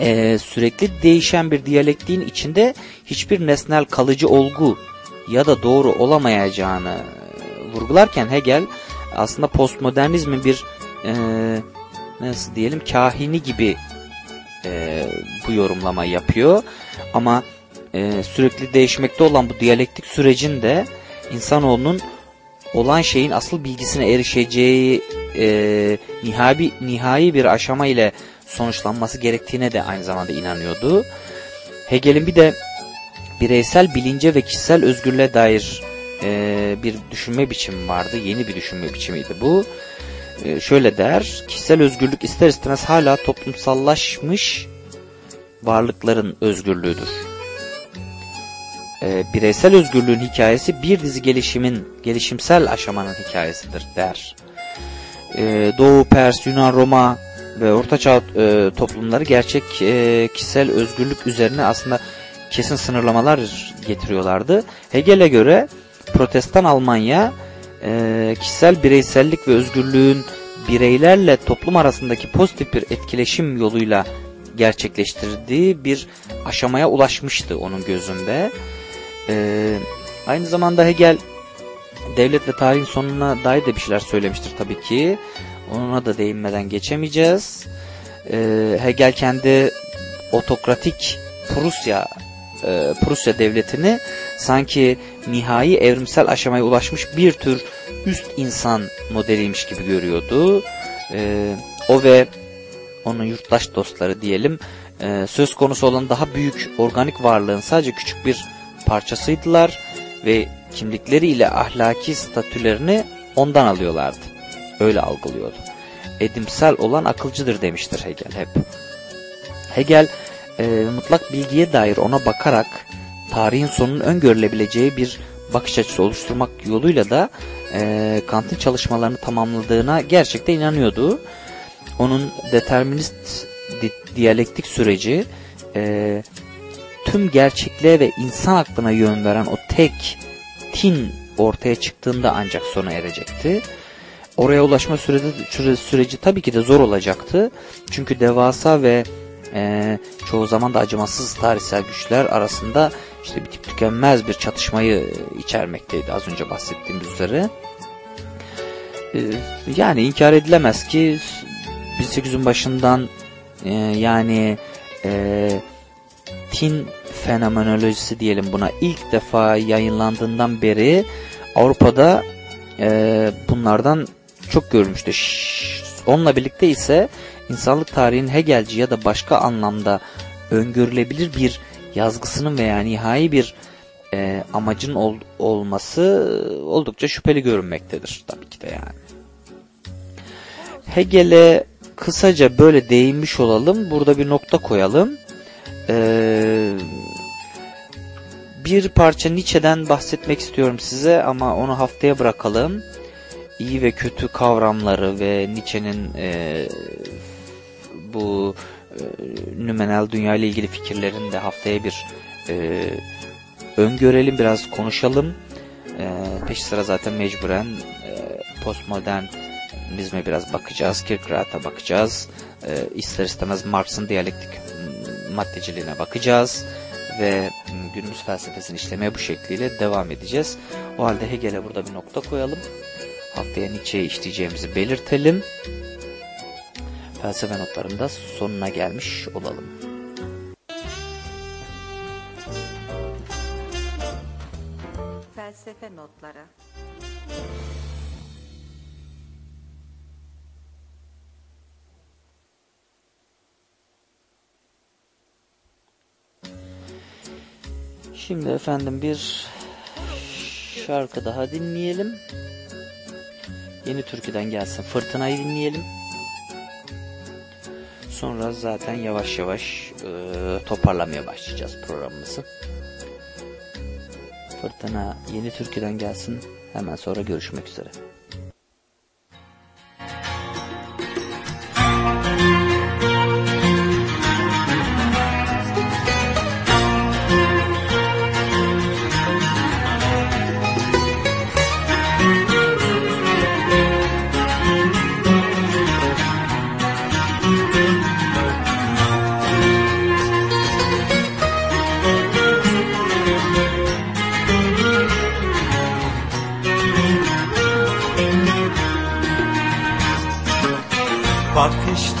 E, sürekli değişen bir diyalektiğin içinde hiçbir nesnel kalıcı olgu ya da doğru olamayacağını vurgularken Hegel aslında postmodernizmin bir e, nasıl diyelim kahini gibi e, bu yorumlama yapıyor. Ama e, sürekli değişmekte olan bu diyalektik sürecin de insanoğlunun olan şeyin asıl bilgisine erişeceği e, nihai, nihai bir aşama ile sonuçlanması gerektiğine de aynı zamanda inanıyordu. Hegel'in bir de bireysel bilince ve kişisel özgürlüğe dair e, bir düşünme biçimi vardı. Yeni bir düşünme biçimiydi bu. E, şöyle der, kişisel özgürlük ister istemez hala toplumsallaşmış varlıkların özgürlüğüdür. E, bireysel özgürlüğün hikayesi bir dizi gelişimin, gelişimsel aşamanın hikayesidir der. E, Doğu, Pers, Yunan, Roma ve Ortaçağ e, toplumları gerçek e, kişisel özgürlük üzerine aslında kesin sınırlamalar getiriyorlardı. Hegel'e göre Protestan Almanya e, kişisel bireysellik ve özgürlüğün bireylerle toplum arasındaki pozitif bir etkileşim yoluyla gerçekleştirdiği bir aşamaya ulaşmıştı onun gözünde. E, aynı zamanda Hegel devlet ve tarihin sonuna dair de bir şeyler söylemiştir tabii ki. Ona da değinmeden geçemeyeceğiz. E, Hegel kendi otokratik Prusya e, Prusya devletini sanki nihai evrimsel aşamaya ulaşmış bir tür üst insan modeliymiş gibi görüyordu. E, o ve onun yurttaş dostları diyelim e, söz konusu olan daha büyük organik varlığın sadece küçük bir parçasıydılar ve kimlikleriyle ahlaki statülerini ondan alıyorlardı. Öyle algılıyordu. Edimsel olan akılcıdır demiştir Hegel hep. Hegel e, mutlak bilgiye dair ona bakarak tarihin sonunun öngörülebileceği bir bakış açısı oluşturmak yoluyla da e, Kant'ın çalışmalarını tamamladığına gerçekten inanıyordu. Onun determinist di- diyalektik süreci e, tüm gerçekliğe ve insan aklına yön veren o tek tin ortaya çıktığında ancak sona erecekti. Oraya ulaşma süreci, süre, süreci tabii ki de zor olacaktı. Çünkü devasa ve e, çoğu zaman da acımasız tarihsel güçler arasında işte bitip tükenmez bir çatışmayı içermekteydi az önce bahsettiğimiz üzere. E, yani inkar edilemez ki 1800'ün başından e, yani e, tin fenomenolojisi diyelim buna ilk defa yayınlandığından beri Avrupa'da e, bunlardan çok görülmüştü. Onunla birlikte ise insanlık tarihinin Hegelci ya da başka anlamda öngörülebilir bir yazgısının veya nihai bir e, amacın ol, olması oldukça şüpheli görünmektedir tabii ki de yani. Hegel'e kısaca böyle değinmiş olalım. Burada bir nokta koyalım. Ee, bir parça Nietzsche'den bahsetmek istiyorum size ama onu haftaya bırakalım. İyi ve kötü kavramları ve Nietzsche'nin e, bu nümenel dünya ile ilgili fikirlerini de haftaya bir e, öngörelim, biraz konuşalım. E, peş sıra zaten mecburen e, postmodernizme biraz bakacağız, Kierkegaard'a bakacağız. E, ister istemez Marx'ın diyalektik maddeciliğine bakacağız ve günümüz felsefesini işlemeye bu şekliyle devam edeceğiz. O halde Hegel'e burada bir nokta koyalım. Haftaya Nietzsche'yi işleyeceğimizi belirtelim. Felsefe notlarında sonuna gelmiş olalım.
Felsefe notları
Şimdi efendim bir şarkı daha dinleyelim. Yeni türküden gelsin Fırtınayı dinleyelim. Sonra zaten yavaş yavaş e, toparlamaya başlayacağız programımızı. Fırtına yeni türküden gelsin. Hemen sonra görüşmek üzere.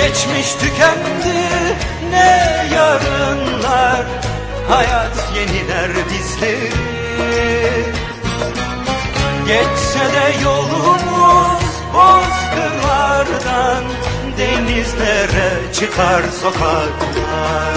geçmiş tükendi ne yarınlar Hayat yeniler bizleri. Geçse de yolumuz bozkırlardan Denizlere çıkar sokaklar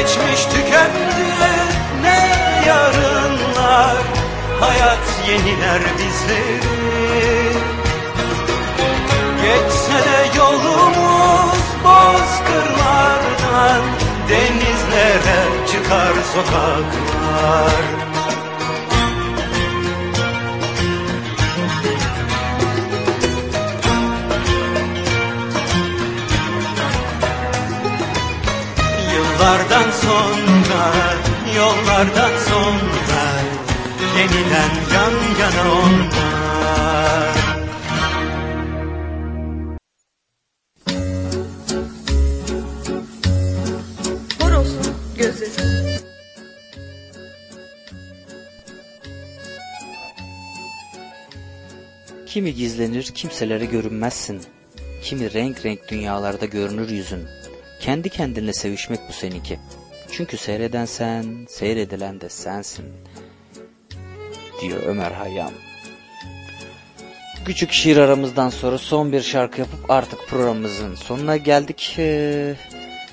geçmiş tükendi ne yarın
yollar Hayat yeniler bizleri. Geçse de yolumuz bozkırlardan Denizlere çıkar sokaklar Yıllardan sonra, yollardan sonra Yeniden yan yana onlar
Horozun gözleri.
Kimi gizlenir kimselere görünmezsin. Kimi renk renk dünyalarda görünür yüzün. Kendi kendinle sevişmek bu seninki. Çünkü seyreden sen, seyredilen de sensin. Diyor Ömer Hayyam. Küçük şiir aramızdan sonra son bir şarkı yapıp artık programımızın sonuna geldik. Ee,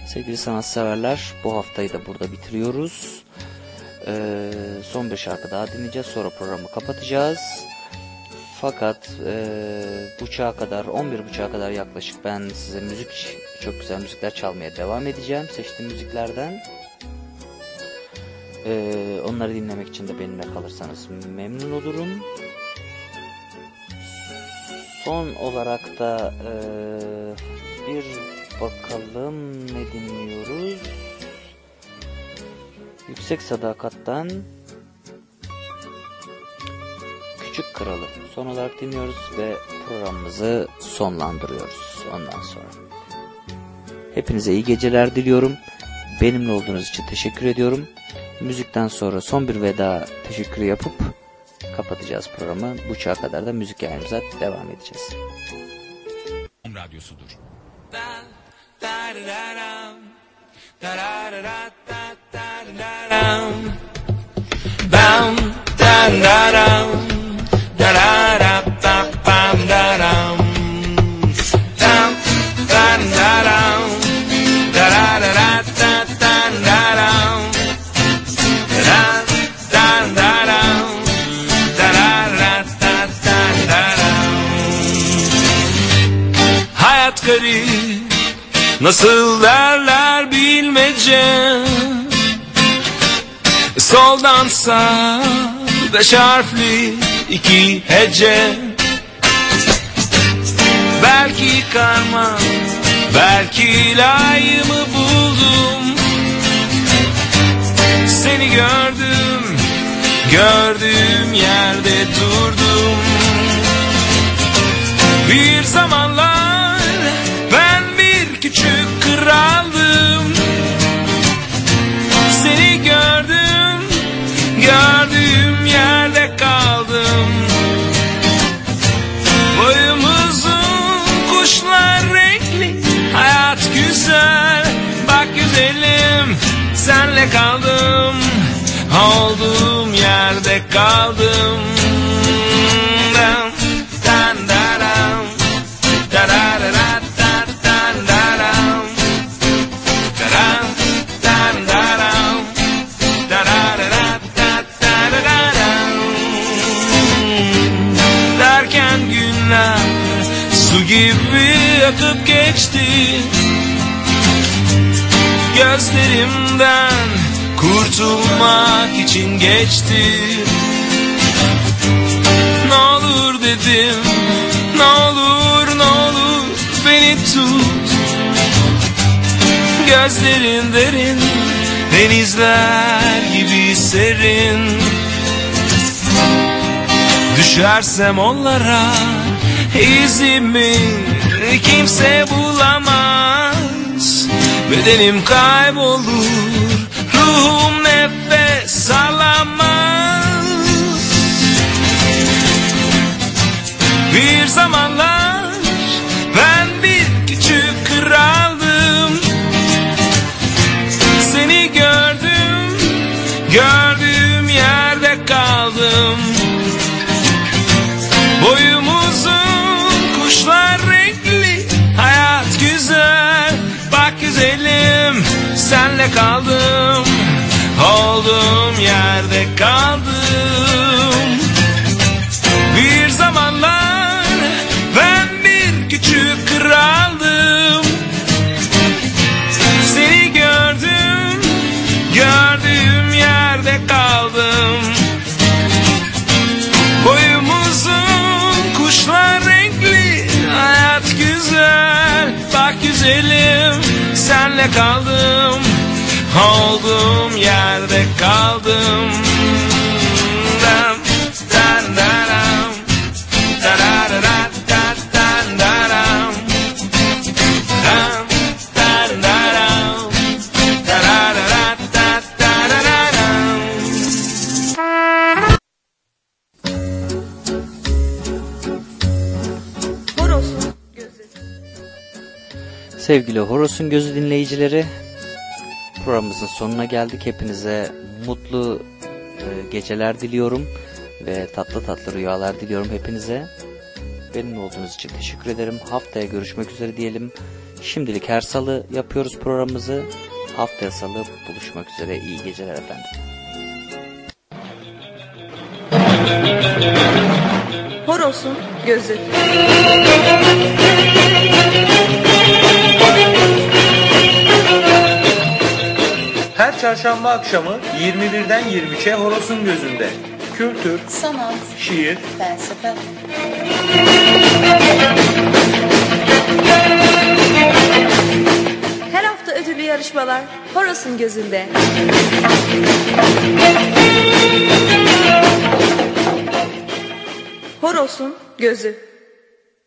sevgili sanatseverler bu haftayı da burada bitiriyoruz. Ee, son bir şarkı daha dinleyeceğiz sonra programı kapatacağız. Fakat e, buçuğa kadar 11 buçuğa kadar yaklaşık ben size müzik çok güzel müzikler çalmaya devam edeceğim seçtiğim müziklerden. E, onları dinlemek için de benimle kalırsanız memnun olurum. Son olarak da e, bir bakalım ne dinliyoruz. Yüksek Sadakat'tan Küçük Kralı son olarak dinliyoruz ve programımızı sonlandırıyoruz ondan sonra. Hepinize iyi geceler diliyorum. Benimle olduğunuz için teşekkür ediyorum. Müzikten sonra son bir veda teşekkürü yapıp kapatacağız programı. Buçuğa kadar da müzik yayınımıza devam edeceğiz.
Radyosudur.
Bam, da. Da, Nasıl derler bilmece. Soldan sağ Beş harfli iki hece. Belki karma Belki layımı buldum. Seni gördüm Gördüğüm yerde durdum. Bir zamanlar yerde kaldım Olduğum yerde kaldım. Derken günler su gibi akıp geçti. Gözlerimden kurtulmak için geçti. Ne olur dedim ne olur ne olur beni tut. Gözlerin derin denizler gibi serin. Düşersem onlara izimi kimse bulamaz. Bedenim kaybolur nefes alamaz. Bir zamanlar ben bir küçük kraldım. Seni gördüm gördüğüm yerde kaldım. Boyumuzun kuşlar renkli Hayat güzel. Bak güzelim Senle kaldım Olduğum yerde kaldım.
Bir zamanlar ben bir küçük kraldım. Seni gördüm, gördüğüm yerde kaldım. Boyumuzun kuşlar renkli, hayat güzel. Bak güzelim, senle
kaldım. Olduğum yerde kaldım.
Sevgili Horos'un Gözü dinleyicileri, programımızın sonuna geldik. Hepinize mutlu e, geceler diliyorum ve tatlı tatlı rüyalar diliyorum hepinize. Benimle olduğunuz için teşekkür ederim. Haftaya görüşmek üzere diyelim. Şimdilik her salı yapıyoruz programımızı. Haftaya salı buluşmak üzere. İyi geceler efendim.
Horoz'un gözü.
Her çarşamba akşamı 21'den 23'e Horos'un gözünde. Kültür,
Sanat,
şiir,
felsefe.
Her hafta ödüllü yarışmalar Horoz'un gözünde. Horoz'un gözü.